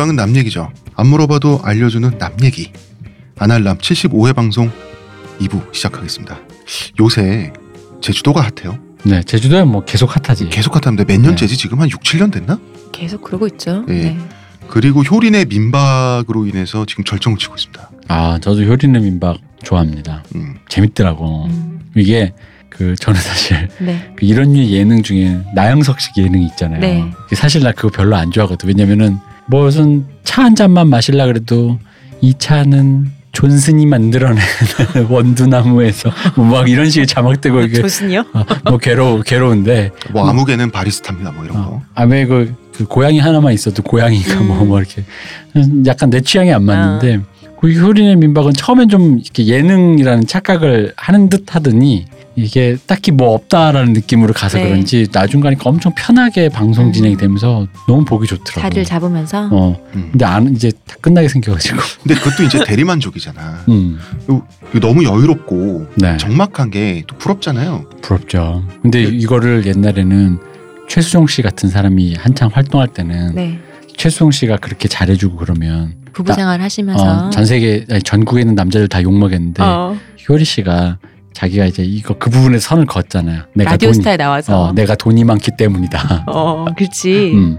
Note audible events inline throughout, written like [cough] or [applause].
교양은 남 얘기죠. 안 물어봐도 알려주는 남 얘기. 아날람 75회 방송 2부 시작하겠습니다. 요새 제주도가 핫해요. 네, 제주도야 뭐 계속 핫하지. 계속 핫한데 몇 년째지? 지금 한 6, 7년 됐나? 계속 그러고 있죠. 예. 네. 그리고 효린의 민박으로 인해서 지금 절정을 치고 있습니다. 아, 저도 효리네 민박 좋아합니다. 음. 재밌더라고. 음, 이게 그 저는 사실 [laughs] 네. 그 이런 류 예능 중에 나영석식 예능 있잖아요. 네. 사실 나 그거 별로 안 좋아하거든. 왜냐면은 무슨 차 한 잔만 마실라 그래도 이 차는 존슨이 만들어낸 [laughs] 원두나무에서 뭐 막 이런 식의 자막되고 이게 조순이요? 어, 뭐 괴로워 괴로운데 뭐 아무개는 바리스타입니다. 뭐 이런 거. 어, 아왜 그, 그 고양이 하나만 있어도 고양이가 음. 뭐, 뭐 이렇게 약간 내 취향이 안 맞는데 그 효린의 민박은 처음엔 좀 이렇게 예능이라는 착각을 하는 듯 하더니 이게 딱히 뭐 없다라는 느낌으로 가서 네. 그런지 나중 가니까 엄청 편하게 방송 음. 진행이 되면서 너무 보기 좋더라고. 다들 잡으면서 어 음. 근데 안 이제 다 끝나게 생겨가지고. [laughs] 근데 그것도 이제 대리만족이잖아. 음. 이거 너무 여유롭고 네. 적막한 게 또 부럽잖아요. 부럽죠. 근데 네. 이거를 옛날에는 최수종 씨 같은 사람이 한창 활동할 때는 네. 최수종 씨가 그렇게 잘해주고 그러면 부부 생활 하시면서 어, 전 세계 아니, 전국에 있는 남자들 다 욕먹였는데 어, 효리 씨가 자기가 이제 이거 그 부분에 선을 걷잖아요. 내가 라디오 돈이 스타에 나와서 어, 내가 돈이 많기 때문이다. 어, 그렇지. [laughs] 음,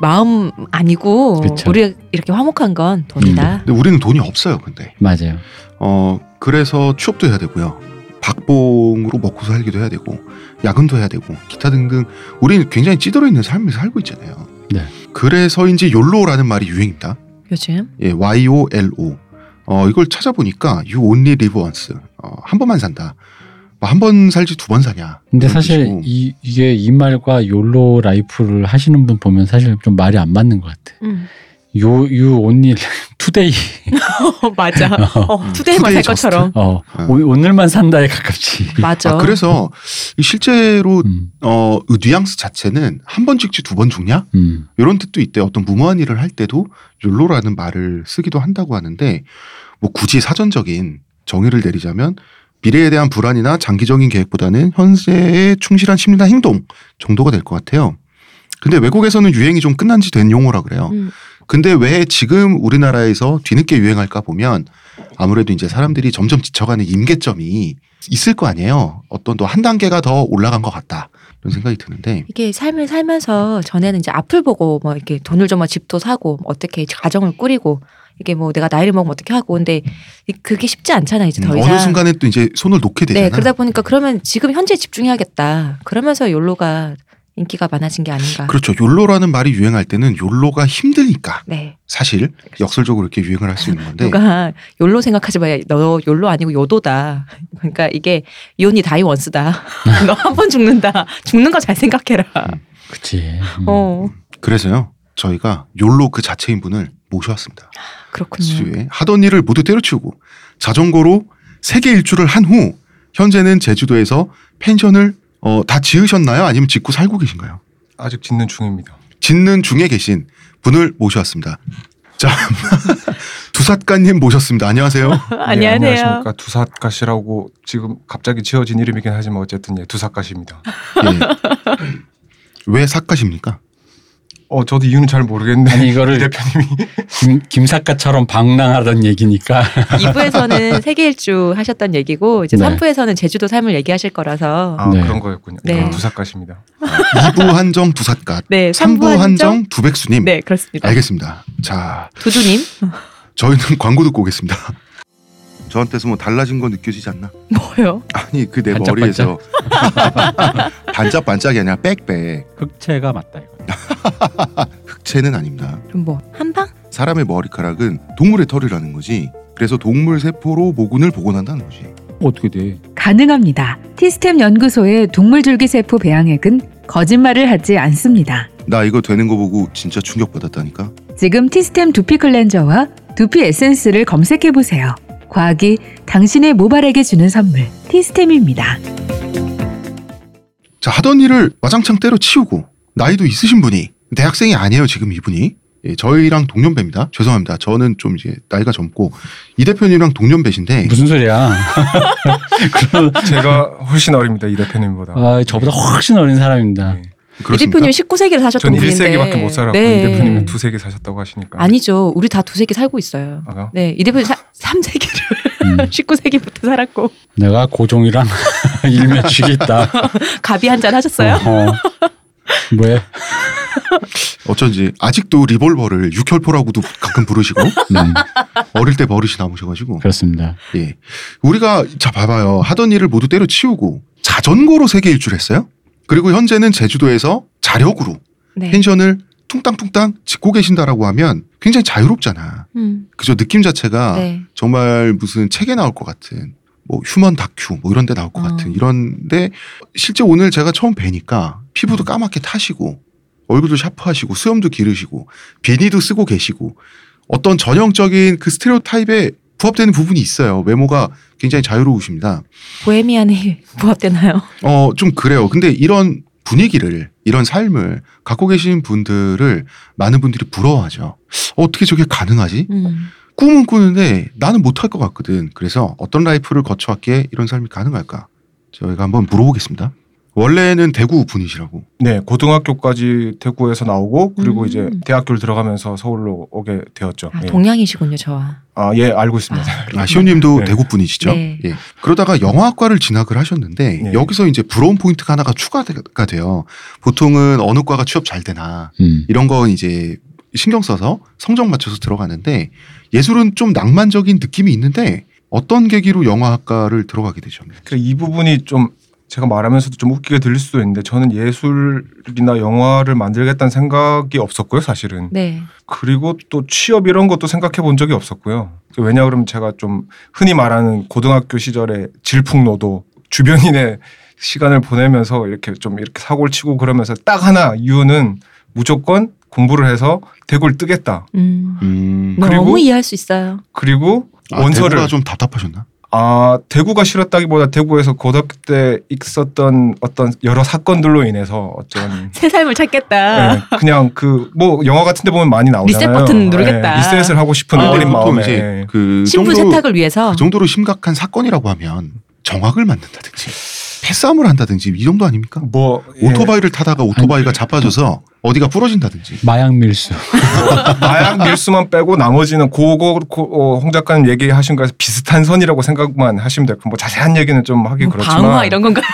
마음 아니고 그쵸. 우리 이렇게 화목한 건 돈이다. 근데 우리는 돈이 없어요. 근데 맞아요. 어 그래서 취업도 해야 되고요. 박봉으로 먹고 살기도 해야 되고 야근도 해야 되고 기타 등등 우리는 굉장히 찌들어 있는 삶을 살고 있잖아요. 네. 그래서인지 욜로라는 말이 유행입니다. 요즘 예, Y O L O. 어 이걸 찾아보니까 You only live once. 어, 한 번만 산다. 뭐 한번 살지 두 번 사냐. 근데 사실 뜻이고. 이, 이게 이 말과 YOLO life를 하시는 분 보면 사실 좀 말이 안 맞는 것 같아. 음. 요, you only today. 맞아. [laughs] 어, today만 today 살 것처럼. 어, 어. 오, 오늘만 산다에 가깝지. 맞아. 아, 그래서 이 실제로 음, 어, 이 뉘앙스 자체는 한 번 죽지 두 번 죽냐? 음, 이런 뜻도 있대. 어떤 무모한 일을 할 때도 YOLO라는 말을 쓰기도 한다고 하는데 뭐 굳이 사전적인 정의를 내리자면 미래에 대한 불안이나 장기적인 계획보다는 현재에 충실한 심리나 행동 정도가 될 것 같아요. 근데 외국에서는 유행이 좀 끝난 지 된 용어라 그래요. 음, 근데 왜 지금 우리나라에서 뒤늦게 유행할까 보면 아무래도 이제 사람들이 점점 지쳐가는 임계점이 있을 거 아니에요. 어떤 또 한 단계가 더 올라간 것 같다. 이런 생각이 드는데 이게 삶을 살면서 전에는 이제 앞을 보고 뭐 이렇게 돈을 좀 집도 사고 뭐 어떻게 가정을 꾸리고 이게 뭐 내가 나이를 먹으면 어떻게 하고 근데 이- 그게 쉽지 않잖아 이제 더 음, 이상. 어느 순간에 또 이제 손을 놓게 되잖아. 네 그러다 보니까 그러면 지금 현재 집중해야겠다. 그러면서 욜로가 인기가 많아진 게 아닌가. 그렇죠. 욜로라는 말이 유행할 때는 욜로가 힘드니까 네. 사실 역설적으로 이렇게 유행을 할 수 있는 건데 누가 욜로 생각하지 마. 너 욜로 아니고 요도다. 그러니까 이게 이온이 다이 원스다. [laughs] 너 한 번 죽는다. 죽는 거 잘 생각해라. 그치. 음. 어 그래서요 저희가 욜로 그 자체인 분을 모셔왔습니다. 그렇군요. 하던 일을 모두 때려치우고 자전거로 세계 일주를 한 후 현재는 제주도에서 펜션을 어, 다 지으셨나요? 아니면 짓고 살고 계신가요? 아직 짓는 중입니다. 짓는 중에 계신 분을 모셔왔습니다. 자 [laughs] 두삿가님 모셨습니다. 안녕하세요. [laughs] 네, 안녕하세요. 안녕하십니까 두삿갓이라고 지금 갑자기 지어진 이름이긴 하지만 어쨌든 예, 두삿갓입니다. 예. 왜 삿갓입니까? 어 저도 이유는 잘 모르겠는데 아니, 이거를- [laughs] 이 대표님이 김, 김사과처럼 방랑하던 얘기니까. [laughs] 2부에서는 세계 일주 하셨던 얘기고 이제 네. 3부에서는 제주도 삶을 얘기하실 거라서 아 네. 그런 거였군요. 네. 아, 두삿갓입니다. 2부 한정 두삿갓, 네, 3부 3부 한정 한정 두백수님. 네, 그렇습니다. 알겠습니다. 자, 두두님 저희는 광고 듣고 오겠습니다. 저한테서 뭐 달라진 거 느껴지지 않나? 뭐요? 아니 그 내? 머리에서 [laughs] 반짝반짝이 아니라 빽빽 흑채가 맞다 이거. [laughs] 흑채는 아닙니다. 그럼 뭐 한방? 사람의 머리카락은 동물의 털이라는 거지. 그래서 동물 세포로 모근을 복원한다는 거지. 어떻게 돼? 가능합니다. 티스템 연구소의 동물 줄기세포 배양액은 거짓말을 하지 않습니다. 나 이거 되는 거 보고 진짜 충격받았다니까. 지금 티스템 두피 클렌저와 두피 에센스를 검색해 보세요. 과학이 당신의 모발에게 주는 선물 티스템입니다. 자 하던 일을 와장창 때려치우고 나이도 있으신 분이 대학생이 아니에요 지금 이분이 예, 저희랑 동년배입니다 죄송합니다 저는 좀 이제 나이가 젊고 이 대표님이랑 동년배신데 무슨 소리야? [laughs] 제가 훨씬 어립니다 이 대표님보다. 아, 저보다 훨씬 어린 사람입니다. 네. 이 그렇습니까? 대표님 19세기를 사셨던 전 분인데. 1세기밖에 못 살았고 네. 이 대표님은 두 세기 사셨다고 하시니까. 아니죠. 우리 다 두세 개 살고 있어요. 아가? 네, 이 대표님 3세기를 음, [laughs] 19세기부터 살았고 내가 고종이랑 [laughs] 일면식이 있다. 가비 한 잔 하셨어요? 어. 왜? 어쩐지 아직도 리볼버를 육혈포라고도 가끔 부르시고 음, 어릴 때 버릇이 남으셔가지고 그렇습니다. 예 우리가 자 봐봐요 하던 일을 모두 때려치우고 자전거로 세계 일주를 했어요. 그리고 현재는 제주도에서 자력으로 네. 펜션을 퉁땅퉁땅 짓고 계신다라고 하면 굉장히 자유롭잖아. 음, 그죠 느낌 자체가 네. 정말 무슨 책에 나올 것 같은 뭐 휴먼 다큐 뭐 이런 데 나올 것 어. 같은 이런데 실제 오늘 제가 처음 뵈니까 피부도 까맣게 타시고 얼굴도 샤프하시고 수염도 기르시고 비니도 쓰고 계시고 어떤 전형적인 그 스테레오 타입에 부합되는 부분이 있어요. 외모가 굉장히 자유로우십니다. 보헤미안에 부합되나요? 어, 좀 그래요. 근데 이런 분위기를, 이런 삶을 갖고 계신 분들을 많은 분들이 부러워하죠. 어떻게 저게 가능하지? 음. 꿈은 꾸는데 나는 못할 것 같거든. 그래서 어떤 라이프를 거쳐왔기에 이런 삶이 가능할까? 저희가 한번 물어보겠습니다. 원래는 대구 분이시라고. 네, 고등학교까지 대구에서 나오고 그리고 음. 이제 대학교를 들어가면서 서울로 오게 되었죠. 아, 예. 동양이시군요, 저와. 아, 예, 알고 있습니다. 아, 시호님도 네. 대구 분이시죠? 네. 예. 그러다가 영화학과를 진학을 하셨는데 네. 여기서 이제 부러운 포인트가 하나가 추가가 돼요. 보통은 어느 과가 취업 잘 되나 음. 이런 건 이제 신경 써서 성적 맞춰서 들어가는데 예술은 좀 낭만적인 느낌이 있는데 어떤 계기로 영화학과를 들어가게 되셨나요? 그이 부분이 좀 제가 말하면서도 좀 웃기게 들릴 수도 있는데 저는 예술이나 영화를 만들겠다는 생각이 없었고요, 사실은. 네. 그리고 또 취업 이런 것도 생각해 본 적이 없었고요. 왜냐 그러면 제가 좀 흔히 말하는 고등학교 시절에 질풍노도 주변인의 시간을 보내면서 이렇게 좀 이렇게 사고를 치고 그러면서 딱 하나 이유는 무조건 공부를 해서 대구를 뜨겠다. 음. 음. 그리고- 너무 이해할 수 있어요. 그리고 아, 원서를 대구가 좀 답답하셨나? 아 대구가 싫었다기보다 대구에서 고등학교 때 있었던 어떤 여러 사건들로 인해서 어떤 [laughs] 새 삶을 찾겠다. 네, 그냥 그 뭐 영화 같은 데 보면 많이 나오잖아요. 리셋 버튼 누르겠다. 네, 리셋을 하고 싶은 아, 어린 마음에 이제 그 신분 정도 세탁을 위해서. 그 정도로 심각한 사건이라고 하면 정학을 만든다든지 패싸움을 한다든지 이 정도 아닙니까? 뭐 예, 오토바이를 타다가 오토바이가 자빠져서 어디가 부러진다든지. 마약 밀수. [laughs] 마약 밀수만 빼고 나머지는 그거 그, 어, 홍 작가님 얘기하신 거에서 비슷한 선이라고 생각만 하시면 될고 뭐 자세한 얘기는 좀 하기 뭐 그렇지만 방화 이런 건가요?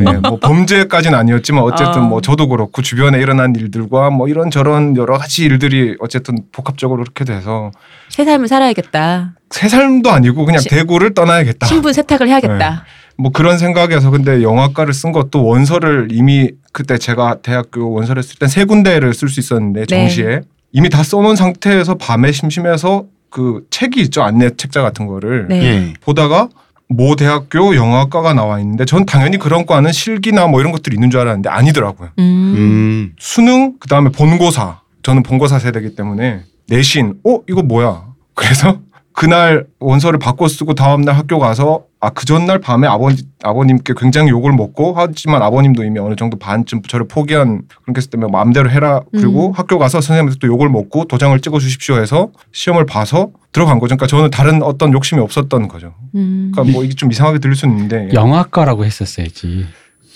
네, 뭐 범죄까지는 아니었지만 어쨌든 아. 뭐 저도 그렇고 주변에 일어난 일들과 뭐 이런 저런 여러 가지 일들이 어쨌든 복합적으로 그렇게 돼서 새 삶을 살아야겠다. 새 삶도 아니고 그냥 시- 대구를 떠나야겠다. 신분 세탁을 해야겠다. 뭐 그런 생각에서 근데 영화과를 쓴 것도 원서를 이미 그때 제가 대학교 원서를 쓸 땐 세 군데를 쓸 수 있었는데 네. 정시에 이미 다 써놓은 상태에서 밤에 심심해서 그 책이 있죠 안내 책자 같은 거를 네. 예. 보다가 모 대학교 영화과가 나와 있는데 전 당연히 그런 과는 실기나 뭐 이런 것들이 있는 줄 알았는데 아니더라고요. 음. 음. 수능 그다음에 본고사 저는 본고사 세대이기 때문에 내신 어 이거 뭐야 그래서 그날 원서를 바꿔 쓰고 다음날 학교 가서 아 그 전날 밤에 아버님 아버님께 굉장히 욕을 먹고 하지만 아버님도 이미 어느 정도 반쯤 저를 포기한 그렇게 했을 때문에 마음대로 해라 그리고 음. 학교 가서 선생님한테 또 욕을 먹고 도장을 찍어 주십시오 해서 시험을 봐서 들어간 거죠. 그러니까 저는 다른 어떤 욕심이 없었던 거죠. 음. 그러니까 뭐 이게 좀 이상하게 들릴 수는 있는데 영화과라고 했었어야지.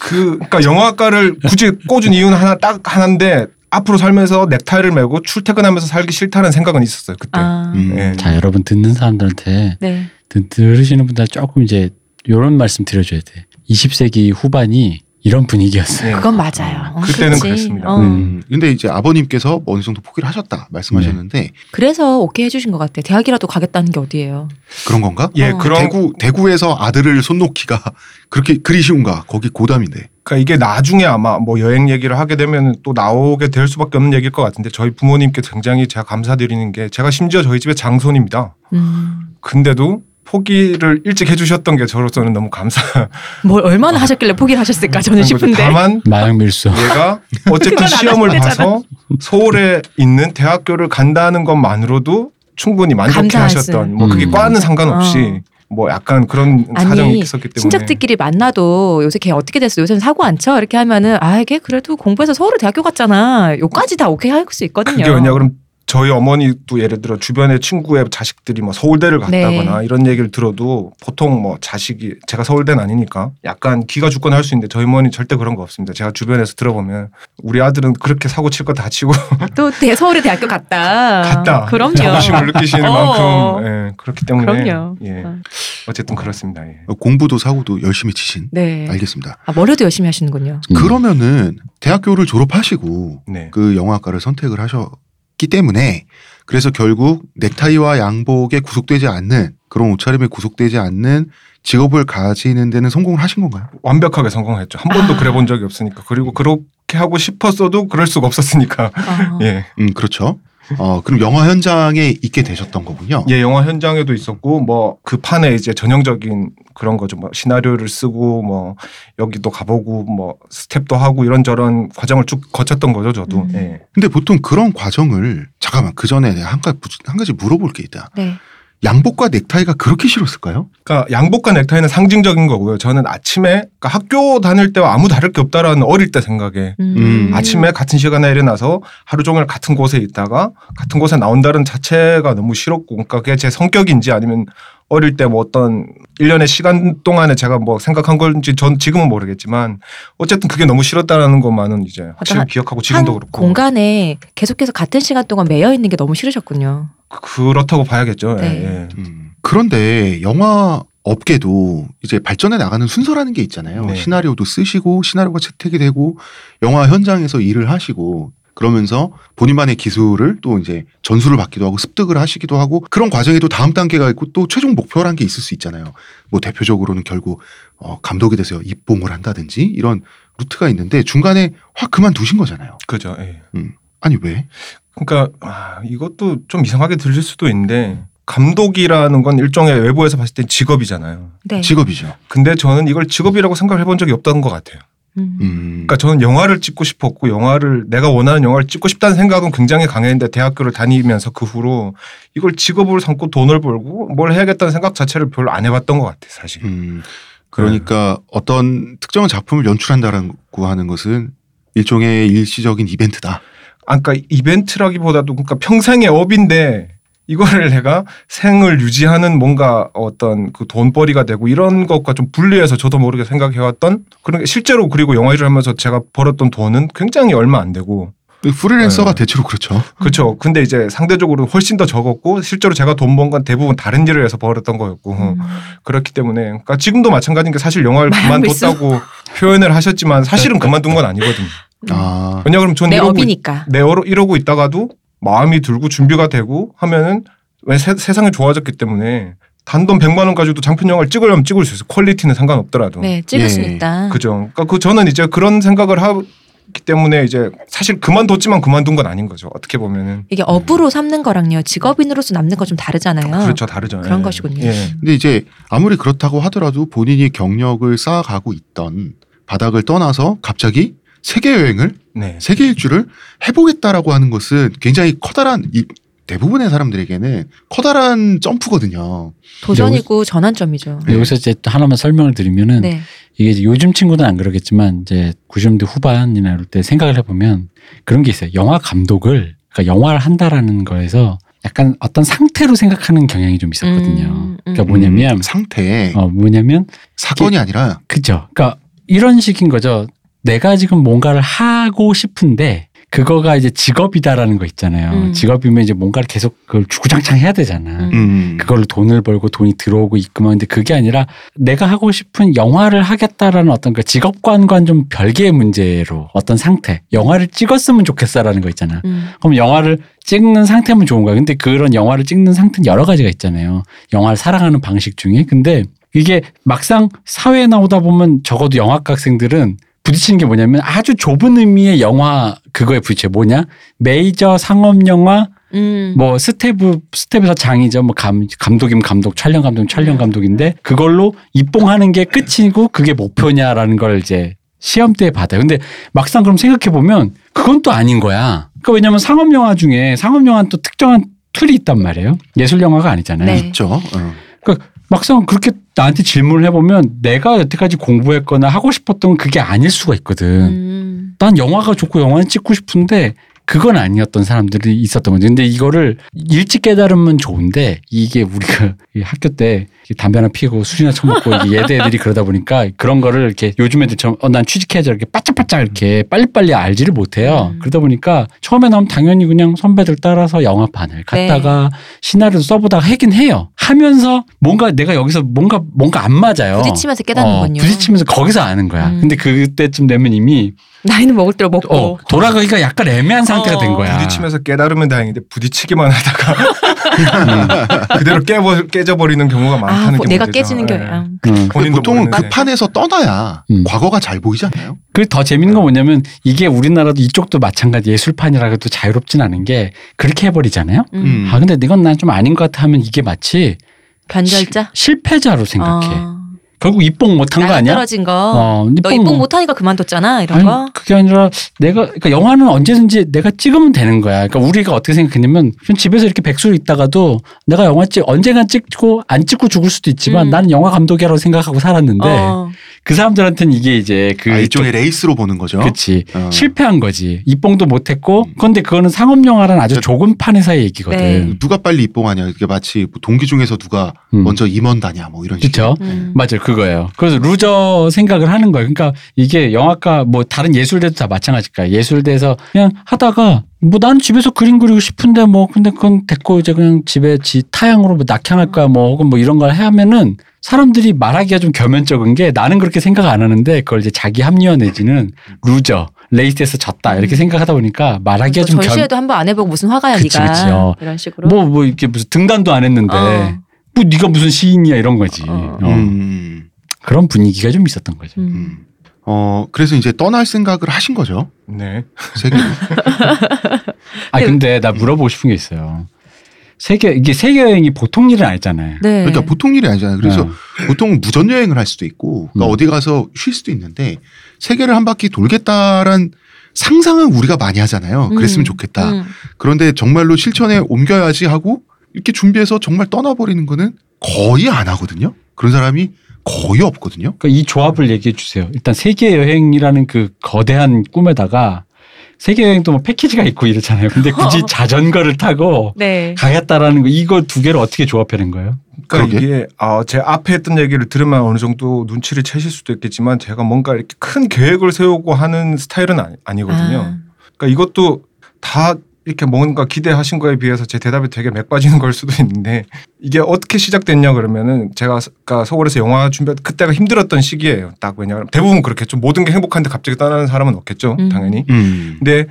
그 그러니까 영화과를 굳이 꽂은 이유는 하나 딱 하나인데 앞으로 살면서 넥타이를 메고 출퇴근하면서 살기 싫다는 생각은 있었어요 그때. 아. 음. 예. 자 여러분 듣는 사람들한테 네. 들- 들으시는 분들 조금 이제 이런 말씀 드려줘야 돼. 20세기 후반이 이런 분위기였어요. 예. 그건 맞아요. 어, 그때는 그렇지. 그랬습니다. 어. 음. 근데 이제 아버님께서 어느 정도 포기를 하셨다 말씀하셨는데 그래서 오케이 해주신 것 같아요. 대학이라도 가겠다는 게 어디예요? 그런 건가? 예, 어. 그런 대구 대구에서 아들을 손 놓기가 [laughs] 그렇게 그리 쉬운가? 거기 고담인데. 그러니까 이게 나중에 아마 뭐 여행 얘기를 하게 되면 또 나오게 될 수밖에 없는 얘기일 것 같은데 저희 부모님께 굉장히 제가 감사드리는 게 제가 심지어 저희 집의 장손입니다. 음. 근데도 포기를 일찍 해주셨던 게 저로서는 너무 감사. 뭘 얼마나 하셨길래 포기를 하셨을까 저는 싶은데. 다만 마약 밀수. 얘가 어쨌든 시험을. 봐서 서울에 있는 대학교를 간다는 것만으로도 충분히 만족해 하셨던 감사하신. 뭐 그게 음. 과는 상관없이 어. 뭐 약간 그런 사정이 아니 있었기 때문에 친척들끼리 만나도 요새 걔 어떻게 됐어? 요새는 사고 안 쳐? 이렇게 하면은 아, 걔 그래도 공부해서 서울 대학교 갔잖아. 요까지 다 오케이 할 수 있거든요. 그게 왜냐 그럼 저희 어머니도 예를 들어 주변에 친구의 자식들이 뭐 서울대를 갔다거나 네. 이런 얘기를 들어도 보통 뭐 자식이 제가 서울대는 아니니까 약간 기가 죽거나 할 수 있는데 저희 어머니 절대 그런 거 없습니다. 제가 주변에서 들어보면 우리 아들은 그렇게 사고 칠 거 다 치고 [laughs] 또 대, 서울의 대학교 갔다. 갔다. 그럼요. 자부심을 느끼시는 어. 만큼 예, 그렇기 때문에 그럼요. 예, 어. 어쨌든 그렇습니다. 예. 공부도 사고도 열심히 치신. 네. 알겠습니다. 아, 머리도 열심히 하시는군요. 음. 그러면은 대학교를 졸업하시고 네. 그 영화과를 선택을 하셨 기 때문에 그래서 결국 넥타이와 양복에 구속되지 않는 그런 옷차림에 구속되지 않는 직업을 가지는 데는 성공을 하신 건가요? 완벽하게 성공했죠. 한 번도 아. 그래 본 적이 없으니까. 그리고 그렇게 하고 싶었어도 그럴 수가 없었으니까. 아. [laughs] 예. 음 그렇죠. 어 그럼 영화 현장에 있게 되셨던 거군요. 예, 영화 현장에도 있었고 뭐 그 판에 이제 전형적인 그런 거죠. 뭐 시나리오를 쓰고 뭐 여기도 가보고 뭐 스텝도 하고 이런저런 과정을 쭉 거쳤던 거죠, 저도. 음. 예. 근데 보통 그런 과정을 잠깐만 그 전에 한 가지 한 가지 물어볼 게 있다. 네. 양복과 넥타이가 그렇게 싫었을까요? 그러니까 양복과 넥타이는 상징적인 거고요. 저는 아침에 그러니까 학교 다닐 때와 아무 다를 게 없다라는 어릴 때 생각에 음. 아침에 같은 시간에 일어나서 하루 종일 같은 곳에 있다가 같은 곳에 나온다는 자체가 너무 싫었고 그러니까 그게 제 성격인지 아니면 어릴 때 뭐 어떤 일련의 시간 동안에 제가 뭐 생각한 건지 전 지금은 모르겠지만 어쨌든 그게 너무 싫었다라는 것만은 이제 확실히 한- 기억하고 한 지금도 그렇고 공간에 계속해서 같은 시간 동안 매여 있는 게 너무 싫으셨군요. 그- 그렇다고 봐야겠죠. 예, 네. 예. 음. 그런데 영화 업계도 이제 발전해 나가는 순서라는 게 있잖아요. 네. 시나리오도 쓰시고 시나리오가 채택이 되고 영화 현장에서 일을 하시고 그러면서 본인만의 기술을 또 이제 전수를 받기도 하고 습득을 하시기도 하고 그런 과정에 도 다음 단계가 있고 또 최종 목표라는 게 있을 수 있잖아요. 뭐 대표적으로는 결국 어 감독이 돼서 입봉을 한다든지 이런 루트가 있는데 중간에 확 그만두신 거잖아요. 그죠. 예. 아니 왜? 그러니까 아, 이것도 좀 이상하게 들릴 수도 있는데 감독이라는 건 일종의 외부에서 봤을 때 직업이잖아요. 네. 직업이죠. 근데 저는 이걸 직업이라고 생각을 해본 적이 없다는 것 같아요. 음. 음. 그러니까 저는 영화를 찍고 싶었고 영화를 내가 원하는 영화를 찍고 싶다는 생각은 굉장히 강했는데 대학교를 다니면서 그 후로 이걸 직업으로 삼고 돈을 벌고 뭘 해야겠다는 생각 자체를 별로 안 해봤던 것 같아요, 사실. 음, 그러니까 어떤 특정한 작품을 연출한다라고 하는 것은 일종의 일시적인 이벤트다. 아, 그러니까 이벤트라기보다도 그러니까 평생의 업인데 이거를 내가 생을 유지하는 뭔가 어떤 그 돈벌이가 되고 이런 것과 좀 분리해서 저도 모르게 생각해왔던 그런 게 실제로 그리고 영화 일을 하면서 제가 벌었던 돈은 굉장히 얼마 안 되고 프리랜서가 네. 대체로 그렇죠. 그렇죠. 근데 이제 상대적으로 훨씬 더 적었고 실제로 제가 돈 번 건 대부분 다른 일을 해서 벌었던 거였고 음. 그렇기 때문에 그러니까 지금도 마찬가지인 게 사실 영화를. 그만뒀다고 표현을 하셨지만 사실은 그만둔 건 아니거든요. 아, 왜냐 그러면 저는 내 이러고, 있, 업이니까. 내 어로- 이러고 있다가도 마음이 들고 준비가 되고 하면은 왜 세, 세상이 좋아졌기 때문에 단돈 100만 원 가지고도 장편 영화를 찍으려면 찍을 수 있어. 퀄리티는 상관없더라도. 네, 찍을 예. 수 있다. 그죠. 그러니까 그 저는 이제 그런 생각을 하기 때문에 이제 사실 그만뒀지만 그만둔 건 아닌 거죠. 어떻게 보면은. 이게 업으로 삼는 거랑요, 직업인으로서 남는 거 좀 다르잖아요. 그렇죠. 다르죠. 그런 예. 것이군요. 예. 근데 이제 아무리 그렇다고 하더라도 본인이 경력을 쌓아가고 있던 바닥을 떠나서 갑자기 세계 여행을 네. 세계 일주를 해보겠다라고 하는 것은 굉장히 커다란 이 대부분의 사람들에게는 커다란 점프거든요. 도전이고 전환점이죠. 네. 여기서 이제 또 하나만 설명을 드리면은 네. 이게 이제 요즘 친구들은 안 그러겠지만 이제 90년대 후반이나 이럴 때 생각을 해보면 그런 게 있어요. 영화 감독을 그러니까 영화를 한다라는 거에서 약간 어떤 상태로 생각하는 경향이 좀 있었거든요. 음, 음. 그러니까 뭐냐면 음, 상태 어 뭐냐면 사건이 아니라 그죠. 그러니까 이런 식인 거죠. 내가 지금 뭔가를 하고 싶은데 그거가 이제 직업이다라는 거 있잖아요. 음. 직업이면 이제 뭔가를 계속 그걸 주구장창 해야 되잖아. 음. 음, 그걸로 돈을 벌고 돈이 들어오고 있구만. 근데 그게 아니라 내가 하고 싶은 영화를 하겠다라는 어떤 그 직업관과는 좀 별개의 문제로 어떤 상태. 영화를 찍었으면 좋겠어라는 거 있잖아. 음. 그럼 영화를 찍는 상태면 좋은 거야. 근데 그런 영화를 찍는 상태는 여러 가지가 있잖아요. 영화를 사랑하는 방식 중에. 근데 이게 막상 사회에 나오다 보면 적어도 영화과 학생들은 부딪히는 게 뭐냐면 아주 좁은 의미의 영화 그거에 부딪혀 뭐냐 메이저 상업 영화 음. 뭐 스텝 스텝에서 장이죠. 뭐 감, 감독이면 감독, 촬영 감독이면 촬영 감독인데 그걸로 입봉하는 게 끝이고 그게 목표냐라는 걸 이제 시험 때 받아요. 근데 막상 그럼 생각해 보면 그건 또 아닌 거야. 그러니까 왜냐면 상업 영화 중에 상업 영화는 또 특정한 틀이 있단 말이에요. 예술 영화가 아니잖아요. 네. 있죠. 어. 막상 그렇게 나한테 질문을 해보면 내가 여태까지 공부했거나 하고 싶었던 건 그게 아닐 수가 있거든. 음. 난 영화가 좋고 영화는 찍고 싶은데 그건 아니었던 사람들이 있었던 거죠. 근데 이거를 일찍 깨달으면 좋은데 이게 우리가 [laughs] 이 학교 때 담배 하나 피고 술이나 처먹고 예대 애들이 그러다 보니까 그런 거를 이렇게 요즘 애들처럼 어, 난 취직해야지 이렇게 바짝바짝 이렇게 빨리빨리 알지를 못해요. 음. 그러다 보니까 처음에 나오면 당연히 그냥 선배들 따라서 영화판을 갔다가 시나리오 써보다가 하긴 해요. 하면서 뭔가 내가 여기서 뭔가 뭔가 안 맞아요. 부딪히면서 깨닫는군요. 어, 부딪히면서 거기서 아는 거야. 음. 근데 그때쯤 되면 이미 나이는 먹을 대로 먹고. 어, 돌아가기가 약간 애매한 상태가 어. 된 거야. 부딪히면서 깨달으면 다행인데 부딪히기만 하다가 음. [laughs] 그대로 깨버, 깨져버리는 경우가 아, 많다는 뭐게 내가 문제죠. 깨지는 게 예. 아, 음. 본인도 보통은 그 모르는데. 판에서 떠나야 음. 과거가 잘 보이지 않나요? 그더 재밌는 건 뭐냐면 이게 우리나라도 이쪽도 마찬가지 예술판이라 해도 자유롭진 않은 게 그렇게 해버리잖아요. 음. 음. 아 근데 이건 난 좀 아닌 것 같아 하면 이게 마치 변절자. 시- 실패자로 생각해. 어. 결국 입봉 못한 거 아니야? 떨어진 거. 어, 너 입봉 못하니까 그만뒀잖아 이런 아니, 거. 그게 아니라 내가 그러니까 영화는 언제든지 내가 찍으면 되는 거야. 그러니까 우리가 어떻게 생각했냐면 집에서 이렇게 백수로 있다가도 내가 영화 찍 언젠간 찍고 안 찍고 죽을 수도 있지만 음. 나는 영화 감독이라고 생각하고 살았는데 어. 그 사람들한테는 이게 이제 그 아, 일종의 레이스로 보는 거죠. 그렇지 어. 실패한 거지 입봉도 못 했고 음. 그런데 그거는 상업 영화라는 아주 좁은 판에서의 얘기거든. 네. 누가 빨리 입봉하냐 이게 마치 뭐 동기 중에서 누가 음. 먼저 임원다냐 뭐 이런 식으로. 그렇죠. 음. 맞아요, 그거예요. 그래서 loser 생각을 하는 거예요. 그러니까 이게 영화과 뭐 다른 예술대도 다 마찬가지일 거야. 예술대에서 그냥 하다가 뭐 나는 집에서 그림 그리고 싶은데 뭐 근데 그건 됐고 이제 그냥 집에 지 타향으로 뭐 낙향할 거야 뭐 혹은 뭐 이런 걸 하면은 사람들이 말하기가 좀 겸연쩍은 게 나는 그렇게 생각 안 하는데 그걸 이제 자기 합리화 내지는 loser 레이스에서 졌다 이렇게 음. 생각하다 보니까 말하기가 또좀 겸, 전시회도 한번 안 해보고 무슨 화가야 그치, 네가 그치, 어. 이런 식으로. 뭐, 뭐, 이렇게 무슨 등단도 안 했는데, 어. 뭐, 네가 무슨 시인이야, 이런 거지. 어. 어. 음. 그런 분위기가 좀 있었던 거죠. 음. 음. 어 그래서 이제 떠날 생각을 하신 거죠 네. 세계. [laughs] 아, 근데 나 물어보고 싶은 게 있어요. 세계, 이게 세계 여행이 보통 일은 아니잖아요. 네. 그러니까 보통 일이 아니잖아요. 그래서 어. 보통 무전 여행을 할 수도 있고 그러니까 음. 어디 가서 쉴 수도 있는데 세계를 한 바퀴 돌겠다란 상상은 우리가 많이 하잖아요. 그랬으면 음. 좋겠다. 음. 그런데 정말로 실천에 옮겨야지 하고 이렇게 준비해서 정말 떠나버리는 거는 거의 안 하거든요. 그런 사람이 거의 없거든요. 그러니까 이 조합을 얘기해 주세요. 일단 세계 여행이라는 그 거대한 꿈에다가 세계 여행도 뭐 패키지가 있고 이렇잖아요. 근데 굳이 어. [laughs] 자전거를 타고 네. 가겠다라는 거 이거 두 개를 어떻게 조합해낸 거예요? 그러니까 그러게. 이게 아, 제 앞에 했던 얘기를 들으면 어느 정도 눈치를 채실 수도 있겠지만 제가 뭔가 이렇게 큰 계획을 세우고 하는 스타일은 아니, 아니거든요. 아. 그러니까 이것도 다 이렇게 뭔가 기대하신 거에 비해서 제 대답이 되게 맥 빠지는 걸 수도 있는데 이게 어떻게 시작됐냐 그러면은 제가 서- 그러니까 서울에서 영화 준비 그때가 힘들었던 시기예요. 딱 왜냐하면 대부분 그렇겠죠. 모든 게 행복한데 갑자기 떠나는 사람은 없겠죠. 음. 당연히. 음. 근데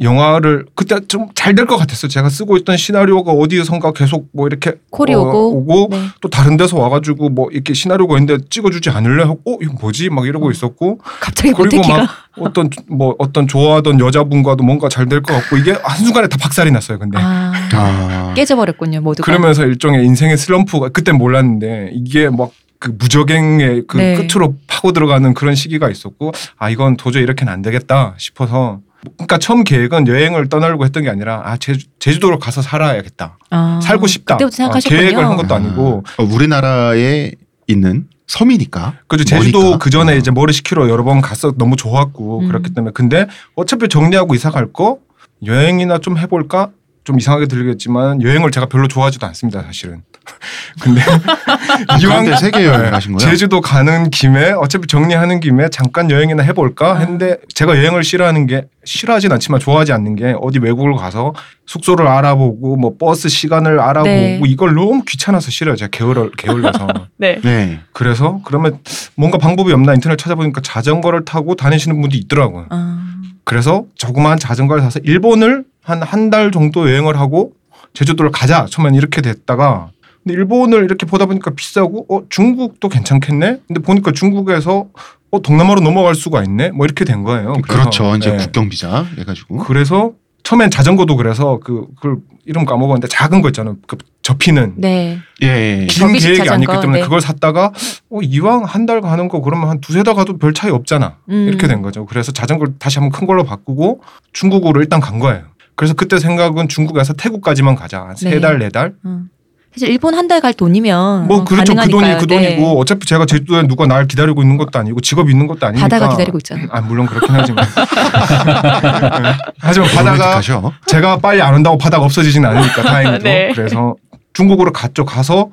영화를 그때 좀 잘 될 것 같았어요. 제가 쓰고 있던 시나리오가 어디선가 계속 뭐 이렇게 콜이 어, 오고. 오고 네. 또 다른 데서 와가지고 뭐 이렇게 시나리오가 있는데 찍어주지 않을래 하고 어 이거 뭐지 막 이러고 있었고 갑자기 그리고 모태키가. 막 어떤 뭐 어떤 좋아하던 여자분과도 뭔가 잘 될 것 같고 이게 한 순간에 다 박살이 났어요. 근데 아. 아. 깨져버렸군요 모두가. 그러면서 일종의 인생의 슬럼프가 그때 몰랐는데 이게 막그 무적행의 그 네. 끝으로 파고 들어가는 그런 시기가 있었고 아 이건 도저히 이렇게는 안 되겠다 싶어서 그러니까 처음 계획은 여행을 떠나려고 했던 게 아니라 아 제주, 제주도로 가서 살아야겠다 아. 살고 싶다 그때부터 어, 생각하셨군요. 계획을 한 것도 아니고 어, 우리나라에 있는 섬이니까. 그죠 제주도. 그 전에 어. 이제 모래시키로 여러 번 갔어 너무 좋았고 음. 그렇기 때문에 근데 어차피 정리하고 이사 갈 거 여행이나 좀 해볼까 좀 이상하게 들리겠지만 여행을 제가 별로 좋아하지도 않습니다 사실은 [laughs] 근데 [laughs] 이왕 세계 여행을 네, 하신 거예요? 제주도 가는 김에 어차피 정리하는 김에 잠깐 여행이나 해볼까 아. 했는데 제가 여행을 싫어하는 게 싫어하진 않지만 좋아하지 않는 게 어디 외국을 가서 숙소를 알아보고 뭐 버스 시간을 알아보고 네. 이걸 너무 귀찮아서 싫어요 제가 게을러 게을러서 [laughs] 네. 네. 그래서 그러면 뭔가 방법이 없나 인터넷 찾아보니까 자전거를 타고 다니시는 분들이 있더라고요. 아. 그래서 조그마한 자전거를 사서 일본을 한 한 달 정도 여행을 하고 제주도를 가자. 처음엔 이렇게 됐다가 근데 일본을 이렇게 보다 보니까 비싸고 어 중국도 괜찮겠네. 근데 보니까 중국에서 어 동남아로 넘어갈 수가 있네. 뭐 이렇게 된 거예요. 그래서, 그렇죠. 이제 네. 국경 비자 해가지고. 그래서 처음엔 자전거도 그래서 그, 그 이름 까먹었는데 작은 거 있잖아요. 그 접히는 네. 예, 예. 긴 접이식 계획이 아니기 때문에 네. 그걸 샀다가 어, 이왕 한 달 가는 거 그러면 한 두세 달 가도 별 차이 없잖아. 음. 이렇게 된 거죠. 그래서 자전거를 다시 한번 큰 걸로 바꾸고 중국으로 일단 간 거예요. 그래서 그때 생각은 중국에서 태국까지만 가자. 한세 네. 달, 네 달. 음. 사실 일본 한 달 갈 돈이면 뭐 어, 그렇죠 그 돈이 가능하니까요. 그 네. 돈이고 어차피 제가 제주도에 누가 날 기다리고 있는 것도 아니고 직업이 있는 것도 아니니까 바다가 기다리고 있잖아요. 아 물론 그렇긴 하지만 네. [laughs] 하지만 바다가. 제가 빨리 안 온다고 바다가 없어지진 않으니까 [laughs] 다행히도 네. 그래서 중국으로 갔죠 가서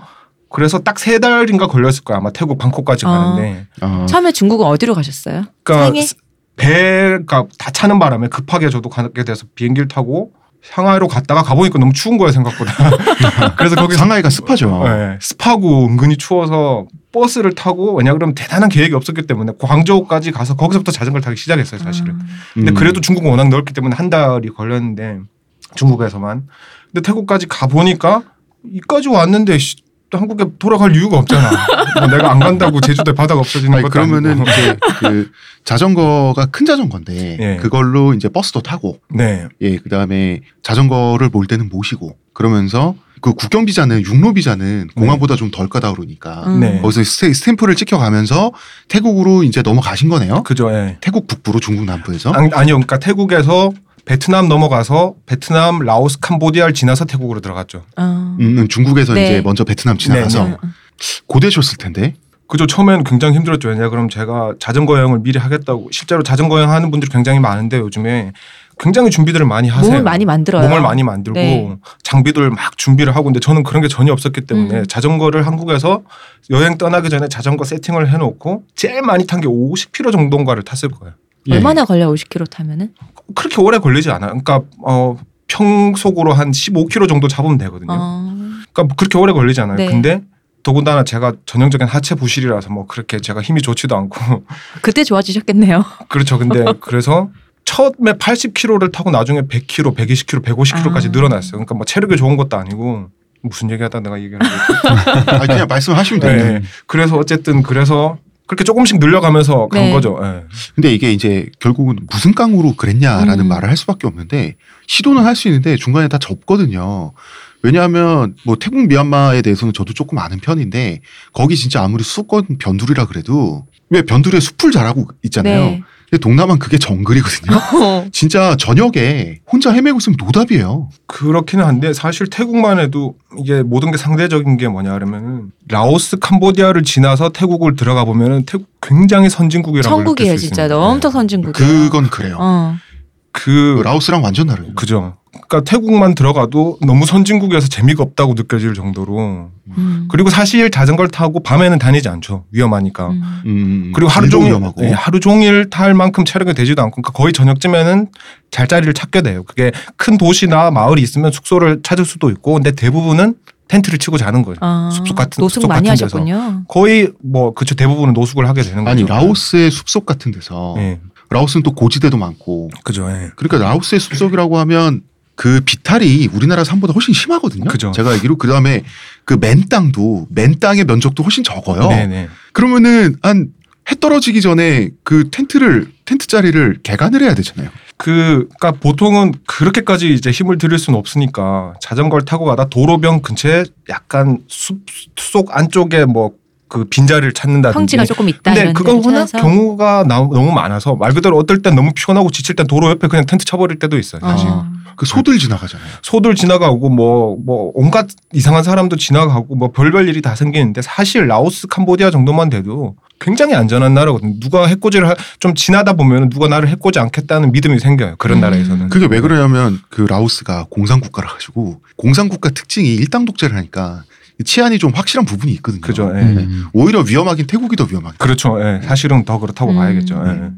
그래서 딱 세 달인가 걸렸을 거야 아마 태국 방콕까지 어. 가는데 어. 처음에 중국은 어디로 가셨어요? 그러니까 상해? 배가 다 차는 바람에 급하게 저도 가게 돼서 비행기를 타고 상하이로 갔다가 가보니까 너무 추운 거예요 생각보다 [laughs] 그래서 거기 상하이가 습하죠. 네, 습하고 은근히 추워서 버스를 타고 왜냐 그러면 대단한 계획이 없었기 때문에 광저우까지 가서 거기서부터 자전거를 타기 시작했어요 사실은 음. 근데 음. 그래도 중국은 워낙 넓기 때문에 한 달이 걸렸는데 중국에서만 근데 태국까지 가 보니까 이까지 왔는데 씨, 한국에 돌아갈 이유가 없잖아. 뭐 내가 안 간다고 제주도에 바다가 없어지는 아니, 것도 그러면은 아니고. 이제 그 자전거가 큰 자전거인데 예. 그걸로 이제 버스도 타고 네, 예 그다음에 자전거를 몰 때는 모시고 그러면서 그 국경 비자는 육로 비자는 공항보다 좀덜 까다로우니까 음. 네. 거기서 스탬프를 찍혀가면서 태국으로 이제 넘어가신 거네요. 그죠. 예. 태국 북부로 중국 남부에서 아니, 아니요, 그러니까 태국에서 베트남 넘어가서 베트남, 라오스, 캄보디아를 지나서 태국으로 들어갔죠. 어. 음, 음, 중국에서 네. 이제 먼저 베트남 지나가서 네, 네. 고되셨을 텐데. 그죠. 처음에는 굉장히 힘들었죠. 왜냐 그럼 제가 자전거 여행을 미리 하겠다고 실제로 자전거 여행 하는 분들이 굉장히 많은데 요즘에 굉장히 준비들을 많이 하세요. 몸을 많이 만들어요. 몸을 많이 만들고 네. 장비들 막 준비를 하고 근데 저는 그런 게 전혀 없었기 때문에 음. 자전거를 한국에서 여행 떠나기 전에 자전거 세팅을 해놓고 제일 많이 탄 게 50km 정도인가를 탔을 거예요. 예. 얼마나 걸려 50km 타면은? 그렇게 오래 걸리지 않아요. 그러니까 어 평속으로 한 15km 정도 잡으면 되거든요. 어. 그러니까 그렇게 오래 걸리지 않아요. 네. 근데 더군다나 제가 전형적인 하체 부실이라서 뭐 그렇게 제가 힘이 좋지도 않고 [laughs] 그때 좋아지셨겠네요. [laughs] 그렇죠. 근데 그래서 처음에 80km를 타고 나중에 100km, 120km, 150km까지 아. 늘어났어요. 그러니까 뭐 체력이 좋은 것도 아니고 무슨 얘기하다 내가 얘기하는 거지. [laughs] 아니, 그냥 말씀하시면 네. 돼요. 그래서 어쨌든 그래서 그렇게 조금씩 늘려가면서 간 네. 거죠. 예. 근데 이게 이제 결국은 무슨 깡으로 그랬냐라는 음. 말을 할 수밖에 없는데 시도는 할 수 있는데 중간에 다 접거든요. 왜냐하면 뭐 태국 미얀마에 대해서는 저도 조금 아는 편인데 거기 진짜 아무리 수도권 변두리라 그래도 왜 변두리에 숲을 잘하고 있잖아요. 네. 근데 동남아는 그게 정글이거든요. 어. [laughs] 진짜 저녁에 혼자 헤매고 있으면 노답이에요. 그렇기는 한데 사실 태국만 해도 이게 모든 게 상대적인 게 뭐냐 그러면은 라오스, 캄보디아를 지나서 태국을 들어가 보면은 태국 굉장히 선진국이라고 천국이에요 진짜 있습니다. 엄청 선진국이에요. 그건 그래요. 어. 그 라오스랑 완전 다르죠. 그죠. 그러니까 태국만 들어가도 너무 선진국이어서 재미가 없다고 느껴질 정도로 음. 그리고 사실 자전거를 타고 밤에는 다니지 않죠. 위험하니까. 음. 음, 그리고 하루 종일 위험하고. 네, 하루 종일 탈 만큼 체력이 되지도 않고 그러니까 거의 저녁쯤에는 잘 자리를 찾게 돼요. 그게 큰 도시나 마을이 있으면 숙소를 찾을 수도 있고 근데 대부분은 텐트를 치고 자는 거죠. 아, 숲속 같은 노숙 숲속 많이 같은 데서. 하셨군요. 거의 뭐 그쵸 대부분은 노숙을 하게 되는 아니 거죠. 라오스의 숲속 같은 데서 예. 라오스는 또 고지대도 많고 그죠. 예. 그러니까 라오스의 숲속이라고 하면 그 비탈이 우리나라 산보다 훨씬 심하거든요. 그죠. 제가 알기로 그 다음에 그 맨 땅도 맨 땅의 면적도 훨씬 적어요. 네네. 그러면은 한 해 떨어지기 전에 그 텐트를 텐트 자리를 개간을 해야 되잖아요. 그, 그니까 보통은 그렇게까지 이제 힘을 들일 수는 없으니까 자전거를 타고 가다 도로변 근처에 약간 숲 속 안쪽에 뭐 그 빈자리를 찾는다든지. 평지가 조금 있다 근데 그건 워낙. 경우가 나- 너무 많아서 말 그대로 어떨 땐 너무 피곤하고 지칠 땐 도로 옆에 그냥 텐트 쳐버릴 때도 있어요. 사실. 어. 그 소들 지나가잖아요. 소들 지나가고 뭐, 뭐 온갖 이상한 사람도 지나가고 뭐 별별 일이 다 생기는데 사실 라오스, 캄보디아 정도만 돼도 굉장히 안전한 나라거든요. 누가 해코지를 하- 좀 지나다 보면 누가 나를 해코지 않겠다는 믿음이 생겨요. 그런 음. 나라에서는. 그게 왜 그러냐면 그 라오스가 공산국가라 가지고 공산국가 특징이 일당 독재를 하니까 치안이 좀 확실한 부분이 있거든요. 그죠. 예. 음. 오히려 위험하긴 태국이 더 위험하긴. 그렇죠. 예. 사실은 더 그렇다고 음. 봐야겠죠. 예.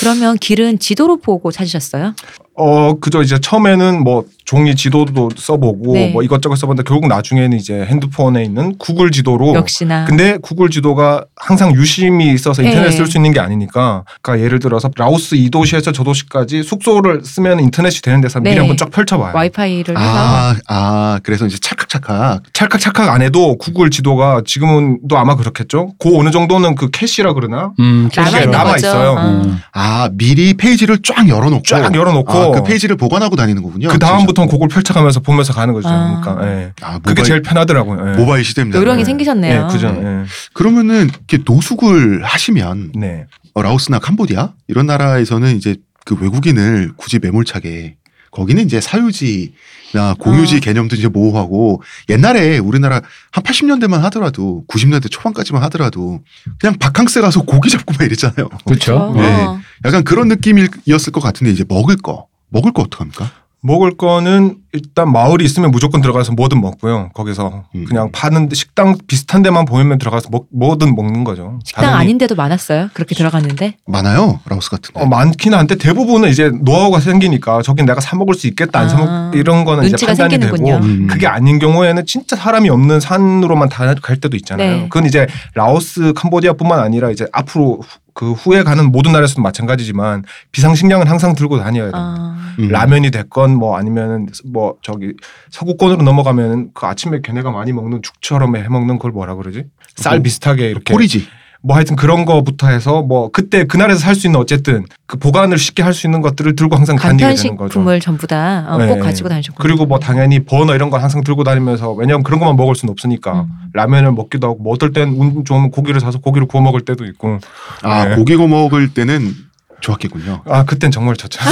그러면 길은 지도로 보고 찾으셨어요? 어, 그죠. 이제 처음에는 뭐 종이 지도도 써보고 네. 뭐 이것저것 써봤는데 결국 나중에는 이제 핸드폰에 있는 구글 지도로 역시나. 근데 구글 지도가 항상 유심히 있어서 인터넷 네. 쓸수 있는 게 아니니까 그러니까 예를 들어서 라오스 이 도시에서 저 도시까지 숙소를 쓰면 인터넷이 되는 데서 미리 네. 한번 쫙 펼쳐봐요. 와이파이를 해서 아, 아, 그래서 이제 찰칵찰칵. 찰칵찰칵 안 해도 구글 지도가 지금은 또 아마 그렇겠죠. 그 어느 정도는 그 캐시라 그러나 음, 있는 남아. 있어요. 어. 음. 아, 미리 페이지를 쫙 열어놓고. 쫙 열어놓고 아, 그 페이지를 보관하고 다니는 거군요. 그 다음부터는 그걸 펼쳐가면서 보면서 가는 거죠. 아. 그러니까 예. 아, 모바일, 그게 제일 편하더라고요. 예. 모바일 시대입니다. 요령이 네. 생기셨네요. 예, 그죠. 예. 그러면은 이렇게 노숙을 하시면 네. 어, 라오스나 캄보디아 이런 나라에서는 이제 그 외국인을 굳이 매몰차게 거기는 이제 사유지나 공유지 어. 개념도 이제 모호하고 옛날에 우리나라 한 80년대만 하더라도 90년대 초반까지만 하더라도 그냥 바캉스 가서 고기 잡고 막 이랬잖아요. 그렇죠. 네. 어. 약간 그런 느낌이었을 것 같은데 이제 먹을 거 먹을 거 어떡합니까? 먹을 거는 일단 마을이 있으면 무조건 들어가서 뭐든 먹고요. 거기서 음. 그냥 파는 데 식당 비슷한 데만 보이면 들어가서 먹, 뭐든 먹는 거죠. 식당 아닌데도 많았어요. 그렇게 들어갔는데. 많아요 라오스 같은 데. 어, 많기는 한데 대부분은 이제 노하우가 생기니까 저긴 내가 사 먹을 수 있겠다 안사먹 아, 이런 거는 이제 판단이 생기는군요. 되고 음. 그게 아닌 경우에는 진짜 사람이 없는 산으로만 다 갈 때도 있잖아요. 네. 그건 이제 라오스, 캄보디아뿐만 아니라 이제 앞으로 후- 그 후에 가는 모든 나라에서도 마찬가지지만 비상식량은 항상 들고 다녀야 돼요. 아. 음. 라면이 됐건 뭐 아니면 뭐 저기 서구권으로 넘어가면 그 아침에 걔네가 많이 먹는 죽처럼 해 먹는 걸 뭐라 그러지? 쌀 뭐, 비슷하게 이렇게 꼬리지. 뭐 하여튼 그런 거부터 해서 뭐 그때 그날에서 살 수 있는 어쨌든 그 보관을 쉽게 할 수 있는 것들을 들고 항상 다니게 되는 거죠. 간편식품을 전부 다꼭 네. 가지고 다니셨고. 그리고 뭐 당연히 버너 이런 건 항상 들고 다니면서 왜냐하면 그런 것만 먹을 수는 없으니까 음. 라면을 먹기도 하고 뭐 어떨 땐 운 좋으면 고기를 사서 고기를 구워 먹을 때도 있고 아 네. 고기 구워 먹을 때는 좋았겠군요. 아 그땐 정말 좋죠. [laughs]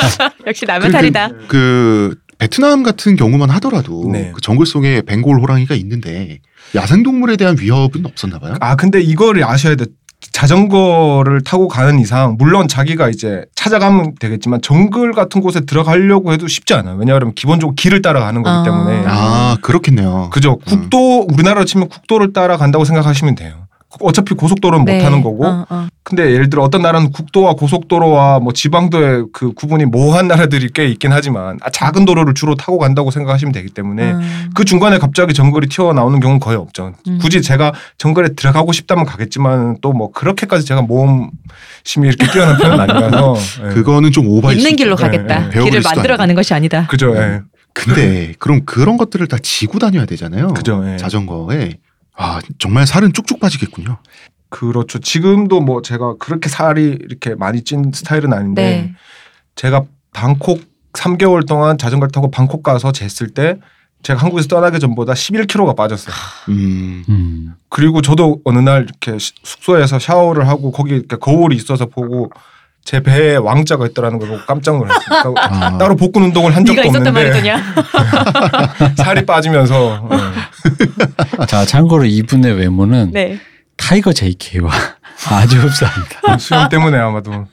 [laughs] 역시 그- 라면 탈이다. 그 베트남 같은 경우만 하더라도 네. 그 정글 속에 벵골 호랑이가 있는데 야생동물에 대한 위협은 없었나 봐요. 아 근데 이거를 아셔야 돼. 자전거를 타고 가는 이상 물론 자기가 이제 찾아가면 되겠지만 정글 같은 곳에 들어가려고 해도 쉽지 않아요. 왜냐하면 기본적으로 길을 따라가는 거기 아. 때문에 아 그렇겠네요. 그죠. 국도 우리나라로 치면 국도를 따라간다고 생각하시면 돼요. 어차피 고속도로는 네. 못 타는 거고. 어, 어. 근데 예를 들어 어떤 나라는 국도와 고속도로와 뭐 지방도의 그 구분이 모호한 나라들이 꽤 있긴 하지만 아, 작은 도로를 주로 타고 간다고 생각하시면 되기 때문에 음. 그 중간에 갑자기 정글이 튀어나오는 경우는 거의 없죠. 음. 굳이 제가 정글에 들어가고 싶다면 가겠지만 또 뭐 그렇게까지 제가 모험심이 이렇게 뛰어난 편은 아니라서 [laughs] 예. 그거는 좀 오바일 수 있는 길로. 가겠다. 네, 네. 배워버릴 길을 만들어 가는 것이 아니다. 그죠. 예. 근데 그럼 그런 것들을 다 지고 다녀야 되잖아요. 그죠. 예. 자전거에 아 정말 살은 쭉쭉 빠지겠군요. 그렇죠. 지금도 뭐 제가 그렇게 살이 이렇게 많이 찐 스타일은 아닌데 네. 제가 방콕 3개월 동안 자전거를 타고 방콕 가서 쟀을 때 제가 한국에서 떠나기 전보다 11kg가 빠졌어요. 음. 음. 그리고 저도 어느 날 이렇게 시- 숙소에서 샤워를 하고 거기 이렇게 거울이 있어서 보고 제 배에 왕자가 있더라는 걸 보고 깜짝 놀랐어요. 아, 따로 복근 운동을 한 적도 네가 있었단 없는데 말이더냐? [laughs] 살이 빠지면서 자 참고로 이분의 외모는 네, 타이거 JK와 [laughs] 아주 흡사합니다. 예, 수영 때문에 아마도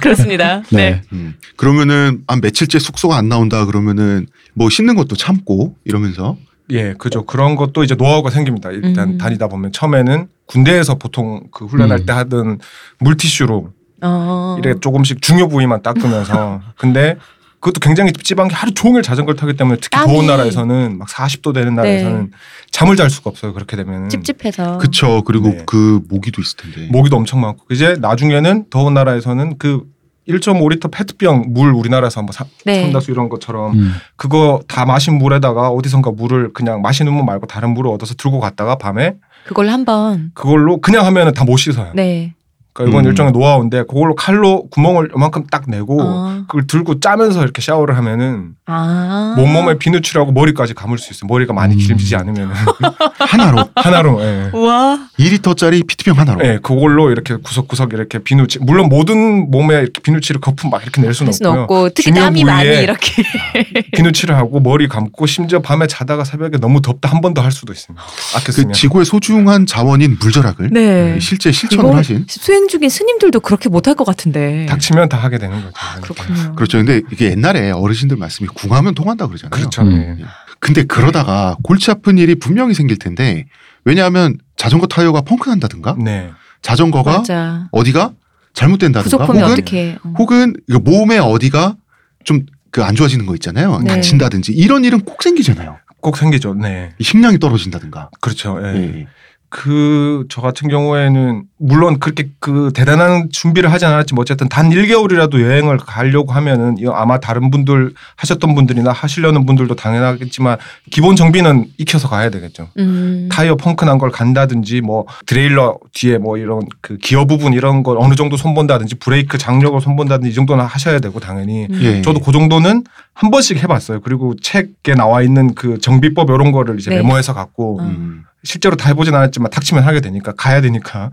그렇습니다. 네. 음. 그러면은 한 며칠째 숙소가 안 나온다 그러면은 뭐 씻는 것도 참고 이러면서 예 그죠 그런 것도 이제 노하우가 생깁니다. 일단 음. 다니다 보면 처음에는 군대에서 보통 그 훈련할 음. 때 하던 물티슈로 어. 이렇게 조금씩 중요 부위만 닦으면서 [laughs] 근데 그것도 굉장히 찝찝한 게 하루 종일 자전거를 타기 때문에 특히 땀이. 더운 나라에서는 막 40도 되는 나라에서는 잠을 잘 수가 없어요 그렇게 되면 찝찝해서. 그쵸 그리고 네. 그 모기도 있을 텐데. 모기도 엄청 많고 이제 나중에는 더운 나라에서는 그 1.5리터 페트병 물 우리나라에서 한번 사, 네. 삼다수 이런 것처럼 음. 그거 다 마신 물에다가 어디선가 물을 그냥 마시는 물 말고 다른 물을 얻어서 들고 갔다가 밤에 그걸 한번. 그걸로 그냥 하면은 다 못 씻어요. 네. 그러니까 이건 음. 일종의 노하우인데 그걸로 칼로 구멍을 요만큼 딱 내고 어. 그걸 들고 짜면서 이렇게 샤워를 하면은 아. 몸몸에 비누칠하고 머리까지 감을 수 있어요. 머리가 많이 음. 길지지 않으면 [laughs] 하나로 하나로. 예. 우와. 2리터짜리 피트병 하나로. 예, 그걸로 이렇게 구석구석 이렇게 비누칠 물론 모든 몸에 이렇게 비누칠을 거품 막 이렇게 낼 수는 없고요. 없고 특히 땀이 많이 부위에 이렇게. [laughs] 비누칠을 하고 머리 감고 심지어 밤에 자다가 새벽에 너무 덥다 한 번 더 할 수도 있습니다. 그 쓰면. 지구의 소중한 자원인 물절약을 네. 실제 실천을 하신. 수행 중인 스님들도 그렇게 못할 것 같은데. 닥치면 다 하게 되는 거죠. 아. 그렇군요. 그렇죠. 근데 이게 옛날에 어르신들 말씀이 궁하면 통한다 그러잖아요. 그렇죠. 음. 예. 근데 그러다가 골치 아픈 일이 분명히 생길 텐데 왜냐하면 자전거 타이어가 펑크 난다든가 네. 자전거가 맞아. 어디가 잘못된다든가 부속품이 혹은 어떻게? 어. 혹은 몸에 어디가 좀 그 안 좋아지는 거 있잖아요. 네. 다친다든지 이런 일은 꼭 생기잖아요. 꼭 생기죠. 네. 이 식량이 떨어진다든가. 그렇죠. 예. 예. 그 저 같은 경우에는 물론 그렇게 그 대단한 준비를 하지 않았지만 어쨌든 단 1개월이라도 여행을 가려고 하면은 이거 아마 다른 분들 하셨던 분들이나 하시려는 분들도 당연하겠지만 기본 정비는 익혀서 가야 되겠죠. 음. 타이어 펑크 난 걸 간다든지 뭐 드레일러 뒤에 뭐 이런 그 기어 부분 이런 걸 어느 정도 손본다든지 브레이크 장력을 손본다든지 이 정도는 하셔야 되고 당연히 음. 예. 저도 그 정도는 한 번씩 해봤어요. 그리고 책에 나와 있는 그 정비법 이런 거를 이제 네. 메모해서 갖고 어. 음. 실제로 다 해보진 않았지만 닥치면 하게 되니까 가야 되니까.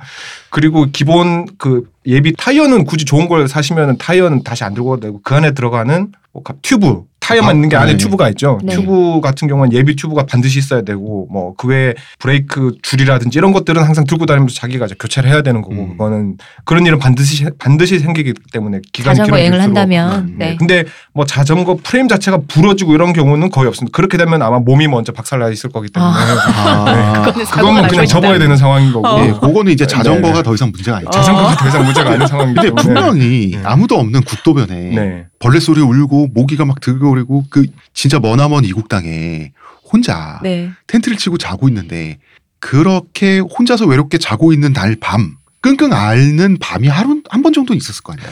그리고 기본 그 예비 타이어는 굳이 좋은 걸 사시면은 타이어는 다시 안 들고 가도 되고 그 안에 들어가는 뭐 가- 튜브 타이어만 아, 있는 게 안에 네. 튜브가 있죠. 네. 튜브 같은 경우는 예비 튜브가 반드시 있어야 되고 뭐 그 외에 브레이크 줄이라든지 이런 것들은 항상 들고 다니면서 자기가 이제 교체를 해야 되는 거고 음. 그거는 그런 일은 반드시 반드시 생기기 때문에 기간이 자전거 여행을 한다면 음, 네. 근데 뭐 자전거 프레임 자체가 부러지고 이런 경우는 거의 없습니다. 그렇게 되면 아마 몸이 먼저 박살나 있을 거기 때문에 아, [laughs] 그거는 사고가 그것만 날 그냥. 접어야 되는 상황인 거고 어. 예, 그거는 이제 자전거가 네. 더 이상 문제가 아니죠. 자전거가 더 이상 문제가 아닌 때문에 분명히 네. 아무도 없는 국도변에 네. 벌레 소리 울고 모기가 막 들거리고 그 진짜 머나먼 이국 땅에 혼자 네. 텐트를 치고 자고 있는데 그렇게 혼자서 외롭게 자고 있는 날 밤 끙끙 앓는 밤이 하루 한 번 정도는 있었을 거 아니에요.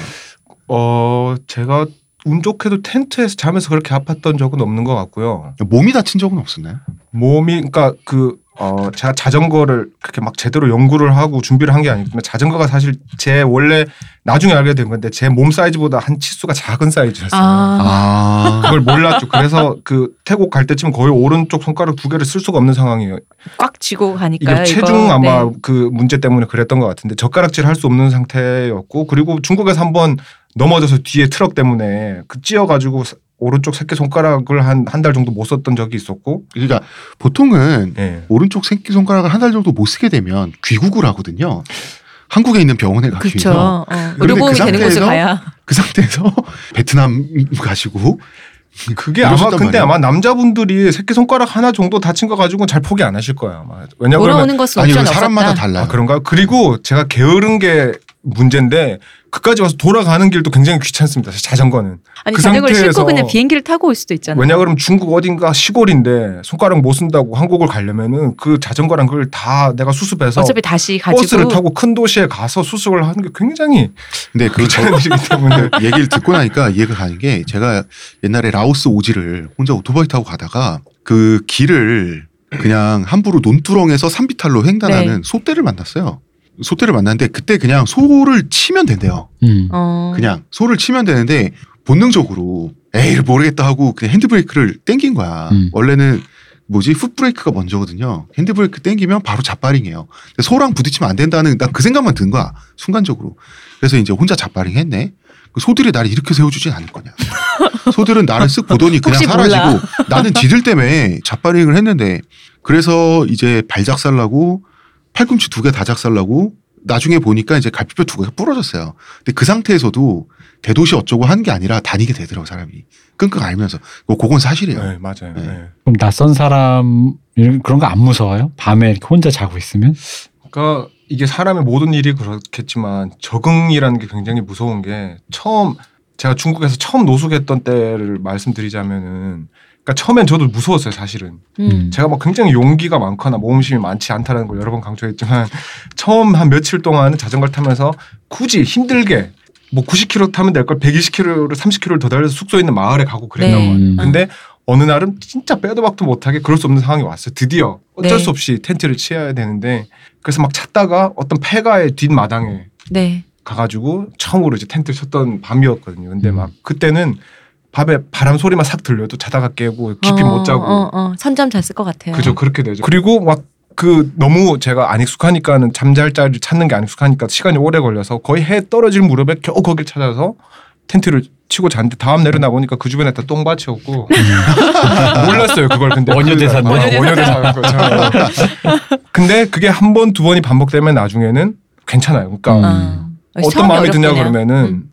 어 제가 운 좋게도 텐트에서 자면서 그렇게 아팠던 적은 없는 것 같고요. 몸이 다친 적은 없었나요? 몸이 그러니까 그 어, 제가 자전거를 그렇게 막 제대로 연구를 하고 준비를 한 게 아니기 때문에 자전거가 사실 제 원래 나중에 알게 된 건데 제 몸 사이즈보다 한 치수가 작은 사이즈였어요. 아. 아, 그걸 몰랐죠. 그래서 그 태국 갈 때쯤 거의 오른쪽 손가락 두 개를 쓸 수가 없는 상황이에요. 꽉 쥐고 가니까요. 이게 체중 이거. 아마 네. 그 문제 때문에 그랬던 것 같은데 젓가락질 할 수 없는 상태였고 그리고 중국에서 한번 넘어져서 뒤에 트럭 때문에 그 찧어가지고 오른쪽 새끼 손가락을 한 한 달 정도 못 썼던 적이 있었고 그러니까 보통은 예. 오른쪽 새끼 손가락을 한 달 정도 못 쓰게 되면 귀국을 하거든요. 한국에 있는 병원에 가기 위해서 그렇죠. 어. 의료보험이 그 되는 곳을 상태에서 가야. 그 상태에서 [laughs] 베트남 가시고 그게 아마 근데 말이에요. 아마 남자분들이 새끼 손가락 하나 정도 다친 거 가지고는 잘 포기 안 하실 거예요 아마 왜냐하면 돌아오는 것은 아니 없었다. 사람마다 달라요. 아, 그런가 그리고 제가 게으른 게 문제인데 그까지 와서 돌아가는 길도 굉장히 귀찮습니다 자전거는 아니 그 자전거를 상태에서 싣고 그냥 비행기를 타고 올 수도 있잖아요. 왜냐 그러면 중국 어딘가 시골인데 손가락 못 쓴다고 한국을 가려면은 그 자전거랑 그걸 다 내가 수습해서 어차피 다시 가지고 버스를 타고 큰 도시에 가서 수습을 하는 게 굉장히 근데 그 저, 귀찮으시기 때문에 [laughs] 얘기를 듣고 나니까 이해가 가는 게 제가 옛날에 라오스 오지를 혼자 오토바이 타고 가다가 그 길을 그냥 함부로 논두렁에서 산비탈로 횡단하는 네. 소떼를 만났어요. 소떼를 만났는데 그때 그냥 소를 치면 된대요. 음. 어. 그냥 소를 치면 되는데 본능적으로 에이 모르겠다 하고 그냥 핸드브레이크를 땡긴 거야. 음. 원래는 뭐지 풋브레이크가 먼저거든요. 핸드브레이크 땡기면 바로. 근데 소랑 부딪히면 안 된다는 난 그 생각만 든 거야 순간적으로. 그래서 이제 혼자 잡바링 했네. 그 소들이 나를 이렇게 세워주진 않을 거냐. [laughs] 소들은 나를 쓱 보더니 그냥 사라지고 몰라. 나는 지들 때문에 잡바링을 했는데 그래서 이제 발작살 나고 팔꿈치 두 개 다 작살나고 나중에 보니까 이제 갈비뼈 두 개가 부러졌어요. 근데 그 상태에서도 대도시 어쩌고 한 게 아니라 다니게 되더라고 사람이 끙끙 앓면서 뭐 그건 사실이에요. 네, 맞아요. 네. 네. 그럼 낯선 사람 이런- 그런 거 안 무서워요? 밤에 이렇게 혼자 자고 있으면? 그러니까 이게 사람의 모든 일이 그렇겠지만 적응이라는 게 굉장히 무서운 게 처음 제가 중국에서 처음 노숙했던 때를 말씀드리자면은 그러니까 처음엔 저도 무서웠어요 사실은 음. 제가 막 굉장히 용기가 많거나 모험심이 많지 않다는 걸 여러 번 강조했지만 처음 한 며칠 동안은 자전거를 타면서 굳이 힘들게 뭐 90km 타면 될 걸 120km를 30km를 더 달려서 숙소에 있는 마을에 가고 그랬단 네. 말이에요. 음. 근데 어느 날은 진짜 빼도 박도 못하게 그럴 수 없는 상황이 왔어요. 드디어 어쩔 네. 수 없이 텐트를 치어야 되는데 그래서 막 찾다가 어떤 폐가의 뒷마당에 네. 가가지고 처음으로 이제 텐트를 쳤던 밤이었거든요. 근데 음. 막 그때는 밤에 바람 소리만 싹 들려도 자다가 깨고 깊이 어, 못 자고 어, 어. 선잠 잤을 것 같아요. 그죠 그렇게 되죠. 그리고 막 그 너무 제가 안 익숙하니까는 잠잘 자리를 찾는 게 안 익숙하니까 시간이 오래 걸려서 거의 해 떨어질 무렵에 겨우 거길 찾아서 텐트를 치고 잤는데 다음 내려나 보니까 그 주변에 다 똥밭이었고 [laughs] 몰랐어요 그걸 근데 원효대사네. 그- 어, 원효대사인 거죠. 근데 그게 한 번 두 번이 반복되면 나중에는 괜찮아요. 그러니까 음. 아. 어떤 마음이 드냐 어렵겠네요. 그러면은 음.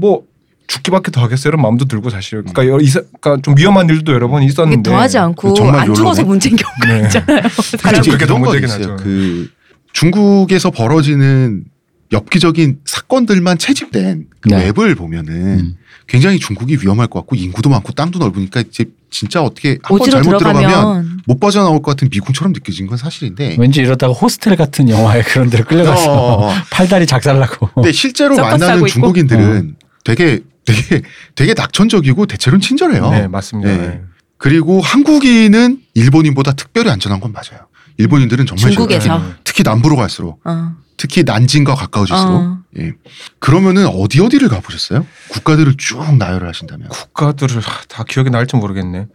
뭐 죽기밖에 더 하겠어요 이런 마음도 들고 사실 그러니까, 여러 이사- 그러니까 좀 위험한 일도 여러 번 있었는데 더하지 않고 정말 안 죽어서. 문제인 경우가 네. 있잖아요. [laughs] 그렇죠. 그게 더 문제긴. 하죠. 그 중국에서 벌어지는 엽기적인 사건들만 채집된 그 네. 웹을 보면은 음. 굉장히 중국이 위험할 것 같고 인구도 많고 땅도 넓으니까 이제 진짜 어떻게 한 번 잘못 들어가면 들어가면 못 빠져나올 것 같은 미군처럼 느껴진 건 사실인데. 왠지 이러다가 호스텔 같은 영화에 그런 데로 끌려가서 어, 어, 어. [laughs] 팔다리 작살나고. 근데 실제로 만나는. 중국인들은 되게 되게 되게 낙천적이고 대체로는 친절해요. 네 맞습니다. 네. 네. 그리고 한국인은 일본인보다 특별히 안전한 건 맞아요. 일본인들은 정말 중국에서. 좋아요. 네. 특히 남부로 갈수록 어. 특히 난징과 가까워질수록 어. 예. 그러면은 어디 어디를 가보셨어요? 국가들을 쭉 나열을 하신다면 국가들을 하, 다 기억이 날지 모르겠네.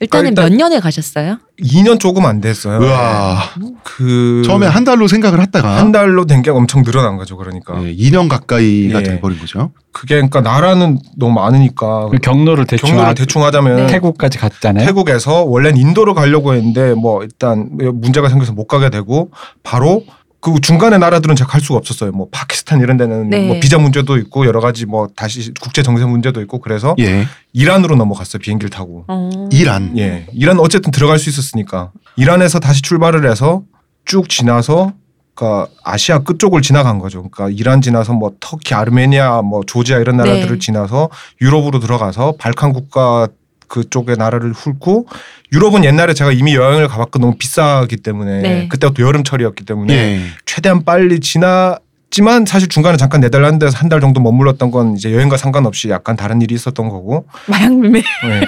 일단은 일단- 몇 년에 가셨어요? 2년 조금 안 됐어요. 우와. 그 처음에 한 달로 생각을 했다가 한 달로 된 게 엄청 늘어난 거죠. 그러니까 예, 2년 가까이가 예. 돼버린 거죠. 그게 그러니까 나라는 너무 많으니까 그 경로를 대충 경로를 아- 대충 하자면 네. 태국까지 갔잖아요. 태국에서 원래는 인도로 가려고 했는데 뭐 일단 문제가 생겨서 못 가게 되고 바로 그 중간에 나라들은 제가 갈 수가 없었어요. 뭐 파키스탄 이런 데는 네. 뭐 비자 문제도 있고 여러 가지 뭐 다시 국제 정세 문제도 있고 그래서 예. 이란으로 넘어갔어요 비행기를 타고. 어. 이란. 예, 이란 어쨌든 들어갈 수 있었으니까 이란에서 다시 출발을 해서 쭉 지나서 그러니까 아시아 끝쪽을 지나간 거죠. 그러니까 이란 지나서 뭐 터키, 아르메니아, 뭐 조지아 이런 나라들을 네. 지나서 유럽으로 들어가서 발칸 국가 그쪽의 나라를 훑고 유럽은 옛날에 제가 이미 여행을 가봤고 너무 비싸기 때문에 네. 그때가 또 여름철이었기 때문에 예. 최대한 빨리 지났 지만 사실 중간에 잠깐 네덜란드에서 한 달 정도 머물렀던 건 이제 여행과 상관없이 약간 다른 일이 있었던 거고 마약 밀매. 네.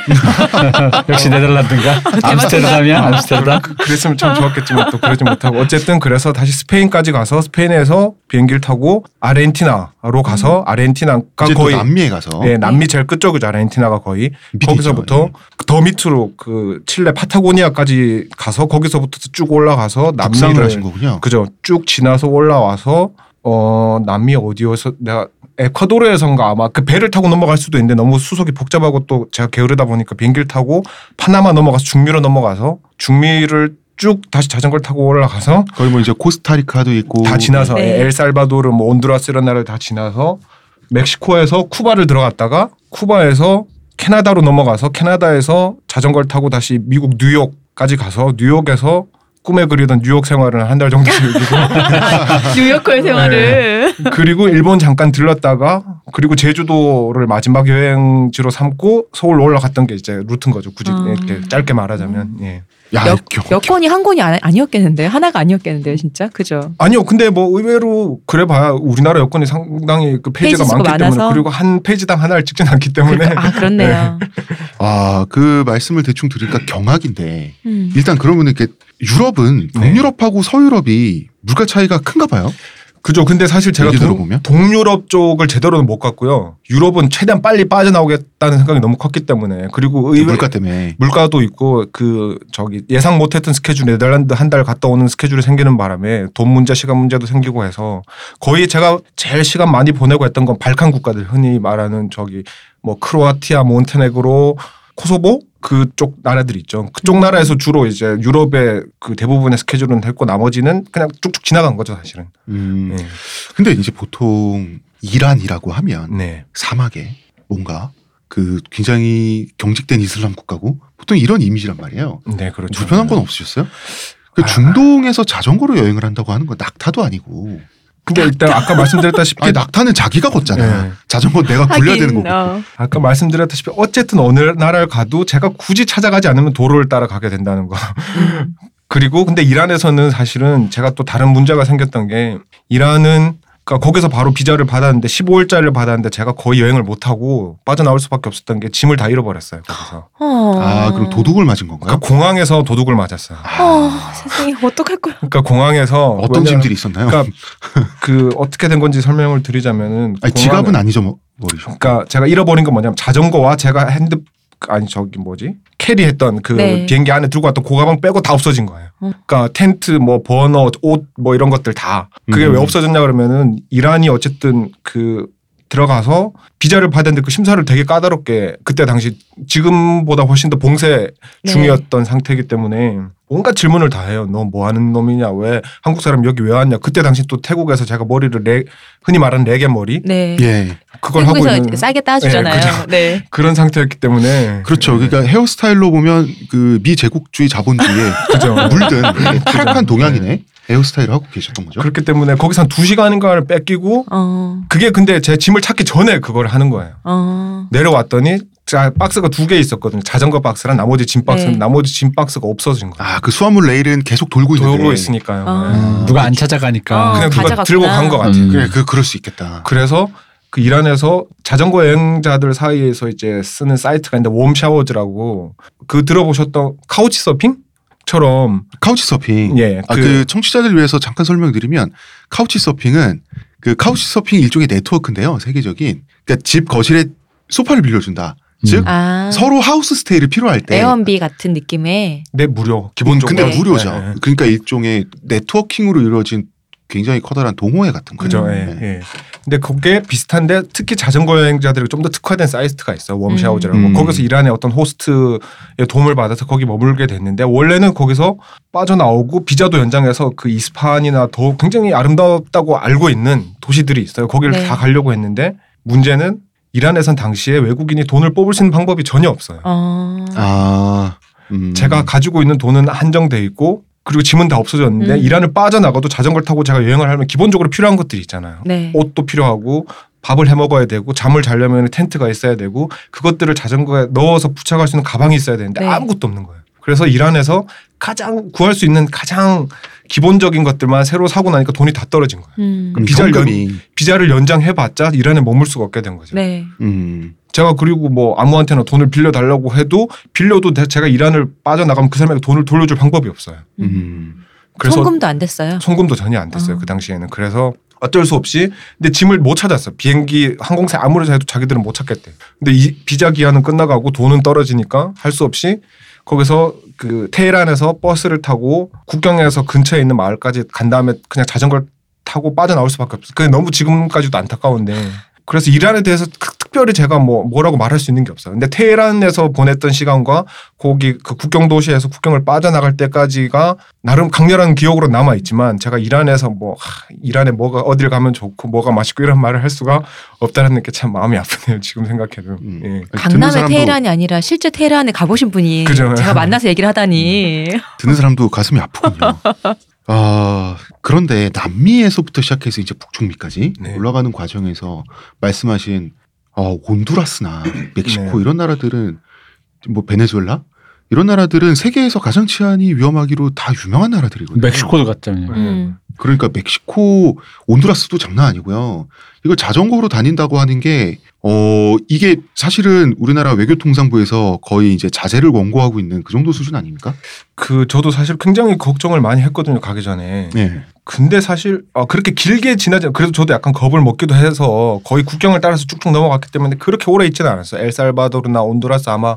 [laughs] 역시 네덜란드인가? 암스테르담이야? 암스테르담? 그- 그랬으면 참 좋았겠지만 또 그러지 못하고 어쨌든 그래서 다시 스페인까지 가서 스페인에서 비행기를 타고 아르헨티나로 가서 아르헨티나가 이제 또 거의 남미에 가서 네, 남미 제일 끝쪽이죠 아르헨티나가 거의. 거기서부터 더 밑으로 그 칠레 파타고니아까지 가서 거기서부터 쭉 올라가서 남미를 하신 거군요. 그죠 쭉 지나서 올라와서 어 남미 어디여서 내가 에콰도르에선가 아마 그 배를 타고 넘어갈 수도 있는데 너무 수속이 복잡하고 또 제가 게으르다 보니까 비행기를 타고 파나마 넘어가서 중미로 넘어가서 중미를 쭉 다시 자전거를 타고 올라가서 거의 뭐 이제 코스타리카도 있고 다 지나서 네. 엘살바도르 뭐 온두라스 이런 나라를 다 지나서 멕시코에서 쿠바를 들어갔다가 쿠바에서 캐나다로 넘어가서 캐나다에서 자전거를 타고 다시 미국 뉴욕까지 가서 뉴욕에서 꿈에 그리던 뉴욕 생활을 한 달 정도 [laughs] 즐기고 뉴요커의 생활을. 그리고 일본 잠깐 들렀다가 그리고 제주도를 마지막 여행지로 삼고 서울 올라갔던 게 이제 루트인 거죠. 굳이 아. 이렇게 짧게 말하자면. 예. 야, 몇, 겨- 몇 권이 한 권이 아니- 아니었겠는데요? 하나가 아니었겠는데요, 진짜? 그죠? 아니요. 근데 뭐 의외로 그래봐야 우리나라 여건이 상당히 그 페이지가 페이지 많기 때문에 많아서? 그리고 한 페이지당 하나를 찍진 않기 때문에 그러니까, 아, 그렇네요. [laughs] 아, 그 말씀을 대충 들으니까 경악인데 음. 일단 그러면 이렇게 유럽은 네. 동유럽하고 서유럽이 물가 차이가 큰가 봐요. 그죠. 근데 사실 제가 들어보면? 동유럽 쪽을 제대로는 못 갔고요. 유럽은 최대한 빨리 빠져나오겠다는 생각이 너무 컸기 때문에 그리고 의외 물가 때문에. 물가도 있고 그 저기 예상 못했던 스케줄 네덜란드 한 달 갔다 오는 스케줄이 생기는 바람에 돈 문제 시간 문제도 생기고 해서 거의 제가 제일 시간 많이 보내고 했던 건 발칸 국가들 흔히 말하는 저기 뭐 크로아티아 몬테네그로 코소보 그쪽 나라들 있죠. 그쪽 나라에서 주로 이제 유럽의 그 대부분의 스케줄은 했고 나머지는 그냥 쭉쭉 지나간 거죠 사실은. 음. 네. 근데 이제 보통 이란이라고 하면 네. 사막에 뭔가 그 굉장히 경직된 이슬람 국가고 보통 이런 이미지란 말이에요. 네, 그렇죠. 불편한 건 없으셨어요? 그 아. 중동에서 자전거로 여행을 한다고 하는 건 낙타도 아니고. 근데 일단 아까 말씀드렸다시피 아니, 낙타는 자기가 걷잖아. 네. 자전거 내가 굴려야 되는 거고. 어. 아까 말씀드렸다시피 어쨌든 어느 나라를 가도 제가 굳이 찾아가지 않으면 도로를 따라 가게 된다는 거. [laughs] 그리고 근데 이란에서는 사실은 제가 또 다른 문제가 생겼던 게 이란은 그러니까 거기서 바로 비자를 받았는데 15일짜리를 받았는데 제가 거의 여행을 못 하고 빠져나올 수밖에 없었던 게 짐을 다 잃어버렸어요. 거기서. 어. 아, 그럼 도둑을 맞은 건가요? 그러니까 공항에서 도둑을 맞았어요. 어, 세상에 어떡할 거야. 그러니까 공항에서 어떤 짐들이 있었나요? 그러니까 그 어떻게 된 건지 설명을 드리자면은 아니, 공항에- 지갑은 안 잊어버리셨고. 그러니까 제가 잃어버린 건 뭐냐면 자전거와 제가 hand 아니 저기 뭐지 carry했던 그 네. 비행기 안에 들고 왔던 고가방 빼고 다 없어진 거예요. 어. 그러니까 텐트 뭐 버너 옷 뭐 이런 것들 다 그게 음. 왜 없어졌냐 그러면은 이란이 어쨌든 그 들어가서 비자를 받았는데 그 심사를 되게 까다롭게 그때 당시 지금보다 훨씬 더 봉쇄 네. 중이었던 상태이기 때문에 온갖 질문을 다 해요. 너 뭐 하는 놈이냐? 왜 한국 사람 여기 왜 왔냐? 그때 당시 또 태국에서 제가 머리를 레, 흔히 말하는 레게 머리 네. 예. 그걸 하고 있는 싸게 따주잖아요. 네, 그죠. 네. [laughs] 그런 상태였기 때문에 그렇죠. 그러니까 헤어스타일로 보면 그 미제국주의 자본주의에 [laughs] 그죠. 물든 되게 타락한 동양인의 헤어스타일을 하고 계셨던 거죠. 그렇기 때문에 거기서 한두 시간인가를 뺏기고 어. 그게 근데 제 짐을 찾기 전에 그걸 하는 거예요. 어. 내려왔더니 자 박스가 두 개 있었거든요. 자전거 박스랑 나머지 짐 박스, 네. 나머지 짐 박스가 없어진 거예요. 아, 그 수화물 레일은 계속 돌고 있는데. 돌고 있으니까요. 아. 네. 누가 안 찾아가니까. 어, 그냥 누가 가져갔구나. 들고 간 것 같아요. 음. 그래, 그 그럴 수 있겠다. 그래서 그 이란에서 자전거 여행자들 사이에서 이제 쓰는 사이트가 있는데 웜샤워즈라고 그 들어보셨던 Couch Surfing 처럼 Couch Surfing. 예, 아, 그- 그 청취자들 위해서 잠깐 설명드리면 Couch Surfing은 그 Couch Surfing 일종의 네트워크인데요. 세계적인. 그러니까 집 거실에 소파를 빌려준다. 즉 아, 서로 house stay를 필요할 때 에어비 같은 느낌의 네 무료 기본적으로. 근데 네. 무료죠. 네, 네. 그러니까 일종의 networking으로 이루어진 굉장히 커다란 동호회 같은 거죠. 그죠. 음. 예, 예. 근데 그게 비슷한데 특히 자전거 여행자들이 좀 더 특화된 사이트가 있어. 웜샤워즈라고. 음. 거기서 일하는 어떤 호스트의 도움을 받아서 거기 머물게 됐는데 원래는 거기서 빠져나오고 비자도 연장해서 그 이스파한이나 더 굉장히 아름답다고 알고 있는 도시들이 있어요. 거기를 네. 다 가려고 했는데 문제는 이란에선 당시에 외국인이 돈을 뽑을 수 있는 방법이 전혀 없어요. 어. 아, 음. 제가 가지고 있는 돈은 한정돼 있고 그리고 짐은 다 없어졌는데 음. 이란을 빠져나가도 자전거를 타고 제가 여행을 하면 기본적으로 필요한 것들이 있잖아요. 네. 옷도 필요하고 밥을 해 먹어야 되고 잠을 자려면 텐트가 있어야 되고 그것들을 자전거에 넣어서 부착할 수 있는 가방이 있어야 되는데 네. 아무것도 없는 거예요. 그래서 이란에서 가장 구할 수 있는 가장 기본적인 것들만 새로 사고 나니까 돈이 다 떨어진 거예요. 음. 음, 비자를 현금이 비자를 연장해봤자 이란에 머물 수가 없게 된 거죠. 네. 음. 제가 그리고 뭐 아무한테나 돈을 빌려달라고 해도 빌려도 대- 제가 이란을 빠져나가면 그 사람에게 돈을 돌려줄 방법이 없어요. 음. 그래서 송금도 안 됐어요. 송금도 전혀 안 됐어요 어. 그 당시에는 그래서 어쩔 수 없이 근데 짐을 못 찾았어 비행기 항공사 아무리 해도 자기들은 못 찾겠대 근데 이 비자 기한은 끝나가고 돈은 떨어지니까 할 수 없이 거기서 그 테헤란에서 버스를 타고 국경에서 근처에 있는 마을까지 간 다음에 그냥 자전거를 타고 빠져나올 수밖에 없어. 그게 너무 지금까지도 안타까운데. 그래서 이란에 대해서 그- 특별히 제가 뭐 뭐라고 말할 수 있는 게 없어요. 근데 테헤란에서 보냈던 시간과 거기 그 국경 도시에서 국경을 빠져나갈 때까지가 나름 강렬한 기억으로 남아 있지만 제가 이란에서 뭐 하, 이란에 뭐가 어딜 가면 좋고 뭐가 맛있고 이런 말을 할 수가 없다는 게 참 마음이 아프네요. 지금 생각해도. 음. 예. 강남의 테헤란이 아니라 실제 테헤란에 가보신 분이 그죠. 제가 만나서 얘기를 하다니. 듣는 사람도 가슴이 아프군요. 아 그런데 남미에서부터 시작해서 이제 북중미까지 네. 올라가는 과정에서 말씀하신 어, 온두라스나 멕시코 네. 이런 나라들은 뭐 베네수엘라 이런 나라들은 세계에서 가장 치안이 위험하기로 다 유명한 나라들이거든요. 멕시코도 갔잖아요. 음. 그러니까 멕시코 온두라스도 장난 아니고요. 이걸 자전거로 다닌다고 하는 게 어, 이게 사실은 우리나라 외교통상부에서 거의 이제 자제를 권고하고 있는 그 정도 수준 아닙니까? 그 저도 사실 굉장히 걱정을 많이 했거든요. 가기 전에. 네. 근데 사실 어, 그렇게 길게 지나지 그래도 저도 약간 겁을 먹기도 해서 거의 국경을 따라서 쭉쭉 넘어갔기 때문에 그렇게 오래 있지는 않았어요. 엘살바도르나 온두라스 아마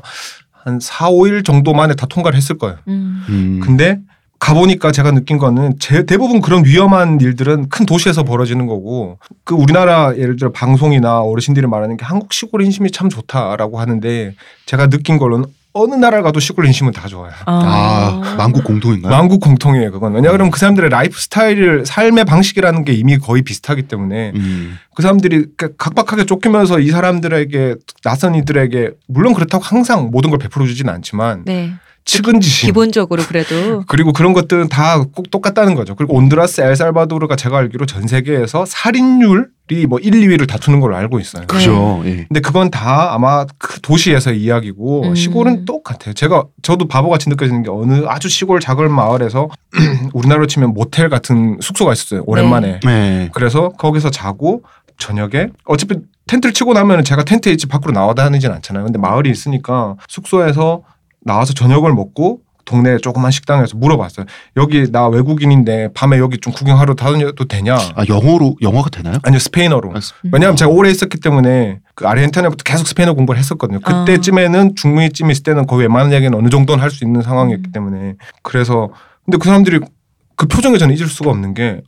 한 4, 5일 정도 만에 다 통과를 했을 거예요. 음. 음. 근데 가보니까 제가 느낀 거는 제 대부분 그런 위험한 일들은 큰 도시에서 벌어지는 거고 그 우리나라 예를 들어 방송이나 어르신들이 말하는 게 한국 시골 인심이 참 좋다라고 하는데 제가 느낀 걸로는 어느 나라를 가도 시골 인심은 다 좋아요. 아, 만국 공통인가요? 만국 공통이에요 그건 왜냐하면 그 사람들의 라이프 스타일 삶의 방식이라는 게 이미 거의 비슷하기 때문에 음. 그 사람들이 그 각박하게 쫓기면서 이 사람들에게 낯선 이들에게 물론 그렇다고 항상 모든 걸 베풀어 주지는 않지만 네. 측은지심 기본적으로 그래도 [laughs] 그리고 그런 것들은 다 꼭 똑같다는 거죠. 그리고 온두라스, 엘살바도르가 제가 알기로 전 세계에서 살인율이 뭐 1, 2위를 다투는 걸로 알고 있어요. 그죠. 예. 근데 그건 다 아마 그 도시에서 이야기고 음. 시골은 똑같아요. 제가 저도 바보같이 느껴지는 게 어느 아주 시골 작은 마을에서 [clears throat] 우리나라로 치면 모텔 같은 숙소가 있었어요. 오랜만에. 네. 그래서 거기서 자고 저녁에 어차피 텐트를 치고 나면 제가 텐트에 있지 밖으로 나와 다니진 않잖아요. 근데 마을이 있으니까 숙소에서 나와서 저녁을 먹고 동네 조그만 식당에서 물어봤어요. 여기 나 외국인인데 밤에 여기 좀 구경하러 다녀도 되냐? 아 영어로 영어가 되나요? 아니요 스페인어로. 아, 스- 왜냐하면 제가 오래 있었기 때문에 그 아르헨티나부터 계속 스페인어 공부를 했었거든요. 아. 그때쯤에는 중미쯤 있을 때는 거의 웬만한 얘기는 어느 정도는 할 수 있는 상황이었기 음. 때문에 그래서 근데 그 사람들이 그 표정에 저는 잊을 수가 없는 게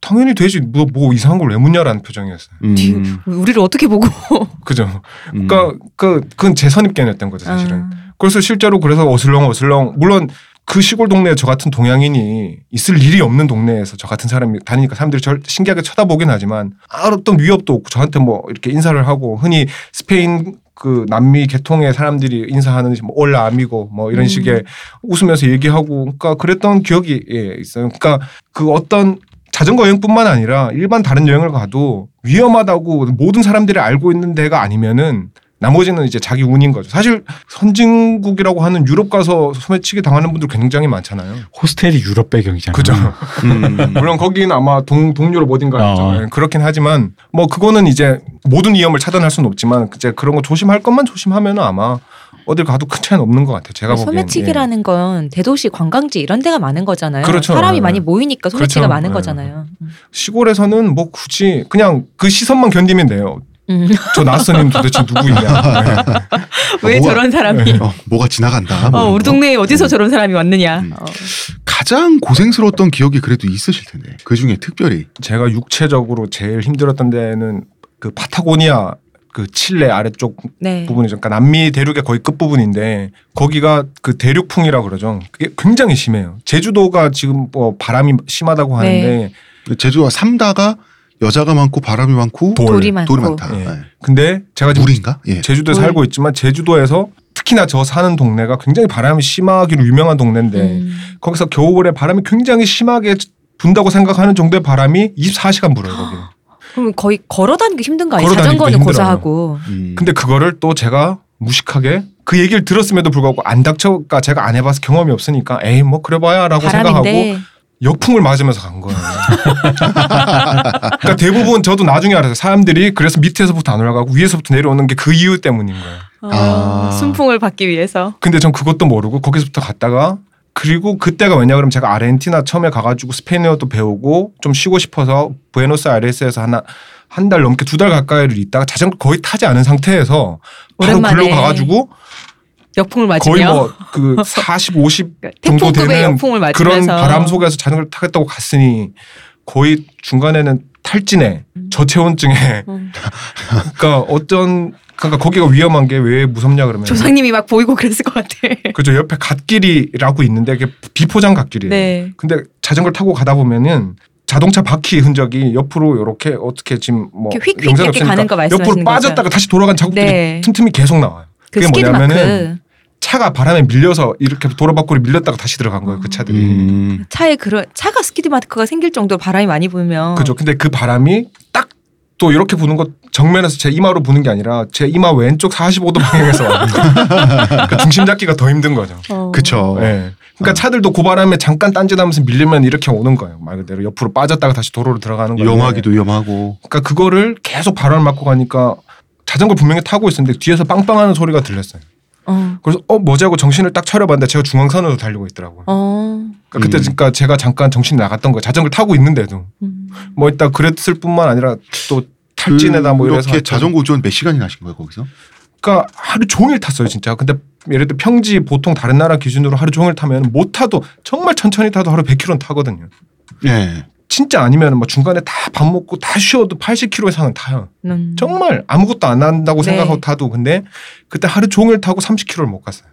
당연히 되지 뭐, 뭐 이상한 걸 왜 묻냐라는 표정이었어요. 음, 우리를 어떻게 보고? [laughs] 그죠? 음. 그러니까 그 그건 제 선입견이었던 거죠 사실은. 아. 그래서 실제로 그래서 어슬렁 어슬렁 물론 그 시골 동네에 저 같은 동양인이 있을 일이 없는 동네에서 저 같은 사람이 다니니까 사람들이 절 신기하게 쳐다보긴 하지만 아무 어떤 위협도 없고 저한테 뭐 이렇게 인사를 하고 흔히 스페인 그 남미 계통의 사람들이 인사하는 뭐 올라 아미고 뭐 이런 음. 식의 웃으면서 얘기하고 그러니까 그랬던 기억이 예, 있어요. 그러니까 그 어떤 자전거 여행뿐만 아니라 일반 다른 여행을 가도 위험하다고 모든 사람들이 알고 있는 데가 아니면은 나머지는 이제 자기 운인 거죠. 사실 선진국이라고 하는 유럽 가서 소매치기 당하는 분들 굉장히 많잖아요. 호스텔이 유럽 배경이잖아요. 그죠. 음. [laughs] 물론 거기는 아마 동, 동유럽 어딘가였죠. 어. 예, 그렇긴 하지만 뭐 그거는 이제 모든 위험을 차단할 수는 없지만 이제 그런 거 조심할 것만 조심하면 아마 어딜 가도 큰 차이는 없는 것 같아요. 제가 보기엔. 소매치기라는 건 대도시 관광지 이런 데가 많은 거잖아요. 그렇죠. 사람이 네. 많이 모이니까 소매치기가 그렇죠. 많은 네. 거잖아요. 시골에서는 뭐 굳이 그냥 그 시선만 견디면 돼요. 음. 저 낯선님 도대체 누구이냐. 네. [laughs] 왜 뭐가- 저런 사람이? 어, 뭐가 지나간다. 뭐 어, 우리 거. 동네에 어디서 저런 사람이 왔느냐? 음. 어. 가장 고생스러웠던 기억이 그래도 있으실 텐데 그 중에 특별히 제가 육체적으로 제일 힘들었던 데는 그 파타고니아 그 칠레 아래쪽 네. 부분이죠. 그러니까 남미 대륙의 거의 끝 부분인데 거기가 그 대륙풍이라 그러죠. 그게 굉장히 심해요. 제주도가 지금 뭐 바람이 심하다고 하는데 제주와 삼다가 여자가 많고 바람이 많고 돌. 돌이 많고. 돌이 많다. 예. 예. 근데 제가 지금 물인가? 예. 제주도에 돌. 살고 있지만 제주도에서 특히나 저 사는 동네가 굉장히 바람이 심하기로 유명한 동네인데 음. 거기서 겨울에 바람이 굉장히 심하게 분다고 생각하는 정도의 바람이 24시간 불어요 거기. 그럼 거의 걸어 다니기 힘든 거 아니에요? 자전거는. 고사하고. 음. 근데 그거를 또 제가 무식하게 그 얘기를 들었음에도 불구하고 안 닥쳐가 제가 안 해봐서 경험이 없으니까 에이 뭐 그래봐야라고 생각하고 역풍을 맞으면서 간 거예요. 그러니까 대부분 저도 나중에 알았어요. 사람들이 그래서 밑에서부터 안 올라가고 위에서부터 내려오는 게 그 이유 때문인 거예요. 아. 어, 순풍을 받기 위해서. 근데 전 그것도 모르고 거기서부터 갔다가 그리고 그때가 왜냐 그러면 제가 아르헨티나 처음에 가가지고 스페인어도 배우고 좀 쉬고 싶어서 부에노스아이레스에서 하나 한 달 넘게 두 달 가까이를 있다가 자전거 거의 타지 않은 상태에서 바로 글로 가가지고 역풍을 거의 맞으며? 뭐그 40, 50 그러니까 정도 되는 그런 바람 속에서 자전거를 타겠다고 갔으니 거의 중간에는 탈진에 저체온증에 음. 그러니까 어떤 그러니까 거기가 위험한 게 왜 무섭냐 그러면 조상님이 막 보이고 그랬을 것 같아. 그죠 옆에 갓길이라고 있는데 그게 비포장 갓길이에요. 네. 근데 자전거를 타고 가다 보면은 자동차 바퀴 흔적이 옆으로 이렇게 어떻게 지금 뭐 휙휙 영상이 이렇게 없으니까 가는 거 말씀하시는 옆으로 빠졌다가? 다시 돌아간 자국들이 네. 틈틈이 계속 나와요. 그 그게 skid 뭐냐면은 마크. 차가 바람에 밀려서 이렇게 도로 밖으로 밀렸다가 다시 들어간 거예요. 그 차들이. 음. 차에 그런 차가 skid mark가 생길 정도로 바람이 많이 불면 그죠. 근데 그 바람이 딱 또 이렇게 부는 것 정면에서 제 이마로 부는 게 아니라 제 이마 왼쪽 45도 방향에서. [laughs] 그러니까 중심 잡기가 더 힘든 거죠. 어. 그쵸. 네. 그러니까 차들도 그 바람에 잠깐 딴짓하면서 밀리면 이렇게 오는 거예요. 말 그대로 옆으로 빠졌다가 다시 도로로 들어가는 거예요. 위험하기도 위험하고. 그러니까 그거를 계속 바람을 맞고 가니까 자전거 분명히 타고 있었는데 뒤에서 빵빵하는 소리가 들렸어요. 어. 그래서 어 뭐지 하고 정신을 딱 차려봤는데 제가 중앙선으로 달리고 있더라고요. 어. 그러니까 그때 음. 그러니까 제가 잠깐 정신이 나갔던 거예요. 자전거 를 타고 있는데도 음. 뭐 이따 그랬을 뿐만 아니라 또 탈진에다 뭐 이렇게 하여튼 자전거 운전 몇 시간이나 하신 거예요 거기서? 그러니까 하루 종일 탔어요 진짜. 근데 예를 들어 평지 보통 다른 나라 기준으로 하루 종일 타면 못 타도 정말 천천히 타도 하루 100km는 타거든요. 예. 진짜 아니면 뭐 중간에 다 밥 먹고 다 쉬어도 80km 이상은 타요. 음. 정말 아무것도 안 한다고 네. 생각하고 타도 근데 그때 하루 종일 타고 30km를 못 갔어요.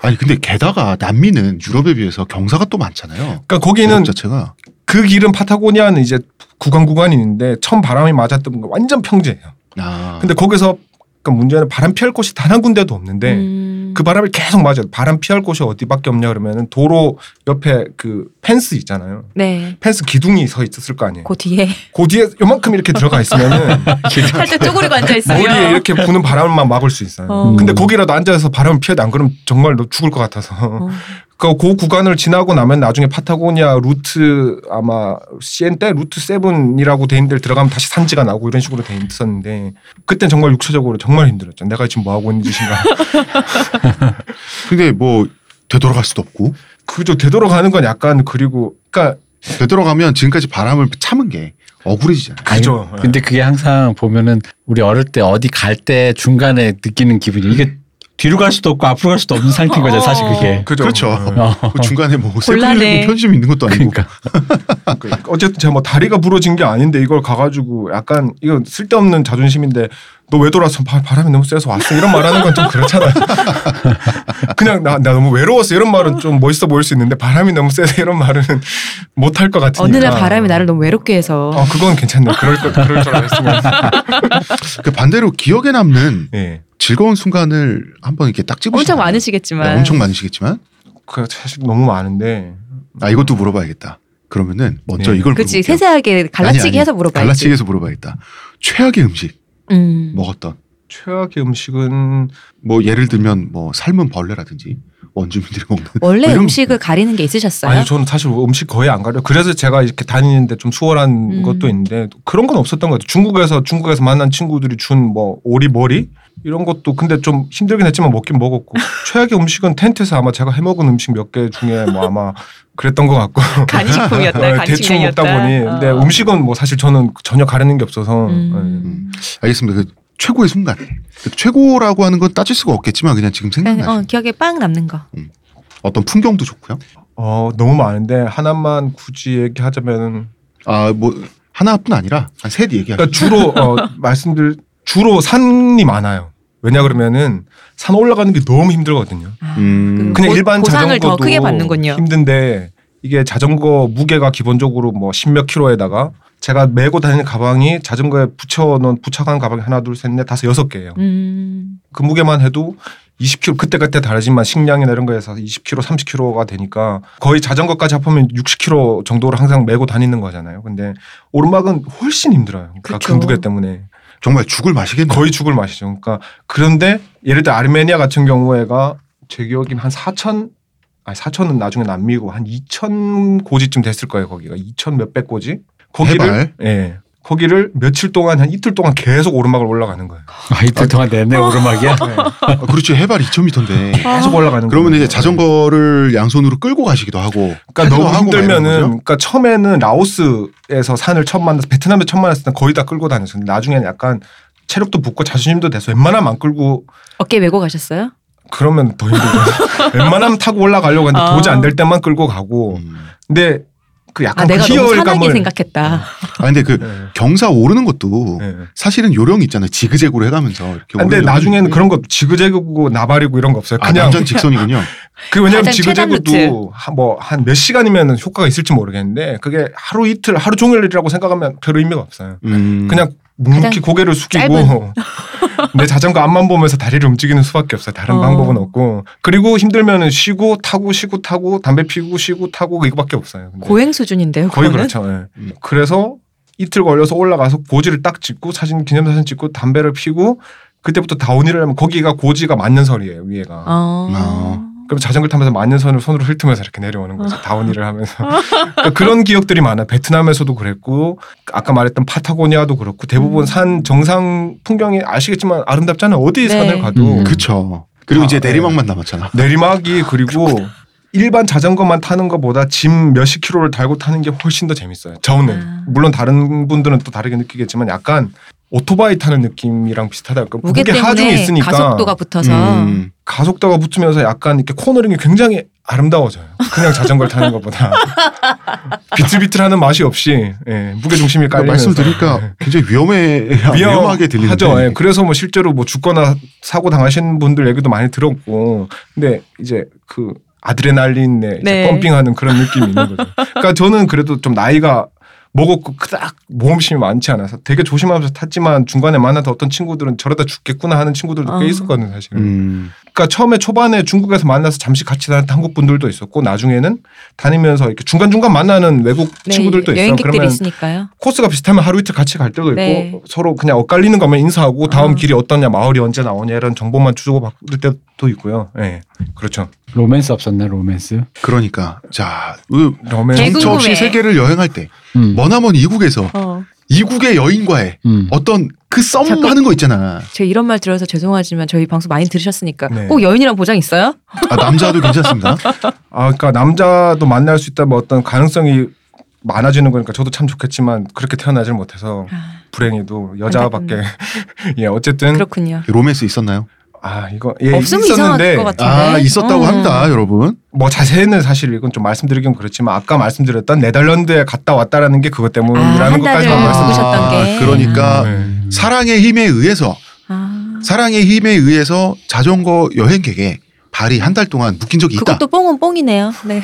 아니 근데 게다가 남미는 유럽에 비해서 경사가 또 많잖아요. 그러니까 거기는 자체가 그 길은 파타고니아는 이제 구간 구간이 있는데 처음 바람이 맞았던 건 완전 평지예요. 아. 근데 거기서 그러니까 문제는 바람 피할 곳이 단 한 군데도 없는데 음. 그 바람을 계속 맞아요. 바람 피할 곳이 어디밖에 없냐 그러면은 도로 옆에 그 펜스 있잖아요. 네. 펜스 기둥이 서 있었을 거 아니에요. 그 뒤에 그 뒤에 요만큼 이렇게 들어가 있으면은 [laughs] 살짝 쪼그리고 앉아 있어요. 머리에 이렇게 부는 바람만 막을 수 있어요. 어. 근데 거기라도 앉아서 바람을 피해도 안 그러면 정말 너 죽을 것 같아서. 어. 그, 그 구간을 지나고 나면 나중에 파타고니아 루트 아마 siete route seven이라고 돼 있는 데를 들어가면 다시 산지가 나고 이런 식으로 돼 있었는데 그땐 정말 육체적으로 정말 힘들었죠. 내가 지금 뭐 하고 있는 짓인가. [laughs] 근데 뭐 되돌아갈 수도 없고 그죠. 되돌아가는 건 약간 그리고 그러니까 되돌아가면 지금까지 바람을 참은 게 억울해지잖아요. 그죠. 근데 그게 항상 보면은 우리 어릴 때 어디 갈 때 중간에 느끼는 기분이 이게 뒤로 갈 수도 없고 앞으로 갈 수도 없는 상태인 거죠. 사실 그게. 그죠. 그렇죠. 어. 어. 그 중간에 뭐. 세븐일레븐 편의점 있는 것도 아니고. 그러니까 [laughs] 그러니까 어쨌든 제가 뭐 다리가 부러진 게 아닌데 이걸 가가지고 약간 이거 쓸데없는 자존심인데 너 왜 돌아서 바, 바람이 너무 세서 왔어 이런 말하는 건 좀 그렇잖아요. [laughs] 그냥 나, 나 너무 외로웠어 이런 말은 좀 멋있어 보일 수 있는데 바람이 너무 세서 이런 말은 못 할 것 같으니까. 어느 날 바람이 나를 너무 외롭게 해서 어 그건 괜찮네. 그럴 거 그럴 줄 알았으면. [laughs] 그 반대로 기억에 남는 예. 즐거운 순간을 한번 이렇게 딱 찍으시면 엄청 많으시겠지만 엄청 많으시겠지만 그 사실 너무 많은데 아 이것도 물어봐야겠다. 그러면 먼저 네. 이걸 그치 물어볼게요. 세세하게 갈라치기 아니, 아니, 해서 물어봐야지. 갈라치기 해서 물어봐야겠다. 최악의 음식 음. 먹었던 최악의 음식은 뭐 예를 들면 뭐 삶은 벌레라든지 원주민들이 먹는. [laughs] 원래 뭐 이런- 음식을 가리는 게 있으셨어요? 아니 저는 사실 음식 거의 안 가려. 그래서 제가 이렇게 다니는데 좀 수월한 음. 것도 있는데 그런 건 없었던 것 같아요. 중국에서 중국에서 만난 친구들이 준 뭐 오리 머리 이런 것도 근데 좀 힘들긴 했지만 먹긴 먹었고 [laughs] 최악의 음식은 텐트에서 아마 제가 해먹은 음식 몇 개 중에 뭐 아마 그랬던 것 같고 [laughs] 간식품이었다. 네, 대충 먹다. 보니 근데 어. 음식은 뭐 사실 저는 전혀 가리는 게 없어서 네. 음. 알겠습니다. 그 최고의 순간. 그 최고라고 하는 건 따질 수가 없겠지만 그냥 지금 그냥, 생각나요. 어, 기억에 빵 남는 거. 어떤 풍경도 좋고요. 어 너무 많은데 하나만 굳이 얘기하자면 아뭐 하나뿐 아니라 한셋 얘기하죠. 그러니까 주로 어, [laughs] 말씀들 주로 산이 많아요. 왜냐 그러면은 산 올라가는 게 너무 힘들거든요. 아, 음. 그 그냥 보- 일반 자전거도 더 크게 받는군요. 힘든데 이게 자전거 무게가 기본적으로 뭐 십몇 킬로에다가 제가 메고 다니는 가방이 자전거에 붙여놓은 부착한 가방이 하나 둘 셋 넷 다섯 여섯 개예요. 음. 그 무게만 해도 20kg 그때 그때 다르지만 식량이나 이런 거에서 20kg, 30kg가 되니까 거의 자전거까지 합하면 60kg 정도를 항상 메고 다니는 거잖아요. 근데 오르막은 훨씬 힘들어요. 그러니까 그 그쵸. 무게 때문에 정말 죽을 맛이겠네요. 거의 죽을 맛이죠. 그러니까 그런데 예를 들어 아르메니아 같은 경우에가 제 기억엔 한 4천 아니 4천은 나중에 남미고 한 2천 고지쯤 됐을 거예요. 거기가 2천 몇백 고지. 거기를? 예. 거기를 며칠 동안 한 이틀 동안 계속 오르막을 올라가는 거예요. 아, 이틀 동안 내내 오르막이야. 네. 아, 그렇죠. 해발 2,000m인데. 계속 올라가는 그러면 거예요. 이제 자전거를 양손으로 끌고 가시기도 하고. 그러니까 너무 힘들면은? 그러니까 처음에는 라오스에서 산을 처음 만나서 베트남에 처음 만났을 때 거의 다 끌고 다녔어요. 나중에는 약간 체력도 붙고 자존심도 돼서 웬만하면 안 끌고 어깨 메고 가셨어요? 그러면 더 힘들죠. [laughs] 웬만하면 타고 올라가려고 하는데 아. 도저히 안 될 때만 끌고 가고 음. 근데 그 아, 약간 그 내가 너무 희열감을 생각했다. 아 근데 그 네. 경사 오르는 것도 네. 사실은 요령이 있잖아요. 지그재그로 해가면서 이렇게. 근데 나중에는. 그런 거 지그재그고 나발이고 이런 거 없어요. 아, 그냥 완전 직선이군요. [laughs] 그 왜냐면 최단 지그재그도 뭐 한 몇 시간이면 효과가 있을지 모르겠는데 그게 하루 이틀 하루 종일이라고 생각하면 별 의미가 없어요. 음. 그냥 묵묵히 고개를 숙이고. [laughs] 내 자전거 앞만 보면서 다리를 움직이는 수밖에 없어요. 다른 어. 방법은 없고 그리고 힘들면은 쉬고 타고 쉬고 타고 담배 피고 쉬고 타고 이거밖에 없어요. 근데 고행 수준인데요. 거의 그거는? 그렇죠. 예. 음. 그래서 이틀 걸려서 올라가서 고지를 딱 찍고 사진 기념사진 찍고 담배를 피고 그때부터 다운힐을 하면 거기가 고지가 만년설이에요 위에가. 어. 아. 그럼 자전거를 타면서 만년선을 손으로 훑으면서 이렇게 내려오는 거죠. 다운힐을 하면서. [laughs] 그러니까 그런 기억들이 많아요. 베트남에서도 그랬고 아까 말했던 파타고니아도 그렇고 대부분 음. 산 정상 풍경이 아시겠지만 아름답잖아요. 어디 네. 산을 가도 음. 그쵸. 그리고 아, 이제 네. 내리막만 남았잖아. 내리막이 그리고 일반 자전거만 타는 것보다 짐 몇십 킬로를 달고 타는 게 훨씬 더 재밌어요. 저는 아. 물론 다른 분들은 또 다르게 느끼겠지만 약간 오토바이 타는 느낌이랑 비슷하다. 그러니까 무게 무게 하중이 때문에 있으니까 가속도가 붙어서 음. 가속도가 붙으면서 약간 이렇게 코너링이 굉장히 아름다워져요. 그냥 자전거를 타는 것보다 [laughs] 비틀비틀하는 맛이 없이 예, 무게 중심이 그러니까 깔리면서 말씀 드리니까 굉장히 위험해 위험하게 들리는데. 하죠. 예, 그래서 뭐 실제로 뭐 죽거나 사고 당하신 분들 얘기도 많이 들었고, 근데 이제 그 아드레날린에 이제 네. 펌핑하는 그런 느낌이 있는 거죠. 그러니까 저는 그래도 좀 나이가 먹었고 그닥 모험심이 많지 않아서 되게 조심하면서 탔지만 중간에 만나던 어떤 친구들은 저러다 죽겠구나 하는 친구들도 꽤 어. 있었거든요, 사실은. 음. 그러니까 처음에 초반에 중국에서 만나서 잠시 같이 다녔던 한국 분들도 있었고 나중에는 다니면서 이렇게 중간 중간 만나는 외국 네, 친구들도 있어요. 그러면 있으니까요. 코스가 비슷하면 하루 이틀 같이 갈 때도 있고 네. 서로 그냥 엇갈리는 거면 인사하고 다음 어. 길이 어떠냐 마을이 언제 나오냐 이런 정보만 주고 받을 때도 있고요. 예, 그렇죠. 로맨스 없었나 로맨스? 그러니까 자, 그 정처 없이 궁금해. 세계를 여행할 때 음. 머나먼 이국에서 어. 이국의 여인과의 음. 어떤 그 썸 잠깐- 하는 거 있잖아. 제가 이런 말 들어서 죄송하지만 저희 방송 많이 들으셨으니까 네. 꼭 여인이랑 보장 있어요? 아, 남자도 괜찮습니다. [laughs] 아, 그러니까 남자도 만날 수 있다면 어떤 가능성이 많아지는 거니까 저도 참 좋겠지만 그렇게 태어나질 못해서 아, 불행히도 여자밖에 [laughs] 예 어쨌든 그렇군요. 로맨스 있었나요? 아 이거 예 없으면 있었는데 이상할 것 같은데. 아 있었다고 어. 합니다, 여러분. 뭐 자세히는 사실 이건 좀 말씀드리긴 그렇지만 아까 말씀드렸던 네덜란드에 갔다 왔다라는 게 그것 아, 때문이라는 한 것까지만 달을 말씀. 묵으셨던 게. 그러니까 네. 사랑의 힘에 의해서 아. 사랑의 힘에 의해서 자전거 여행객에 발이 한 달 동안 묶인 적이 있다. 그것도 뽕은 뽕이네요. 네.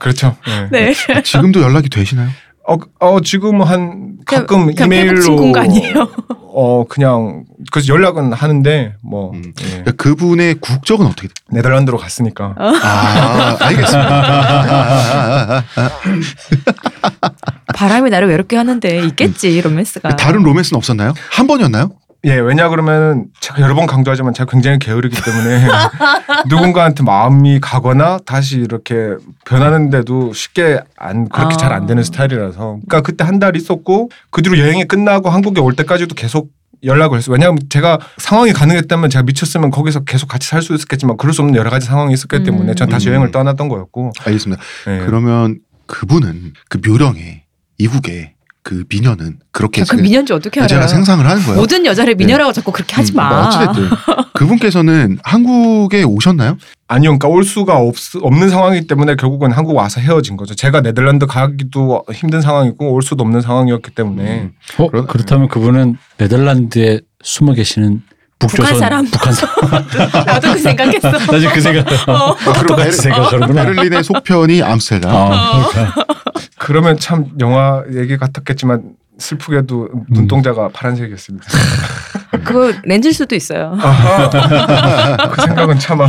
그렇죠. 네. 네. 지금도 연락이 되시나요? 어, 어 지금 한 가끔 그냥 이메일로 아니에요? [laughs] 어 그냥 그래서 연락은 하는데 뭐 음. 예. 그러니까 그분의 국적은 어떻게 돼요? 네덜란드로 갔으니까 아, 알겠습니다. [laughs] 바람이 나를 외롭게 하는데 있겠지 로맨스가. 다른 로맨스는 없었나요? 한 번이었나요? 예, 왜냐 그러면 제가 여러 번 강조하지만 제가 굉장히 게으르기 때문에 [laughs] 누군가한테 마음이 가거나 다시 이렇게 변하는데도 쉽게 안 그렇게 아. 잘안 되는 스타일이라서 그러니까 그때 한 달 있었고 그 뒤로 여행이 끝나고 한국에 올 때까지도 계속 연락을 했어요. 왜냐하면 제가 상황이 가능했다면 제가 미쳤으면 거기서 계속 같이 살 수 있었겠지만 그럴 수 없는 여러 가지 상황이 있었기 때문에 전 다시 음. 여행을 떠났던 거였고 알겠습니다. 예. 그러면 그분은 그 묘령의 이국의 그 미녀는 그렇게 그 미녀인지 어떻게 제가 알아요? 생상을 하는 거예요. 모든 여자를 미녀라고 자꾸 그렇게 하지 음, 마. 어찌됐든 그분께서는 [laughs] 한국에 오셨나요? 아니요, 그러니까 올 수가 없, 없는 상황이기 때문에 결국은 한국 와서 헤어진 거죠. 제가 네덜란드 가기도 힘든 상황이고 올 수도 없는 상황이었기 때문에 어, 그런- 그렇다면 그분은 네덜란드에 숨어 계시는 북조선 북한 사람? 북한 사람. [laughs] 나도 그 생각했어. [laughs] 나 지금 그 생각. 아, 그럼 똑같이 베르, 생각하는구나. 베를린의 속편이 암스테르담. 어, 그러니까. 그러면 참 영화 얘기 같았겠지만 슬프게도 눈동자가 파란색이었습니다. [laughs] 그거 렌즈일 수도 있어요. [laughs] 아하. 그 생각은 참아.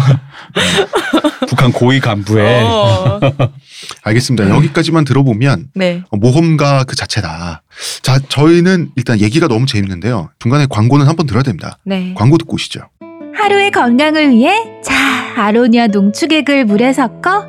북한 고위 간부의 어. [laughs] 알겠습니다. 여기까지만 들어보면 네. 어, 모험가 그 자체다. 자, 저희는 일단 얘기가 너무 재밌는데요. 중간에 광고는 한번 들어야 됩니다. 네. 광고 듣고 오시죠. 하루의 건강을 위해 자 아로니아 농축액을 물에 섞어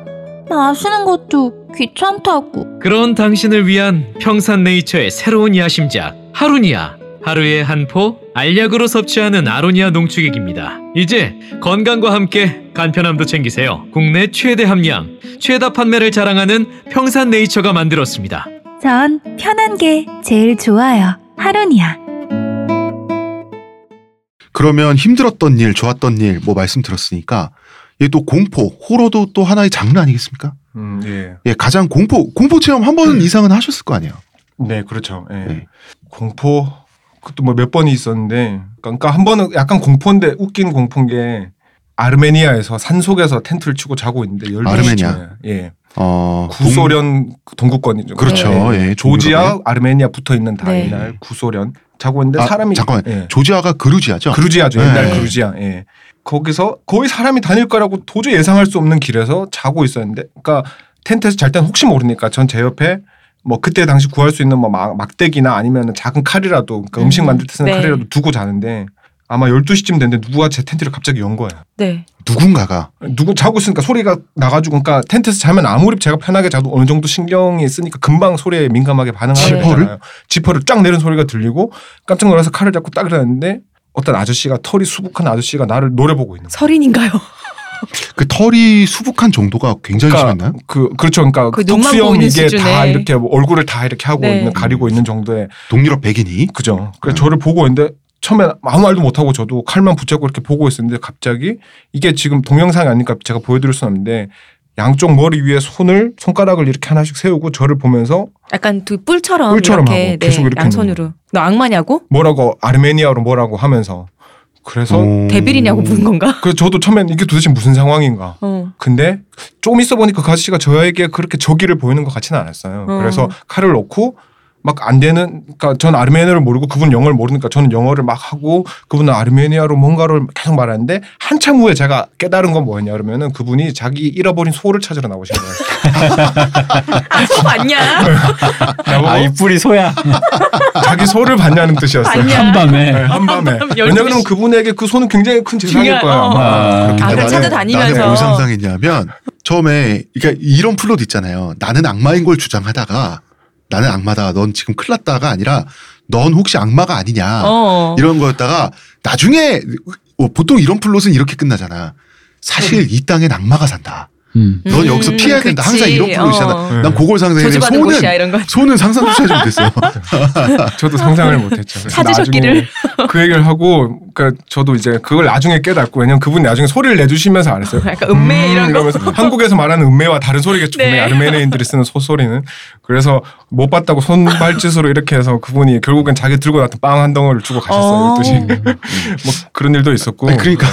마시는 것도 귀찮다고 그런 당신을 위한 평산네이처의 새로운 야심작 하루니아 하루에 한 포 알약으로 섭취하는 아로니아 농축액입니다. 이제 건강과 함께 간편함도 챙기세요. 국내 최대 함량, 최다 판매를 자랑하는 평산네이처가 만들었습니다. 전 편한 게 제일 좋아요 하루니아 그러면 힘들었던 일, 좋았던 일 뭐 말씀 들었으니까 이게 또 공포, 호러도 또 하나의 장르 아니겠습니까? 음, 예. 예, 가장 공포, 공포 체험 한 번 이상은 하셨을 거 아니에요. 네, 그렇죠. 예. 네. 공포 그것도 뭐 몇 번이 있었는데 그러니까 한 번은 약간 공포인데 웃긴 공포인 게 아르메니아에서 산 속에서 텐트를 치고 자고 있는데 12시쯤에 아르메니아. 예. 어, 구소련 동구권이죠. 그렇죠. 네. 예, 조지아, 동유럽에. 아르메니아 붙어 있는 네. 다이날 구소련 자고 있는데 아, 사람이 잠깐만. 예. 조지아가 그루지아죠. 그루지아죠. 옛날 네. 그루지아. 예. 거기서 거의 사람이 다닐 거라고 도저히 예상할 수 없는 길에서 자고 있었는데, 그러니까 텐트에서 잘 때는 혹시 모르니까 전 제 옆에 뭐 그때 당시 구할 수 있는 뭐 막- 막대기나 아니면 작은 칼이라도 그러니까 음식 음, 만들 때 쓰는 네. 칼이라도 두고 자는데 아마 12시쯤 됐는데 누가 제 텐트를 갑자기 연 거예요. 네. 누군가가 누구 자고 있으니까 소리가 나가지고 그러니까 텐트에서 자면 아무리 제가 편하게 자도 어느 정도 신경이 쓰니까 금방 소리에 민감하게 반응하는 지퍼를? 거잖아요. 지퍼를 쫙 내는 소리가 들리고 깜짝 놀라서 칼을 잡고 딱 일어났는데 어떤 아저씨가 털이 수북한 아저씨가 나를 노려보고 있는 거예요. 설인인가요? [laughs] 그 털이 수북한 정도가 굉장히 심했나요? 그 그렇죠. 그러니까 그 눈만 턱수염 보이는 이게 다 수준의. 이렇게 뭐 얼굴을 다 이렇게 하고 네. 있는 가리고 있는 정도의 동유럽 백인이 그죠. 그래서 음. 저를 보고 있는데 처음에 아무 말도 못 하고 저도 칼만 붙잡고 이렇게 보고 있었는데 갑자기 이게 지금 동영상이 아니니까 제가 보여드릴 수는 없는데 양쪽 머리 위에 손을 손가락을 이렇게 하나씩 세우고 저를 보면서 약간 두 뿔처럼, 뿔처럼 이렇게 하고 계속 네, 이렇게 양손으로. 너 악마냐고? 뭐라고 아르메니아로 뭐라고 하면서 그래서 오. 데빌이냐고 묻는 건가? [laughs] 그래서 저도 처음엔 이게 도대체 무슨 상황인가. 어. 근데 조금 있어 보니까 그 아저씨가 저에게 그렇게 저기를 보이는 것 같지는 않았어요. 어. 그래서 칼을 넣고 막 안 되는 그러니까 전 아르메니아를 모르고 그분 영어를 모르니까 저는 영어를 막 하고 그분은 아르메니아로 뭔가를 계속 말하는데 한참 후에 제가 깨달은 건 뭐였냐 그러면은 그분이 자기 잃어버린 소를 찾으러 나오신 거예요. [laughs] 아, 소 봤냐? 나보고 아, 이 뿔이 소야. [laughs] 자기 소를 봤냐는 뜻이었어요. 봤냐? 한밤에. 네, 한밤에. 한밤 왜냐하면 그분에게 그 소는 굉장히 큰 재산일 거야. 아마. 어. 그렇게 아, 그걸 되면. 찾아다니면서. 나는 뭘 상상했냐면 처음에 그러니까 이런 플롯 있잖아요. 나는 악마인 걸 주장하다가 나는 악마다. 넌 지금 큰일 났다가 아니라 넌 혹시 악마가 아니냐. 어. 이런 거였다가 나중에 어, 보통 이런 플롯은 이렇게 끝나잖아. 사실 이 땅엔 악마가 산다. 음. 넌 여기서 피해야 된다. 항상. 이런 플롯이잖아. 어. 네. 난 그걸 상상했는데 이런 거. 소는 상상조차 좀 됐어요. 저도 상상을 못했죠. 찾으셨기를. 그 얘기를 하고, 그러니까 저도 이제 그걸 나중에 깨닫고, 왜냐면 그분 나중에 소리를 내주시면서 알았어요. 약간 음매 이런 거. 이러면서 한국에서 말하는 음매와 다른 소리겠죠. 네. 분명히 아르메니아인들이 쓰는 소소리는. 그래서 못 봤다고 손발짓으로 이렇게 해서 그분이 결국엔 자기 들고 나왔던 빵 한 덩어리를 주고 가셨어요. 어. 12시. 뭐 그런 일도 있었고. 아니, 그러니까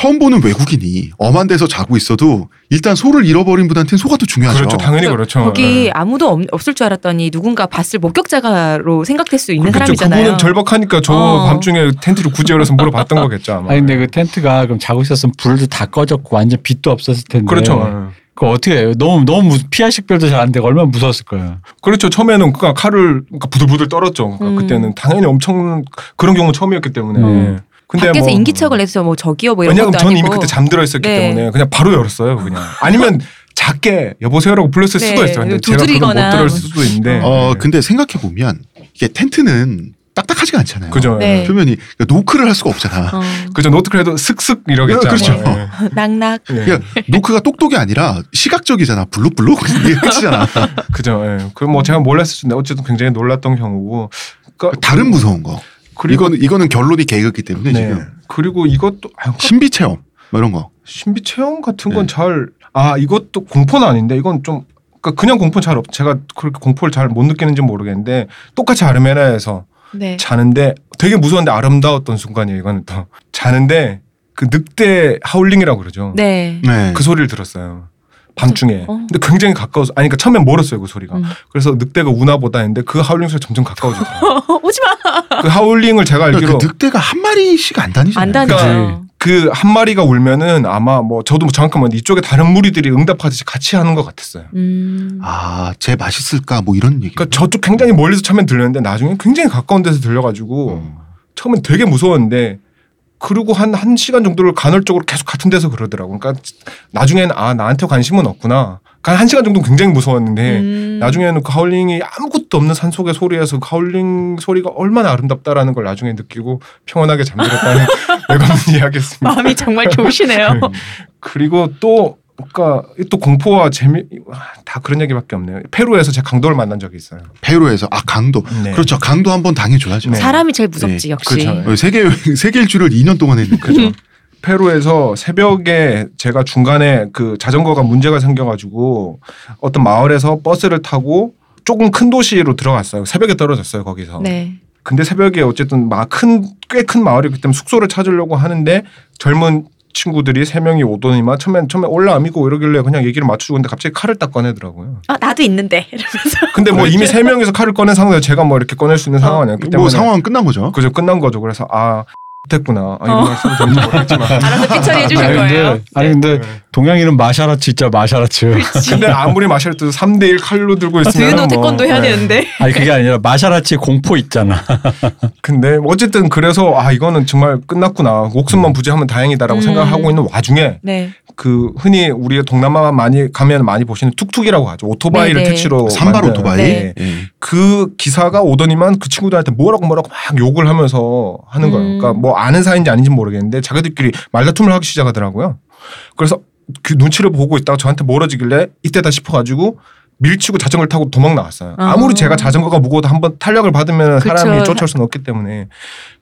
처음 보는 외국인이 엄한 데서 자고 있어도 일단 소를 잃어버린 분한테는 소가 더 중요하죠. 그렇죠. 당연히 그렇죠. 거기 예. 아무도 없, 없을 줄 알았더니 누군가 봤을 목격자로 생각될 수 있는 그렇겠죠. 사람이잖아요. 그분은 절박하니까 저 어. 밤중에 텐트를 굳이 열어서 물어봤던 [laughs] 거겠죠. 아마. 아니 근데 그 텐트가 그럼 자고 있었으면 불도 다 꺼졌고 완전 빛도 없었을 텐데. 그렇죠. 그거 어떻게 해요? 너무 너무 무- 피하 식별도 잘 안 되고 얼마나 무서웠을 거예요. 그렇죠. 처음에는 그니까 칼을 그러니까 부들부들 떨었죠. 그러니까 음. 그때는 당연히 엄청 그런 경우 처음이었기 때문에. 음. 근데 밖에서 뭐 인기척을 내서 뭐 저기요 뭐 이런 왜냐면 것도 저는 아니고. 이미 그때 잠들어 있었기 네. 때문에 그냥 바로 열었어요. 그냥 [laughs] 아니면 작게 여보세요라고 불렀을 네, 수도 있어요. 근데 제가 그걸 못 두드리거나 들을 뭐. 수도 있는데. 어 근데 생각해 보면 이게 텐트는 딱딱하지가 않잖아요. 그죠. 네. 표면이 그러니까 노크를 할 수가 없잖아. 어, 그죠. 노트크래도 슥슥 이러겠죠. 그렇죠. 네. [laughs] 낙낙. 네. 그러니까 노크가 똑똑이 아니라 시각적이잖아. 블룩블룩 [laughs] 이게 끝이잖아. 그죠. 예. 그뭐 제가 몰랐을 수도 있는데 어쨌든 굉장히 놀랐던 경우고. 그러니까 다른 무서운 거. 그리고 이거는 이거는 결론이 개그기 때문에 네. 지금 그리고 이것도 아유, 신비 체험 뭐 이런 거. 신비 체험 같은 네. 건잘아 이것도 공포는 아닌데 이건 좀 그러니까 그냥 공포는 잘 없. 제가 그렇게 공포를 잘 못 느끼는지 모르겠는데 똑같이 아르메나에서 네. 자는데 되게 무서운데 아름다웠던 순간이에요. 이거는 또 자는데 그 늑대 하울링이라고 그러죠. 네. 네. 그 소리를 들었어요. 밤중에. 어. 근데 굉장히 가까워서 아니 그러니까 처음엔 멀었어요 그 소리가. 음. 그래서 늑대가 우나 보다 했는데 그 하울링 소리가 점점 가까워지더라고요. [laughs] 오지 마. 그 하울링을 제가 그러니까 알기로 그 늑대가 한 마리씩 안 다니잖아요. 안 다니죠. 그러니까 그한 마리가 울면은 아마 뭐 저도 뭐 정확히 뭐 이쪽에 다른 무리들이 응답하듯이 같이 하는 것 같았어요. 음. 아, 쟤 맛있을까 뭐 이런 얘기. 그러니까 저쪽 굉장히 멀리서 처음엔 들렸는데 나중에 굉장히 가까운 데서 들려가지고 음. 처음엔 되게 무서웠는데 그리고 한한 시간 정도를 간헐적으로 계속 같은 데서 그러더라고. 그러니까 나중에는 아 나한테 관심은 없구나. 그러니까 한 시간 정도 는 굉장히 무서웠는데 음. 나중에는 그 하울링이 아무것도 없는 산 속의 소리에서 그 하울링 소리가 얼마나 아름답다라는 걸 나중에 느끼고 평온하게 잠들었다는 [laughs] 외관문 이야기했습니다. 마음이 정말 좋으시네요. 그리고 또 그러니까 또 공포와 재미 다 그런 얘기밖에 없네요. 페루에서 제가 강도를 만난 적이 있어요. 페루에서 아 강도. 네. 그렇죠. 강도 한번 당해줘야죠. 네. 사람이 제일 무섭지 네, 역시. 그렇죠. 어, 세계 세계 일주를 2년 동안 했는데. 그죠. [laughs] 페루에서 새벽에 제가 중간에 그 자전거가 문제가 생겨가지고 어떤 마을에서 버스를 타고 조금 큰 도시로 들어갔어요. 새벽에 떨어졌어요 거기서. 네. 근데 새벽에 어쨌든 막 큰 꽤 큰 마을이기 때문에 숙소를 찾으려고 하는데 젊은 친구들이 세 명이 오더니만 처음엔 처음에 올라암이고 이러길래 그냥 얘기를 맞추고 있는데 갑자기 칼을 딱 꺼내더라고요. 아 나도 있는데 [laughs] 이러면서. 근데 뭐 이미 세 명이서 칼을 꺼낸 상황에서 제가 뭐 이렇게 꺼낼 수 있는 상황은 아니었기 때문에 뭐 상황은 끝난 거죠. 그죠 끝난 거죠. 그래서 아 됐구나. 아, 이런 어. 말씀 드리지 모르겠지만. [laughs] 알아서 삐처리 해 주실 아니, 거예요. 근데, 아니 근데 네. 동양인은 마샤라츠 있죠 마샤라츠. 근데 아무리 마샬도 3대 1 칼로 들고 있으면 드유노 뭐, 태권도 해야 네. 되는데. 아니 그게 아니라 마샤라츠의 공포 있잖아. [laughs] 근데 어쨌든 그래서 아 이거는 정말 끝났구나. 목숨만 부지하면 다행이다라고 음. 생각을 하고 있는 와중에 네. 그 흔히 우리가 동남아 많이 가면 많이 보시는 툭툭이라고 하죠. 오토바이를 네네. 택시로 산발. 오토바이. 네. 예. 그 기사가 오더니만 그 친구들한테 뭐라고 뭐라고 막 욕을 하면서 하는 거예요. 음. 그러니까 뭐 아는 사이인지 아닌지 모르겠는데 자기들끼리 말다툼을 하기 시작하더라고요. 그래서 그 눈치를 보고 있다가 저한테 멀어지길래 이때다 싶어가지고 밀치고 자전거를 타고 도망 나왔어요. 아. 아무리 제가 자전거가 무거워도 한번 탄력을 받으면 사람이 그쵸. 쫓아올 수는 없기 때문에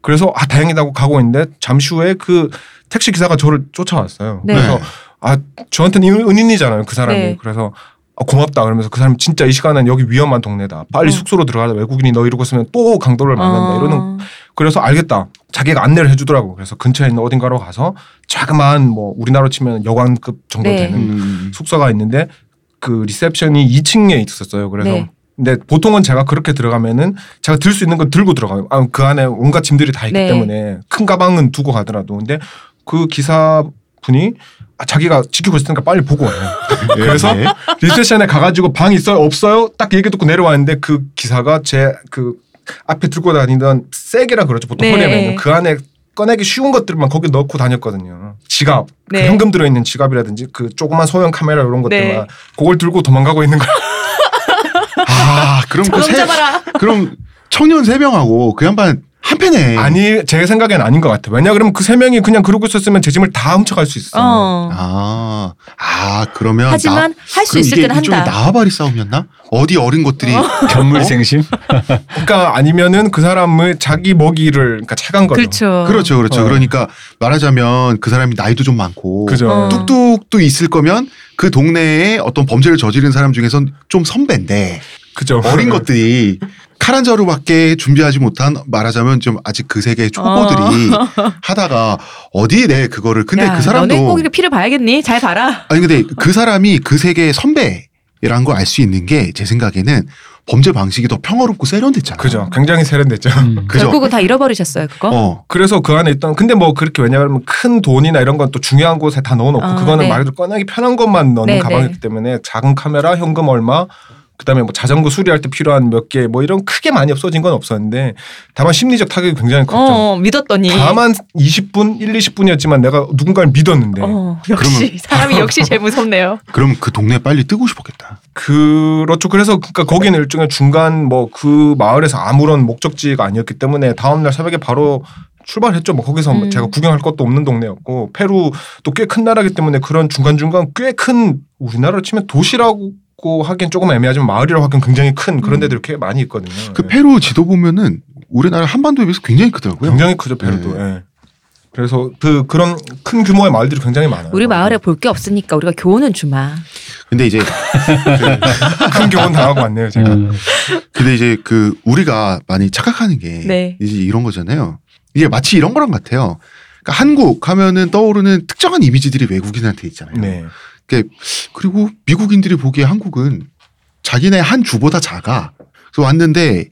그래서 아 다행이다고 가고 있는데 잠시 후에 그 택시 기사가 저를 쫓아왔어요. 네. 그래서 아 저한테는 은- 은인이잖아요 그 사람이 네. 그래서 아, 고맙다 그러면서 그 사람이 진짜 이 시간은 여기 위험한 동네다 빨리 어. 숙소로 들어가자 외국인이 너 이러고 있으면 또 강도를 만난다 어. 이러는 그래서 알겠다 자기가 안내를 해주더라고 그래서 근처에 있는 어딘가로 가서 자그마한 뭐 우리나라로 치면 여관급 정도 네. 되는 음. 숙소가 있는데 그 리셉션이 2층에 있었어요 그래서 네. 근데 보통은 제가 그렇게 들어가면은 제가 들 수 있는 건 들고 들어가요. 아, 그 안에 온갖 짐들이 다 있기 네. 때문에 큰 가방은 두고 가더라도 근데 그 기사 분이 아, 자기가 지키고 있으니까 빨리 보고 와요. [laughs] 그래서 네. 리셉션에 가가지고 방 있어요 없어요 딱 얘기 듣고 내려왔는데 그 기사가 제 그 앞에 들고 다니던 색이라 그러죠 보통 네. 허리에 그 안에 꺼내기 쉬운 것들만 거기 넣고 다녔거든요. 지갑, 그 네. 현금 들어있는 지갑이라든지 그 조그만 소형 카메라 이런 것들만 네. 그걸 들고 도망가고 있는 거야. 아, 그럼 그 세. 그럼 청년 세 명하고 그 양반 한 패네. 아니 제 생각엔 아닌 것 같아. 왜냐 그러면 그 세 명이 그냥 그러고 있었으면 제 짐을 다 훔쳐갈 수 있어. 어. 아, 아 그러면 하지만 할 수 있을 일종의 한다. 나와바리 싸움이었나? 어디 어린 것들이 [laughs] 견물생심. 그러니까 아니면은 그 사람을 자기 먹이를 그러니까 채간 거죠. 그렇죠. 그렇죠, 그렇죠. 어. 그러니까 말하자면 그 사람이 나이도 좀 많고 그죠. 어. 뚝뚝도 있을 거면 그 동네에 어떤 범죄를 저지른 사람 중에선 좀 선배인데 그죠. 어린 것들이 칼한 자루밖에 준비하지 못한 말하자면 좀 아직 그 세계 초보들이 [laughs] 하다가 어디에 내 그거를 근데 야, 그 사람도 너네 꼭 이렇게 피를 봐야겠니? 잘 봐라. 아니 근데 그 사람이 그 세계의 선배 라는 걸 알 수 있는 게 제 생각에는 범죄 방식이 더 평화롭고 세련됐잖아요. 그죠. 굉장히 세련됐죠. 음. [laughs] 그죠? 결국은 다 잃어버리셨어요 그거. 어. 그래서 그 안에 있던 근데 뭐 그렇게 왜냐하면 큰 돈이나 이런 건 또 중요한 곳에 다 넣어놓고 아, 그거는 네. 말 그대로 꺼내기 편한 것만 넣는 네, 가방이기 네. 때문에 작은 카메라, 현금 얼마, 그다음에 뭐 자전거 수리할 때 필요한 몇 개 뭐 이런 크게 많이 없어진 건 없었는데 다만 심리적 타격이 굉장히 컸죠. 어, 믿었더니. 다만 20분, 1, 20분이었지만 내가 누군가를 믿었는데 어, 역시 사람이 [laughs] 역시 제일 무섭네요. 그럼 그 동네 빨리 뜨고 싶었겠다. 그렇죠. 그래서 그러니까 거기는 일종의 중간 뭐 그 마을에서 아무런 목적지가 아니었기 때문에 다음 날 새벽에 바로 출발했죠. 뭐 거기서 뭐 음. 제가 구경할 것도 없는 동네였고 페루도 꽤 큰 나라기 때문에 그런 중간 중간 꽤 큰 우리나라로 치면 도시라고 하기엔 조금 애매하지만 마을이라고 하기엔 굉장히 큰 그런 음. 데들이 꽤 많이 있거든요. 그 예. 페루 지도 보면은 우리나라 한반도에 비해서 굉장히 크더라고요. 굉장히 크죠 페루도. 네. 예. 그래서 그 그런 큰 규모의 마을들이 굉장히 많아요. 우리 마을에 볼 게 없으니까 우리가 교훈은 주마. 근데 이제 큰 교훈 당하고 왔네요 제가. 음. 근데 이제 그 우리가 많이 착각하는 게 네. 이제 이런 거잖아요. 이게 마치 이런 거랑 같아요. 그러니까 한국 하면은 떠오르는 특정한 이미지들이 외국인한테 있잖아요. 네. 그리고 미국인들이 보기에 한국은 자기네 한 주보다 작아. 그래서 왔는데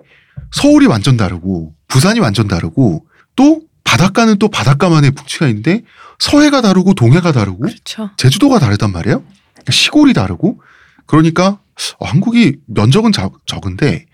서울이 완전 다르고 부산이 완전 다르고 또 바닷가는 또 바닷가만의 풍치가 있는데 서해가 다르고 동해가 다르고 그렇죠. 제주도가 다르단 말이에요. 시골이 다르고 그러니까 어, 한국이 면적은 자- 적은데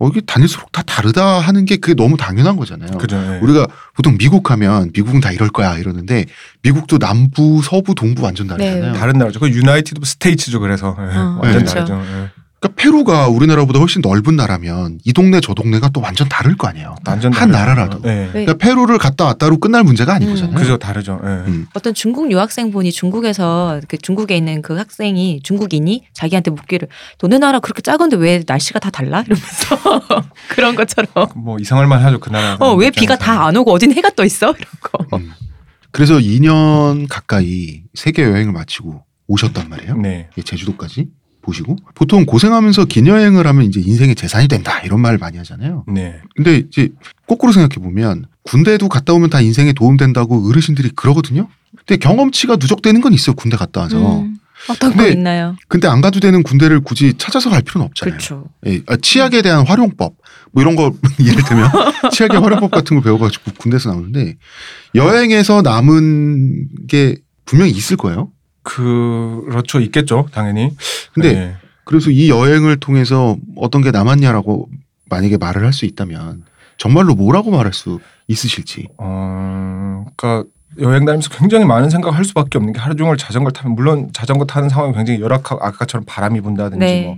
어, 이게 다닐수록 다 다르다 하는 게 그게 너무 당연한 거잖아요. 그죠. 예. 우리가 보통 미국 하면 미국은 다 이럴 거야 이러는데 미국도 남부, 서부, 동부 완전 다르잖아요. 네. 다른 나라죠. 그 유나이티드 스테이츠죠. 그래서 예. 어, 완전 그렇죠. 다르죠. 예. 그러니까 페루가 우리나라보다 훨씬 넓은 나라면 이 동네 저 동네가 또 완전 다를 거 아니에요. 완전 한. 나라라도. 예. 네. 그러니까 페루를 갔다 왔다로 끝날 문제가 아닌 음. 거잖아요. 그죠 다르죠. 예. 음. 어떤 중국 유학생분이 중국에서 그 중국에 있는 그 학생이 중국인이 자기한테 묻기를 너네 나라 그렇게 작은데 왜 날씨가 다 달라 이러면서 [laughs] 그런 것처럼 뭐 이상할 만하죠 그 나라. 어왜 비가 다 안 오고 어딘 해가 떠 있어 이런 거. 음. 그래서 2년 가까이 세계 여행을 마치고 오셨단 말이에요. 네. 예, 제주도까지 보시고 보통 고생하면서 긴 여행을 하면 이제 인생의 재산이 된다 이런 말을 많이 하잖아요. 네. 근데 이제 거꾸로 생각해 보면 군대도 갔다 오면 다 인생에 도움 된다고 어르신들이 그러거든요. 근데 경험치가 누적되는 건 있어요. 군대 갔다 와서. 음, 어떤 거 근데 있나요? 근데 안 가도 되는 군대를 굳이 찾아서 갈 필요는 없잖아요. 그렇죠. 예, 치약에 대한 활용법 뭐 이런 거 [laughs] 예를 들면 [laughs] 치약의 활용법 같은 거 배워가지고 군대에서 나오는데 여행에서 남은 게 분명히 있을 거예요. 그렇죠 있겠죠 당연히. 근데 네. 그래서 이 여행을 통해서 어떤 게 남았냐라고 만약에 말을 할 수 있다면 정말로 뭐라고 말할 수 있으실지. 어, 그러니까 여행 다니면서 굉장히 많은 생각을 할 수밖에 없는 게 하루 종일 자전거를 타면 물론 자전거 타는 상황이 굉장히 열악하고 아까처럼 바람이 분다든지 네. 뭐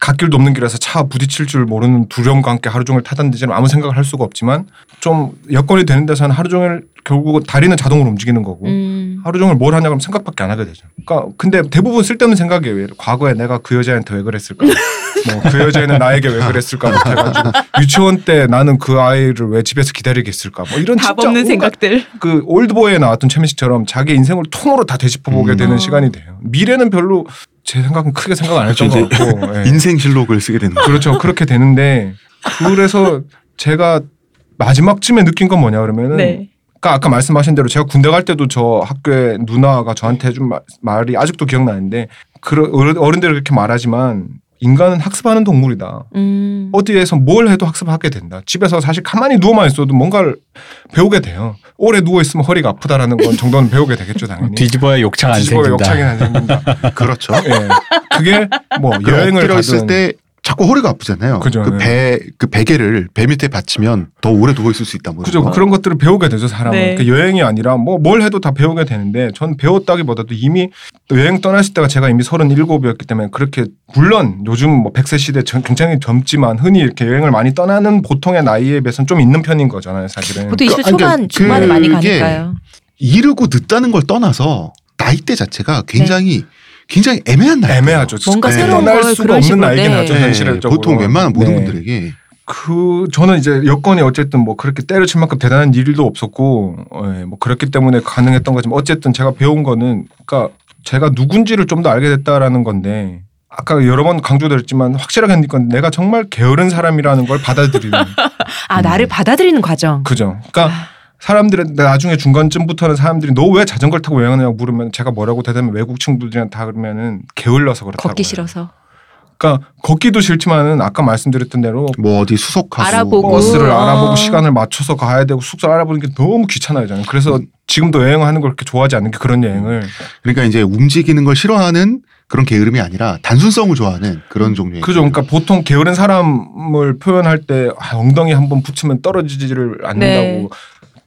갓길도 없는 길에서 차 부딪힐 줄 모르는 두려움과 함께 하루 종일 타다든지는 아무 생각을 할 수가 없지만 좀 여건이 되는 데서는 하루 종일 결국은 다리는 자동으로 움직이는 거고 음. 하루 종일 뭘 하냐 그러면 생각밖에 안 하게 되죠. 그러니까 근데 대부분 쓸데없는 생각이에요. 과거에 내가 그 여자한테 왜 그랬을까? 뭐 그 여자애는 나에게 왜 그랬을까? 뭐 해가지고 유치원 때 나는 그 아이를 왜 집에서 기다리게 했을까? 뭐 이런 답 없는 생각들. 그 올드보이에 나왔던 최민식처럼 자기 인생을 통으로 다 되짚어보게 음. 되는 어. 시간이 돼요. 미래는 별로 제 생각은 크게 생각 안 했던 것 그렇죠, 같고 예. 인생 실록을 쓰게 되는 거죠. 그렇죠 그렇게 되는데 그래서 제가 마지막쯤에 느낀 건 뭐냐 그러면은 네. 그러니까 아까 말씀하신 대로 제가 군대 갈 때도 저 학교에 누나가 저한테 해준 마- 말이 아직도 기억나는데 그런 어른- 어른들이 그렇게 말하지만 인간은 학습하는 동물이다. 음. 어디에서 뭘 해도 학습하게 된다. 집에서 사실 가만히 누워만 있어도 뭔가를 배우게 돼요. 오래 누워 있으면 허리가 아프다라는 건 정도는 배우게 되겠죠, 당연히. 뒤집어야 욕창 안 뒤집어야 생긴다. 욕창이 안 생긴다. [laughs] 그렇죠. 예. 그게 뭐그 여행을 엎드려 있을 가든 때 자꾸 허리가 아프잖아요. 그죠, 그 배 그 베개를 배 밑에 받치면 더 오래 누워 있을 수 있다. 뭐 그죠. 그런 것들을 배우게 되죠, 사람은. 네. 그 여행이 아니라 뭐 뭘 해도 다 배우게 되는데 전 배웠다기보다도 이미 또 여행 떠났을 때가 제가 이미 37이었기 때문에 그렇게 물론 요즘 뭐 100세 시대 전- 굉장히 젊지만 흔히 이렇게 여행을 많이 떠나는 보통의 나이에 비해서는 좀 있는 편인 거잖아요, 사실은. 보통 20대 그- 초반 그러니까 중반에 많이 가니까요. 이르고 늦다는 걸 떠나서 나이대 자체가 굉장히 굉장히 애매한 나이. 애매하죠. 뭔가 네. 새로운 걸 수가 없는 식으로, 나이긴 네. 하죠, 현실적으로. 보통 웬만한 모든 네. 분들에게 그 저는 이제 여건이 어쨌든 뭐 그렇게 때려칠 만큼 대단한 일도 없었고 예, 뭐 그렇기 때문에 가능했던 거지만 어쨌든 제가 배운 거는 그러니까 제가 누군지를 좀 더 알게 됐다라는 건데 아까 여러 번 강조드렸지만 확실하게 느끼건 내가 정말 게으른 사람이라는 걸 받아들이는 [laughs] 아 나를 받아들이는 과정. 그죠. 그러니까 사람들은 나중에 중간쯤부터는 사람들이 너 왜 자전거를 타고 여행하냐고 물으면 제가 뭐라고 대답하면 외국 친구들이랑 다 그러면은 게을러서 그렇다고 걷기. 싫어서. 그러니까 걷기도 싫지만은 아까 말씀드렸던 대로 뭐 어디 수속하고 알아보고. 버스를 어. 알아보고 시간을 맞춰서 가야 되고 숙소를 알아보는 게 너무 귀찮아요 저는. 그래서 지금도 여행하는 걸 그렇게 좋아하지 않는 게 그런 여행을 그러니까 이제 움직이는 걸 싫어하는 그런 게으름이 아니라 단순성을 좋아하는 그런 종류의 그죠. 그러니까 보통 게으른 사람을 표현할 때 아, 엉덩이 한 번 붙이면 떨어지지를 않는다고 네.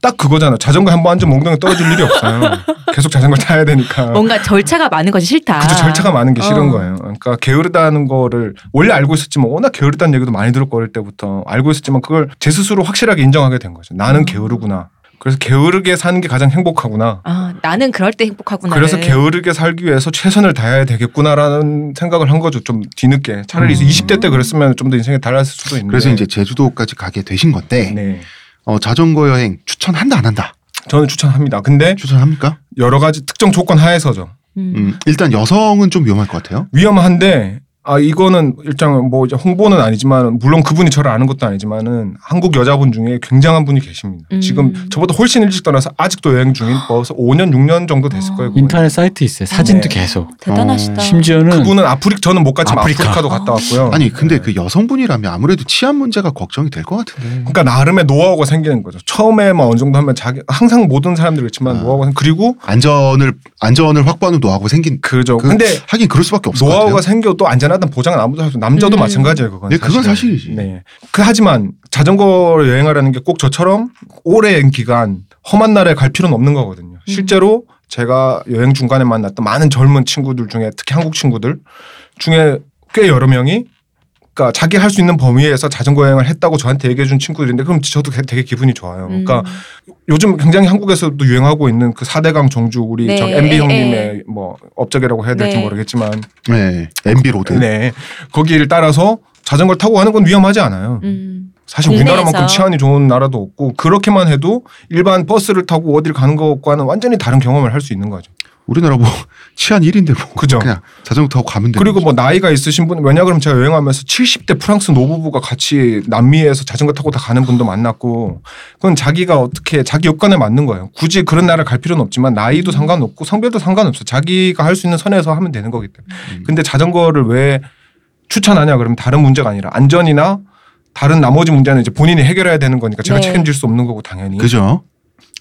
딱 그거잖아. 자전거 한번 앉으면 엉덩이 떨어질 일이 없어요. [laughs] 계속 자전거 타야 되니까. 뭔가 절차가 많은 것이 싫다. 그죠 절차가 많은 게 싫은 어. 거예요. 그러니까 게으르다는 거를 원래 알고 있었지만 워낙 게으르다는 얘기도 많이 들었고 어릴 때부터 알고 있었지만 그걸 제 스스로 확실하게 인정하게 된 거죠. 나는 음. 게으르구나. 그래서 게으르게 사는 게 가장 행복하구나. 아, 나는 그럴 때 행복하구나. 그래서 게으르게 살기 위해서 최선을 다해야 되겠구나라는 생각을 한 거죠. 좀 뒤늦게. 차라리 음. 20대 때 그랬으면 좀 더 인생이 달랐을 수도 있는데. 그래서 이제 제주도까지 가게 되신 건데 네. 어, 자전거 여행 추천한다 안 한다 저는 추천합니다. 근데 추천합니까? 여러 가지 특정 조건 하에서죠. 음. 음, 일단 여성은 좀 위험할 것 같아요. 위험한데 아 이거는 일단 뭐 이제 홍보는 아니지만 물론 그분이 저를 아는 것도 아니지만은 한국 여자분 중에 굉장한 분이 계십니다. 음. 지금 저보다 훨씬 일찍 떠나서 아직도 여행 중인 벌써 5년 6년 정도 됐을 아. 거예요. 그분이. 인터넷 사이트 있어요. 사진도 네. 계속. 대단하시다. 어, 심지어는 그분은 아프리 저는 못 갔지만 아프리카. 아프리카. 도 갔다 왔고요. 아니 근데 네. 그 여성분이라면 아무래도 치안 문제가 걱정이 될 것 같은데. 그러니까 나름의 노하우가 생기는 거죠. 처음에만 어느 정도 하면 자기 항상 모든 사람들이 그렇지만 아. 노하우가 생- 그리고 안전을 안전을 확보하는 노하우가 생긴. 그죠. 그, 근데 하긴 그럴 수밖에 없을 것 노하우가 같아요. 생겨도 안전 하다는 보장은 아무도 할 수. 남자도 음. 마찬가지예요. 그건. 네, 그건 사실은. 사실이지. 네. 그 하지만 자전거 여행하라는 게 꼭 저처럼 오랜 기간 험한 날에 갈 필요는 없는 거거든요. 실제로 제가 여행 중간에 만났던 많은 젊은 친구들 중에 특히 한국 친구들 중에 꽤 여러 명이 그러니까 자기 할 수 있는 범위에서 자전거 여행을 했다고 저한테 얘기해 준 친구들인데 그럼 저도 되게 기분이 좋아요. 음. 그러니까 요즘 굉장히 한국에서도 유행하고 있는 그 4대강 종주 우리 네, 저 MB 에, 형님의 에. 뭐 업적이라고 해야 될지 네. 모르겠지만 네, MB road. 네. 거기를 따라서 자전거를 타고 가는 건 위험하지 않아요. 음. 사실 국내에서. 우리나라만큼 치안이 좋은 나라도 없고 그렇게만 해도 일반 버스를 타고 어디를 가는 것과는 완전히 다른 경험을 할 수 있는 거죠. 우리나라 뭐 [laughs] 치안 1인데 뭐 그죠. 그냥 자전거 타고 가면 되는 그리고 거죠. 뭐 나이가 있으신 분 왜냐 그러면 제가 여행하면서 70대 프랑스 노부부가 같이 남미에서 자전거 타고 다 가는 분도 만났고 그건 자기가 어떻게 자기 여건에 맞는 거예요. 굳이 그런 나라를 갈 필요는 없지만 나이도 상관없고 성별도 상관없어. 자기가 할 수 있는 선에서 하면 되는 거기 때문에. 음. 근데 자전거를 왜 추천하냐 그러면 다른 문제가 아니라 안전이나 다른 나머지 문제는 이제 본인이 해결해야 되는 거니까 제가 네. 책임질 수 없는 거고 당연히. 그죠.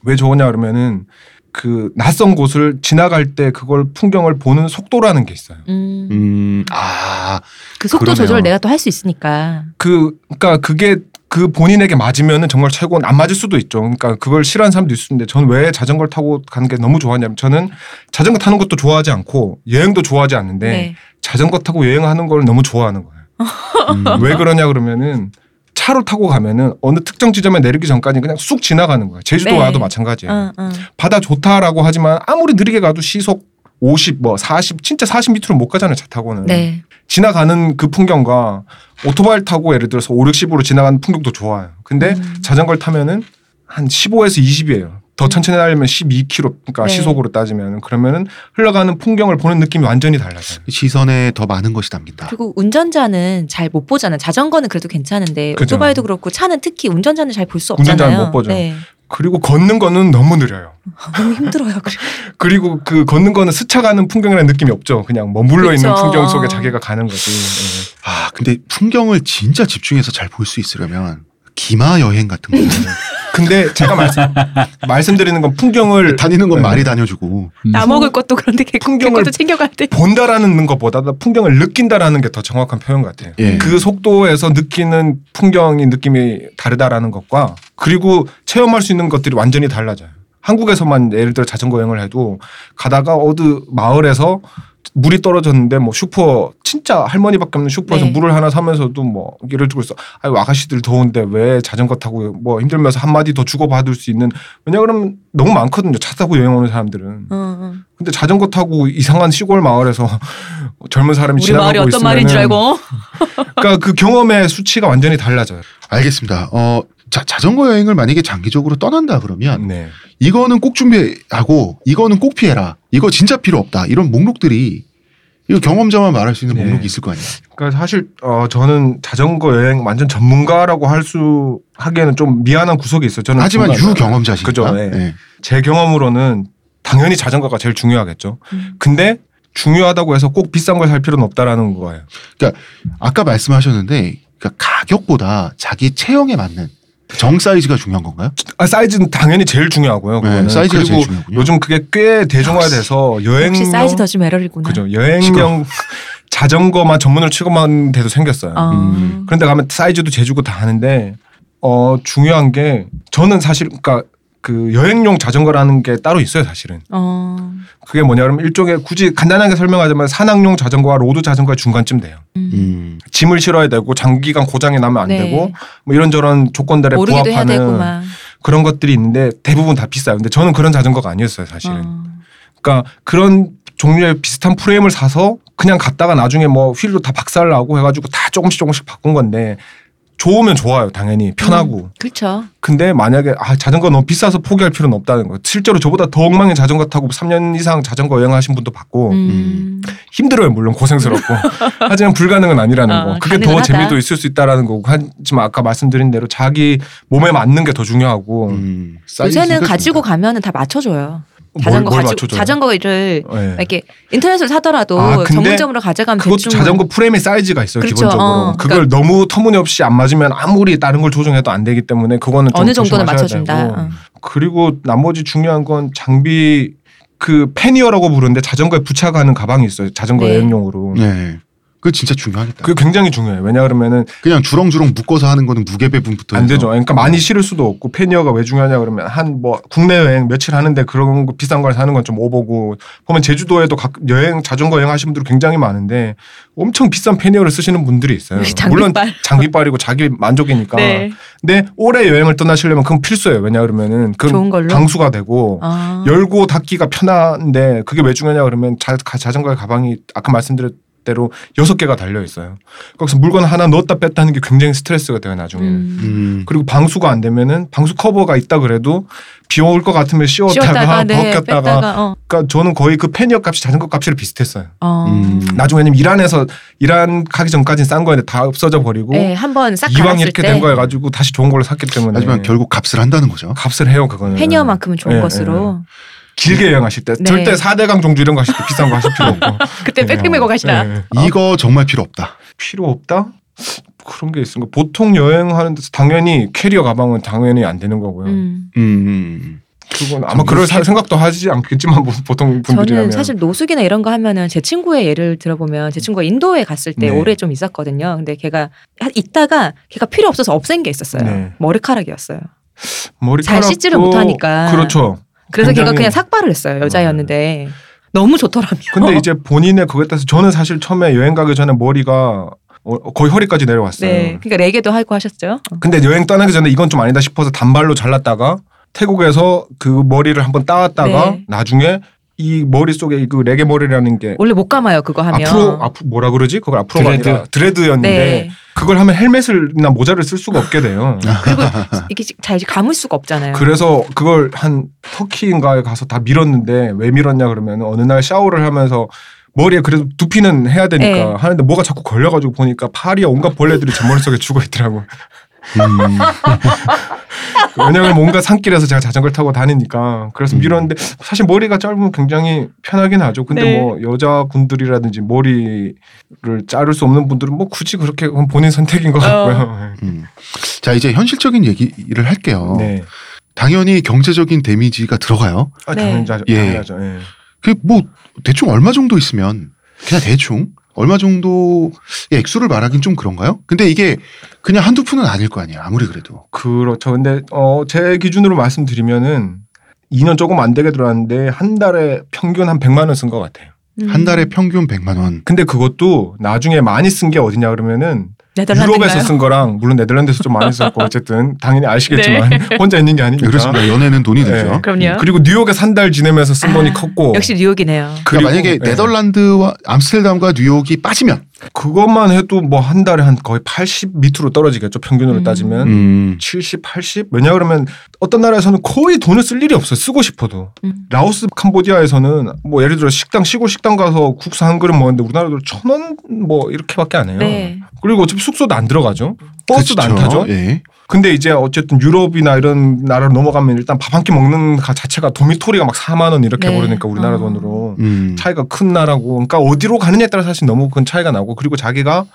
왜 좋으냐 그러면은 그 낯선 곳을 지나갈 때 그걸 풍경을 보는 속도라는 게 있어요. 음. 음, 아, 그 속도 그러네요. 조절을 내가 또 할 수 있으니까. 그 그러니까 그게 그 본인에게 맞으면은 정말 최고 안 맞을 수도 있죠. 그러니까 그걸 싫어하는 사람도 있을 텐데 저는 왜 자전거를 타고 가는 게 너무 좋아하냐면 저는 자전거 타는 것도 좋아하지 않고 여행도 좋아하지 않는데 네. 자전거 타고 여행하는 걸 너무 좋아하는 거예요. [laughs] 음, 왜 그러냐 그러면은 차로 타고 가면은 어느 특정 지점에 내리기 전까지 그냥 쑥 지나가는 거예요. 제주도 네. 와도 마찬가지예요. 어, 어. 바다 좋다라고 하지만 아무리 느리게 가도 시속 50, 뭐 40, 진짜 40 밑으로 못 가잖아요. 차 타고는. 네. 지나가는 그 풍경과 오토바이를 타고 예를 들어서 5, 60으로 지나가는 풍경도 좋아요. 근데 음. 자전거를 타면은 한 15에서 20이에요. 더 천천히 달리면 12km, 그러니까 네. 시속으로 따지면 그러면은 흘러가는 풍경을 보는 느낌이 완전히 달라져요. 시선에 더 많은 것이 담긴다. 그리고 운전자는 잘 못 보잖아요. 자전거는 그래도 괜찮은데 그죠. 오토바이도 그렇고 차는 특히 운전자는 잘 볼 수 없잖아요. 운전자는 못 보죠. 네. 그리고 걷는 거는 너무 느려요. [laughs] 너무 힘들어요. 그래. [laughs] 그리고 그 걷는 거는 스쳐가는 풍경이라는 느낌이 없죠. 그냥 머물러 있는 그쵸. 풍경 속에 자기가 가는 거지. 예. 아, 근데 풍경을 진짜 집중해서 잘 볼 수 있으려면 기마 여행 같은 거 근데 제가 말씀 말씀드리는 건 풍경을 다니는 건 네. 많이 다녀주고 나 먹을 것도 그런데 개, 풍경을 챙겨가야 돼. 본다라는 것보다 풍경을 느낀다라는 게 더 정확한 표현 같아요. 예. 그 속도에서 느끼는 풍경이 느낌이 다르다라는 것과 그리고 체험할 수 있는 것들이 완전히 달라져요. 한국에서만 예를 들어 자전거 여행을 해도 가다가 어느 마을에서 물이 떨어졌는데 뭐 슈퍼 진짜 할머니밖에 없는 슈퍼에서 네. 물을 하나 사면서도 뭐 예를 들고 있어. 아유 아가씨들 더운데 왜 자전거 타고 뭐 힘들면서 한 마디 더 주고 받을 수 있는 왜냐 그러면 너무 많거든요. 차 타고 여행 오는 사람들은. 어, 어. 근데 자전거 타고 이상한 시골 마을에서 [laughs] 젊은 사람이 우리 지나가고 마을이 어떤 말인 줄 알고. [laughs] 그러니까 그 경험의 수치가 완전히 달라져요. 알겠습니다. 어, 자, 자전거 여행을 만약에 장기적으로 떠난다 그러면 네. 이거는 꼭 준비하고 이거는 꼭 피해라. 이거 진짜 필요 없다. 이런 목록들이 이거 경험자만 말할 수 있는 네. 목록이 있을 거 아니에요. 그러니까 사실 어 저는 자전거 여행 완전 전문가라고 할 수 하기에는 좀 미안한 구석이 있어요. 저는 하지만 중간- 유경험자시니까. 그죠. 네. 네. 제 경험으로는 당연히 자전거가 제일 중요하겠죠. 음. 근데 중요하다고 해서 꼭 비싼 걸 살 필요는 없다라는 거예요. 아까 말씀하셨는데 그러니까 가격보다 자기 체형에 맞는 정 사이즈가 중요한 건가요? 아, 사이즈는 당연히 제일 중요하고요. 그거는. 네, 사이즈가 그리고 제일 중요하군요. 요즘 그게 꽤 대중화돼서 여행용 역시 사이즈 더지 메럴이구나. 그죠 여행용 [laughs] 자전거만 전문을 취급한 데도 생겼어요. 어. 음. 그런데 가면 사이즈도 재주고 다 하는데 어 중요한 게 저는 사실 그러니까 그 여행용 자전거라는 게 따로 있어요 사실은 어. 그게 뭐냐면 일종의 굳이 간단하게 설명하자면 산악용 자전거와 로드 자전거의 중간쯤 돼요 음. 음. 짐을 실어야 되고 장기간 고장이 나면 안 네. 되고 뭐 이런저런 조건들에 부합하는 막. 그런 것들이 있는데 대부분 다 비싸요 근데 저는 그런 자전거가 아니었어요 사실은 어. 그러니까 그런 종류의 비슷한 프레임을 사서 그냥 갔다가 나중에 뭐 휠도 다 박살나고 해가지고 다 조금씩 조금씩 바꾼 건데 좋으면 좋아요 당연히 편하고 그렇죠. 근데 만약에 아 자전거 너무 비싸서 포기할 필요는 없다는 거 실제로 저보다 더 엉망인 자전거 타고 3년 이상 자전거 여행하신 분도 봤고 음. 힘들어요 물론 고생스럽고 [laughs] 하지만 불가능은 아니라는 어, 거 그게 가능은 더 하다. 재미도 있을 수 있다라는 거고 하지만 아까 말씀드린 대로 자기 몸에 맞는 게 더 중요하고 음. 요새는 가지고. 가면은 다 맞춰줘요. 뭘- 자전거 뭘 가지고 맞춰줘요? 자전거를 네. 이렇게 인터넷으로 사더라도 아, 전문점으로 가져가면 그것도 대충 자전거 프레임의 사이즈가 있어요 그렇죠. 기본적으로 어, 그걸 너무 터무니없이 안 맞으면 아무리 다른 걸 조정해도 안 되기 때문에 그거는 좀 어느 정도는 맞춰준다. 되고. 어. 그리고 나머지 중요한 건 장비 그 패니어라고 부르는데 자전거에 부착하는 가방이 있어요 자전거 네. 여행용으로 네. 그거 진짜 중요하겠다. 그게 굉장히 중요해요 왜냐 그러면은 그냥 주렁주렁 묶어서 하는 거는 무게 배분부터 안 해서. 되죠 그러니까 많이 실을 수도 없고 패니어가 왜 중요하냐 그러면 한 뭐 국내 여행 며칠 하는데 그런 거 비싼 걸 사는 건 좀 오보고 보면 제주도에도 각 여행 자전거 여행 하시는 분들이 굉장히 많은데 엄청 비싼 패니어를 쓰시는 분들이 있어요 [laughs] 물론 장비빨. 장비빨이고 자기 만족이니까 네. 근데 올해 여행을 떠나시려면 그건 필수예요. 왜냐 그러면은 그 좋은 걸로? 방수가 되고 아. 열고 닫기가 편한데 그게 왜 중요하냐 그러면 자, 가- 자전거의 가방이 아까 말씀드렸 대로 여섯 개가 달려 있어요. 거기서 물건 하나 넣었다 뺐다 하는 게 굉장히 스트레스가 돼요 나중에는. 음. 음. 그리고 방수가 안 되면은 방수 커버가 있다 그래도 비 올 것 같으면 씌웠다가, 쉬었다가 네, 벗겼다가 뺐다가 어. 그러니까 저는 거의 그 패니어 값이 자전거 값이랑 비슷했어요. 어. 음. 나중에 왜냐면 이란에서 이란 가기 전까지는 싼 거였는데 다 없어져 버리고 네, 한번 싹 이왕 이렇게 때된 거여 가지고 다시 좋은 걸로 샀기 때문에 하지만 결국 값을 한다는 거죠. 값을 해요 그거는 패니어만큼은 좋은 예, 것으로 길게 여행하실 때 네. 절대 4대강 종주 이런 거 하실 때 비싼 거 하실 필요 없고 [laughs] 그때 백팩 메고 가시라. 예. 이거 정말 필요 없다. 필요 없다 그런 게 있습니다 보통 여행하는 데서 당연히 캐리어 가방은 당연히 안 되는 거고요 음. 음. 그건 아마 그럴 사- 생각도 하지 않겠지만 뭐 보통 분들이라면 저는 사실 노숙이나 이런 거 하면은 제 친구의 예를 들어보면 제 친구가 인도에 갔을 때 네. 오래 좀 있었거든요. 근데 걔가 한- 있다가 걔가 필요 없어서 없앤 게 있었어요. 네. 머리카락이었어요. 머리카락도 잘 씻지를 못하니까. 그렇죠 그래서 걔가 그냥 삭발을 했어요. 여자였는데 너무 좋더라고요. 근데 이제 [laughs] 본인의 그거에 따라서 저는 사실 처음에 여행 가기 전에 머리가 어, 거의 허리까지 내려왔어요 네, 그러니까 레게도 하고 하셨죠. 근데 여행 떠나기 전에 이건 좀 아니다 싶어서 단발로 잘랐다가 태국에서 그 머리를 한번 따왔다가 네. 나중에 이 머리 속에 그 레게 머리라는 게 원래 못 감아요 그거 하면. 앞으로 앞으로 뭐라 그러지? 그걸 앞으로가 드레드. 아니라 드레드였는데 네. 그걸 하면 헬멧을나 모자를 쓸 수가 없게 돼요. [laughs] 그리고 이게 잘 감을 수가 없잖아요. 그래서 그걸 한 터키인가에 가서 다 밀었는데 왜 밀었냐 그러면 어느 날 샤워를 하면서 머리에 그래도 두피는 해야 되니까 네. 하는데 뭐가 자꾸 걸려가지고 보니까 파리에 온갖 벌레들이 제 머릿속에 [laughs] 죽어 있더라고. 음. [laughs] 왜냐면 뭔가 산길에서 제가 자전거를 타고 다니니까 그래서 음. 밀었는데 사실 머리가 짧으면 굉장히 편하긴 하죠. 근데 네. 뭐 여자분들이라든지 머리를 자를 수 없는 분들은 뭐 굳이 그렇게 본인 선택인 것 어. 같고요. [laughs] 음. 자 이제 현실적인 얘기를 할게요. 네. 당연히 경제적인 데미지가 들어가요. 아, 네. 당연하죠. 예. 당연하죠. 예. 그뭐 대충 얼마 정도 있으면 그냥 대충 얼마 정도의 액수를 말하긴 좀 그런가요? 근데 이게 그냥 한두 푼은 아닐 거 아니에요. 아무리 그래도. 그렇죠. 근데 어, 제 기준으로 말씀드리면은 2년 조금 안 되게 들어왔는데 한 달에 평균 한 100만 원 쓴 것 같아요. 음. 한 달에 평균 100만 원. 근데 그것도 나중에 많이 쓴 게 어디냐 그러면은? 유럽에서 쓴 거랑 물론 네덜란드에서 좀 많이 썼고 어쨌든 당연히 아시겠지만 네. [laughs] 혼자 있는 게 아니니까. 그렇습니다. 연애는 돈이 네. 들죠. 그럼요. 그리고 뉴욕에 산달 지내면서 쓴 돈이 아, 컸고 역시 뉴욕이네요. 그러니까 만약에 네. 네덜란드와 암스테르담과 뉴욕이 빠지면 그것만 해도 뭐 한 달에 한 거의 80 밑으로 떨어지겠죠 평균으로 음. 따지면 음. 70, 80 왜냐 그러면 어떤 나라에서는 거의 돈을 쓸 일이 없어요 쓰고 싶어도 음. 라오스 캄보디아에서는 뭐 예를 들어 식당 시골 식당 가서 국수 한 그릇 먹는데 우리나라도 천 원 뭐 이렇게밖에 안 해요 네. 그리고 어차피 숙소도 안 들어가죠 버스도 안 그렇죠. 타죠 예. 근데 이제 어쨌든 유럽이나 이런 나라로 넘어가면 일단 밥 한 끼 먹는 가 자체가 도미토리가 막 4만 원 이렇게 네. 버리니까 우리나라 어. 돈으로 음. 차이가 큰 나라고 그러니까 어디로 가느냐에 따라 사실 너무 큰 차이가 나고 그리고 자기가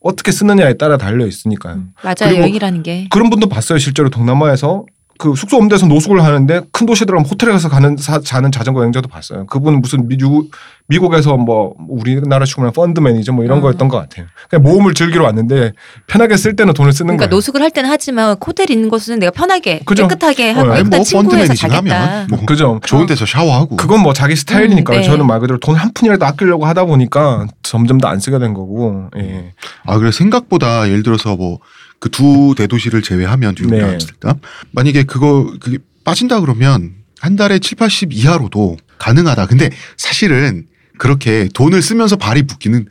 어떻게 쓰느냐에 따라 달려 있으니까요. 맞아요. 그리고 여행이라는 게. 그런 분도 봤어요. 실제로 동남아에서 그 숙소 없는 데서 노숙을 하는데 큰 도시 들어가면 호텔에 가서 가는 사, 자는 자전거 여행자도 봤어요. 그분 무슨 미국 미국에서 뭐 우리나라 식으로 펀드 매니저 뭐 이런 어. 거였던 것 같아요. 그냥 모험을 즐기러 왔는데 편하게 쓸 때는 돈을 쓰는 그러니까 거예요. 노숙을 할 때는 하지만 호텔 있는 곳은 내가 편하게 그죠. 깨끗하게 하고 깨끗한 뭐 펀드 침구에서 자겠다. 하면 뭐 그죠. 좋은 데서 샤워하고. 그건 뭐 자기 스타일이니까요. 음, 네. 저는 말 그대로 돈 한 푼이라도 아끼려고 하다 보니까 점점 더 안 쓰게 된 거고. 예. 아 그래 생각보다 예를 들어서 뭐 그 두 대도시를 제외하면 뉴욕이랑 네. 암스테르담 만약에 그거 그게 빠진다 그러면 한 달에 7, 80 이하로도 가능하다. 근데 사실은 그렇게 돈을 쓰면서 발이 묶이는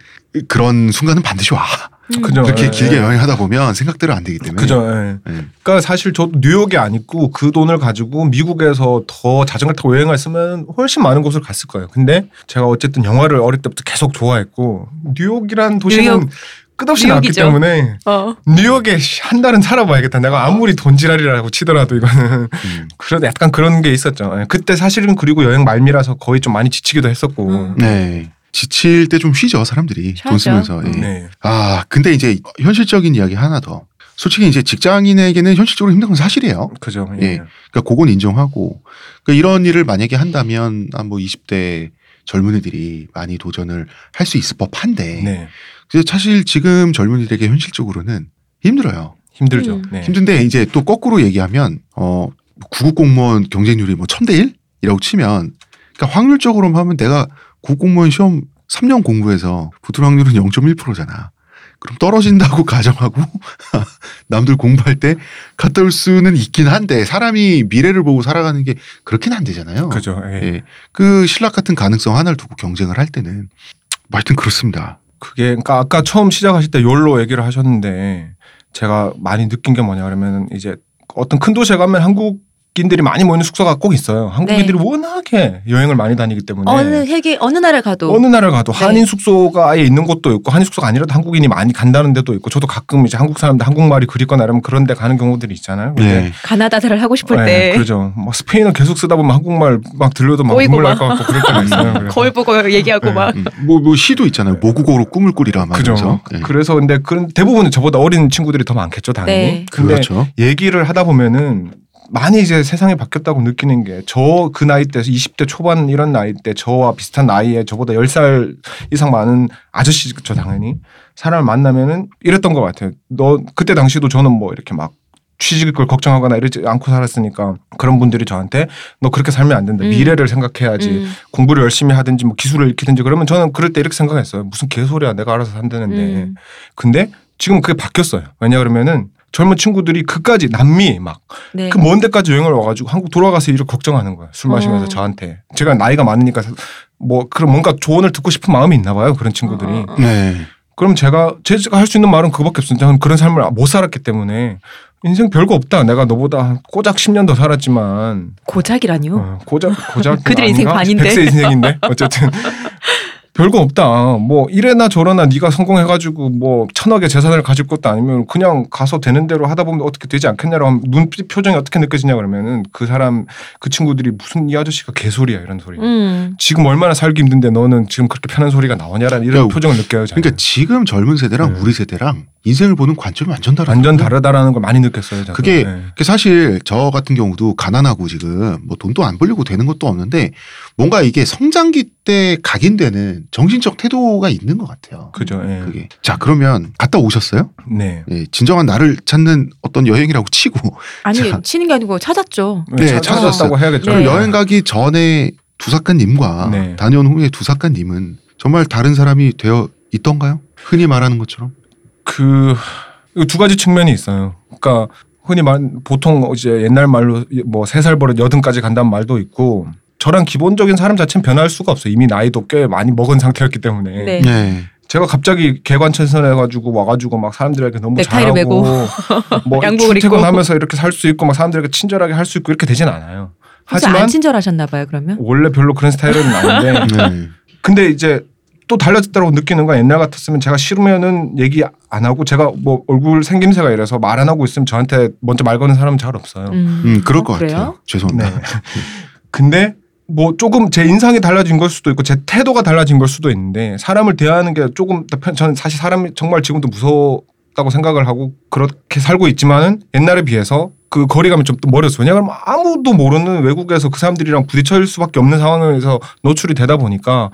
그런 순간은 반드시 와. 음. 그죠. 그렇게 예, 길게 예. 여행하다 보면 생각대로 안 되기 때문에. 그죠. 예. 예. 그러니까 사실 저도 뉴욕이 아니고 그 돈을 가지고 미국에서 더 자전거 타고 여행을 했으면 훨씬 많은 곳을 갔을 거예요. 근데 제가 어쨌든 영화를 어릴 때부터 계속 좋아했고 뉴욕이란 도시는 뉴욕. 끝없이 나왔기. 때문에 어. 뉴욕에 한 달은 살아봐야겠다. 내가 아무리 돈지랄이라고 치더라도 이거는 음. [laughs] 그래도 약간 그런 게 있었죠. 예. 그때 사실은 그리고 여행 말미라서 거의 좀 많이 지치기도 했었고. 음. 네. 지칠 때 좀 쉬죠 사람들이 돈 쉬어야죠. 쓰면서. 예. 네. 아 근데 이제 현실적인 이야기 하나 더. 솔직히 이제 직장인에게는 현실적으로 힘든 건 사실이에요. 그죠. 예. 예. 그러니까 그건 인정하고 그러니까 이런 일을 만약에 한다면 한뭐 20대 젊은이들이 많이 도전을 할 수 있을 법한데 네. 그래서 사실 지금 젊은이들에게 현실적으로는 힘들어요. 힘들죠. 음. 네. 힘든데 이제 또 거꾸로 얘기하면 어 구급 공무원 경쟁률이 뭐 1000대 1이라고 치면 그러니까 확률적으로 하면 내가 구급 공무원 시험 3년 공부해서 붙을 확률은 0.1%잖아. 그럼 떨어진다고 [laughs] 가정하고 [laughs] 남들 공부할 때 갔다 올 수는 있긴 한데 사람이 미래를 보고 살아가는 게 그렇게는 안 되잖아요. 그죠. 예. 예. 그 신락 같은 가능성 하나를 두고 경쟁을 할 때는 뭐 하여튼 그렇습니다. 그게 그러니까 아까 처음 시작하실 때 욜로 얘기를 하셨는데 제가 많이 느낀 게 뭐냐 그러면 이제 어떤 큰 도시에 가면 한국 인들이 많이 모이는 숙소가 꼭 있어요. 한국인들이 워낙에 여행을 많이 다니기 때문에 네. 어느 세계 어느 나라를 가도 어느 나라를 가도 네. 한인 숙소가 아예 있는 곳도 있고 한인 숙소가 아니라도 한국인이 많이 간다는 데도 있고 저도 가끔 이제 한국 사람들 한국말이 그립거나 이러면 그런 데 가는 경우들이 있잖아요. 네. 가나다를 하고 싶을 네, 때 그렇죠. 뭐 스페인어 계속 쓰다 보면 한국말 막 들려도 막 눈물 날 막. 것 같고 그럴 때가 있어요. [laughs] 거울 보고 얘기하고 네. 막 음. 뭐, 뭐 시도 있잖아요. 모국어로 꿈을 꾸리라 그죠. 말면서. 예. 그래서 근데 그런 대부분은 저보다 어린 친구들이 더 많겠죠, 당연히. 네. 근데 그렇죠. 얘기를 하다 보면은 많이 이제 세상이 바뀌었다고 느끼는 게 저 그 나이 때 20대 초반 이런 나이 때 저와 비슷한 나이에 저보다 10살 이상 많은 아저씨죠 당연히 사람을 만나면은 이랬던 것 같아요. 너 그때 당시도 저는 뭐 이렇게 막 취직을 걱정하거나 이러지 않고 살았으니까 그런 분들이 저한테 너 그렇게 살면 안 된다. 음. 미래를 생각해야지. 음. 공부를 열심히 하든지 뭐 기술을 익히든지 그러면 저는 그럴 때 이렇게 생각했어요. 무슨 개소리야. 내가 알아서 산다는데. 음. 근데 지금 그게 바뀌었어요. 왜냐 그러면은 젊은 친구들이 그까지 남미 막 네. 그먼 데까지 여행을 와가지고 한국 돌아가서 이렇게 걱정하는 거예요. 술 마시면서 어. 저한테. 제가 나이가 많으니까 뭐 그런 뭔가 조언을 듣고 싶은 마음이 있나 봐요. 그런 친구들이. 어, 어, 어. 네. 그럼 제가 제가 할 수 있는 말은 그거밖에 없어요. 저는 그런 삶을 못 살았기 때문에 인생 별거 없다. 내가 너보다 한 꼬작 10년 더 살았지만 고작이라뇨. 어, 고작 고작 [laughs] 그들 인생? 반인데. 100세 인생인데 [laughs] 어쨌든 별거 없다. 뭐 이래나 저래나 네가 성공해가지고 뭐 천억의 재산을 가질 것도 아니면 그냥 가서 되는 대로 하다 보면 어떻게 되지 않겠냐라고 하면 눈빛 표정이 어떻게 느껴지냐 그러면은 그 사람 그 친구들이 무슨 이 아저씨가 개소리야 이런 소리. 음. 지금 얼마나 살기 힘든데 너는 지금 그렇게 편한 소리가 나오냐라는 이런 그러니까 표정을 느껴요. 저는. 그러니까 지금 젊은 세대랑 네. 우리 세대랑 인생을 보는 관점이 완전 다르다. 완전 다르다라는 걸 많이 느꼈어요. 저도. 그게 네. 그 사실 저 같은 경우도 가난하고 지금 뭐 돈도 안 벌려고 되는 것도 없는데 뭔가 이게 성장기 때 각인되는 정신적 태도가 있는 것 같아요. 그죠. 예. 그게 자 그러면 갔다 오셨어요? 네. 예, 진정한 나를 찾는 어떤 여행이라고 치고 [laughs] 아니 자. 치는 게 아니고 찾았죠. 네, 찾았다고 찾았어요. 해야겠죠. 네. 그럼 여행 가기 전에 두 작가님과 네. 다녀온 후에 두 작가님은 정말 다른 사람이 되어 있던가요? 흔히 말하는 것처럼? 그 두 가지 측면이 있어요. 그러니까 흔히 말 보통 이제 옛날 말로 뭐 세 살 버릇 여든까지 간다는 말도 있고 저랑 기본적인 사람 자체는 변할 수가 없어요. 이미 나이도 꽤 많이 먹은 상태였기 때문에 네. 네. 제가 갑자기 개관천선해가지고 와가지고 막 사람들에게 너무 넥타이를 잘하고 메고 [laughs] 뭐 양복을 입고. 출퇴근하면서 이렇게 살 수 있고 막 사람들에게 친절하게 할 수 있고 이렇게 되진 않아요. 하지만 안 친절하셨나 봐요. 그러면 원래 별로 그런 스타일은 아닌데 [laughs] 네. 근데 이제 또 달라졌다고 느끼는 건 옛날 같았으면 제가 싫으면은 얘기 안 하고 제가 뭐 얼굴 생김새가 이래서 말 안 하고 있으면 저한테 먼저 말 거는 사람은 잘 없어요. 음, 음, 그럴 어, 것 그래요? 같아요. 죄송합니다. 네. [laughs] 근데 뭐 조금 제 인상이 달라진 걸 수도 있고 제 태도가 달라진 걸 수도 있는데 사람을 대하는 게 조금 더 편, 저는 사실 사람이 정말 지금도 무섭다고 생각을 하고 그렇게 살고 있지만은 옛날에 비해서 그 거리감이 좀 멀었어요. 왜냐하면 아무도 모르는 외국에서 그 사람들이랑 부딪힐 수밖에 없는 상황에서 노출이 되다 보니까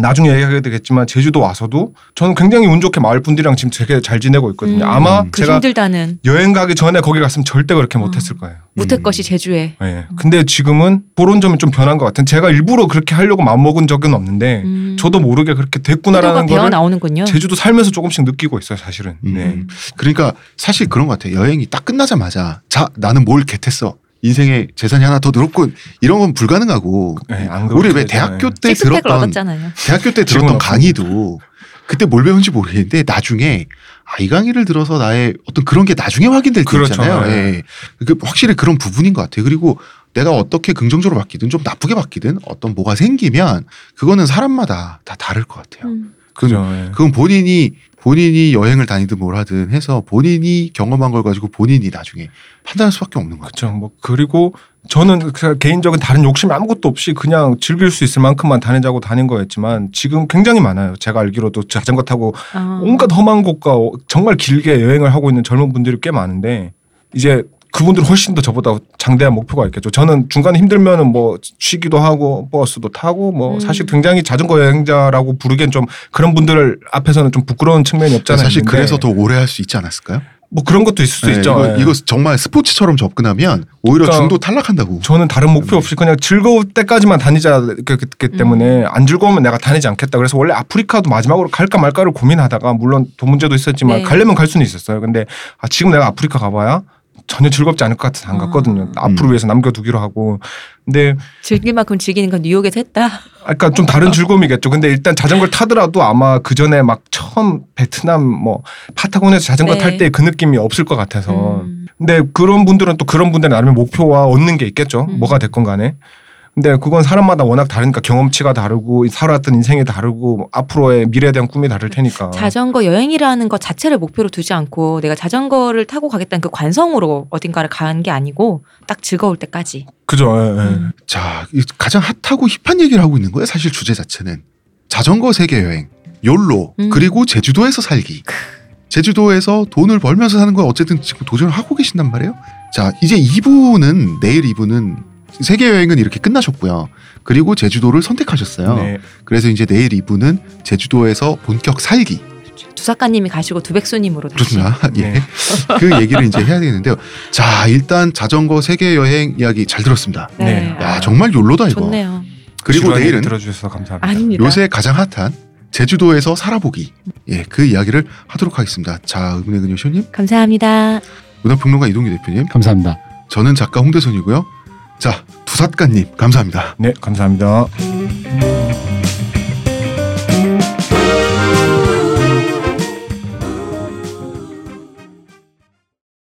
나중에 얘기하게 되겠지만 제주도 와서도 저는 굉장히 운 좋게 마을 분들이랑 지금 되게 잘 지내고 있거든요. 음, 아마 음. 그 제가 힘들다는 여행 가기 전에 거기 갔으면 절대 그렇게 못했을 어. 거예요. 못할 음. 것이 제주에. 예. 근데 지금은 그런 점이 좀 변한 것 같아요. 제가 일부러 그렇게 하려고 마음먹은 적은 없는데 음. 저도 모르게 그렇게 됐구나라는 거를 나오는군요. 제주도 살면서 조금씩 느끼고 있어요, 사실은. 음. 네. 그러니까 사실 그런 것 같아요. 여행이 딱 끝나자마자 자 나는 뭘 겟했어. 인생에 재산이 하나 더 늘었군. 이런 건 불가능하고 네, 안 우리 왜 대학교. 때 들었던 얻었잖아요. 대학교 때 들었던. 강의도 그때 뭘 배운지 모르겠는데 나중에 아, 이 강의를 들어서 나의 어떤 그런 게 나중에 확인될 때 그렇죠. 있잖아요. 네. 예. 그 확실히 그런 부분인 것 같아요. 그리고 내가 어떻게 긍정적으로 바뀌든 좀 나쁘게 바뀌든 어떤 뭐가 생기면 그거는 사람마다 다 다를 것 같아요. 음. 그죠. 예. 그건 본인이 본인이 여행을 다니든 뭘 하든 해서 본인이 경험한 걸 가지고 본인이 나중에 판단할 수밖에 없는 것 같아요. 그렇죠. 뭐 그리고 저는 그냥 개인적인 다른 욕심이 아무것도 없이 그냥 즐길 수 있을 만큼만 다니자고 다닌 거였지만 지금 굉장히 많아요. 제가 알기로도 자전거 타고 아. 온갖 험한 곳과 정말 길게 여행을 하고 있는 젊은 분들이 꽤 많은데 이제 그분들 은 훨씬 더 저보다 장대한 목표가 있겠죠. 저는 중간에 힘들면은 뭐 쉬기도 하고 버스도 타고 뭐 음. 사실 굉장히 자전거 여행자라고 부르기엔 좀 그런 분들 앞에서는 좀 부끄러운 측면이 없잖아요. 사실 있는데 그래서 더 오래 할 수 있지 않았을까요? 뭐 그런 것도 있을 수 네, 있죠. 이거, 예. 이거 정말 스포츠처럼 접근하면 오히려 그러니까 중도 탈락한다고. 저는 다른 목표 없이 그냥 즐거울 때까지만 다니자 그렇기 때문에 안 즐거우면 내가 다니지 않겠다. 그래서 원래 아프리카도 마지막으로 갈까 말까를 고민하다가 물론 돈 문제도 있었지만 네. 가려면 갈 수는 있었어요. 근데 아, 지금 내가 아프리카 가봐야 전혀 즐겁지 않을 것 같아서 안 아. 갔거든요. 앞으로 음. 위해서 남겨두기로 하고. 근데 즐길 만큼 즐기는 건 뉴욕에서 했다. 아까 좀 다른 즐거움이겠죠. 근데 일단 자전거를 타더라도 아마 그 전에 막 처음 베트남 뭐 파타고니아에서 자전거 네. 탈때 그 느낌이 없을 것 같아서. 음. 근데 그런 분들은 또 그런 분들은 나름의 목표와 얻는 게 있겠죠. 음. 뭐가 됐건 간에. 근데 그건 사람마다 워낙 다르니까 경험치가 다르고 살아왔던 인생이 다르고 앞으로의 미래에 대한 꿈이 다를 테니까. 자전거 여행이라는 것 자체를 목표로 두지 않고 내가 자전거를 타고 가겠다는 그 관성으로 어딘가를 가는 게 아니고 딱 즐거울 때까지. 그죠. 예, 예. 음. 자, 이 가장 핫하고 힙한 얘기를 하고 있는 거예요. 사실 주제 자체는 자전거 세계 여행, 욜로, 음. 그리고 제주도에서 살기. 제주도에서 돈을 벌면서 사는 거 어쨌든 지금 도전을 하고 계신단 말이에요. 자, 이제 2부는 내일 2부는 세계 여행은 이렇게 끝나셨고요. 그리고 제주도를 선택하셨어요. 네. 그래서 이제 내일 2부는 제주도에서 본격 살기. 두 작가님이 가시고 두백수님으로 다시. 좋습니다. [laughs] 예. 네. 그 얘기를 이제 해야 되겠는데요. 자, 일단 자전거 세계 여행 이야기 잘 들었습니다. 네. 네. 야, 정말 욜로다 이거. 좋네요. 그리고 내일은 들어주셔서 감사합니다. 아닙니다. 요새 가장 핫한 제주도에서 살아보기. 예, 그 이야기를 하도록 하겠습니다. 자, 의문의 근요 쇼님, 감사합니다. 문화평론가 이동규 대표님, 감사합니다. 저는 작가 홍대선이고요. 자, 두삿가님 감사합니다. 네, 감사합니다.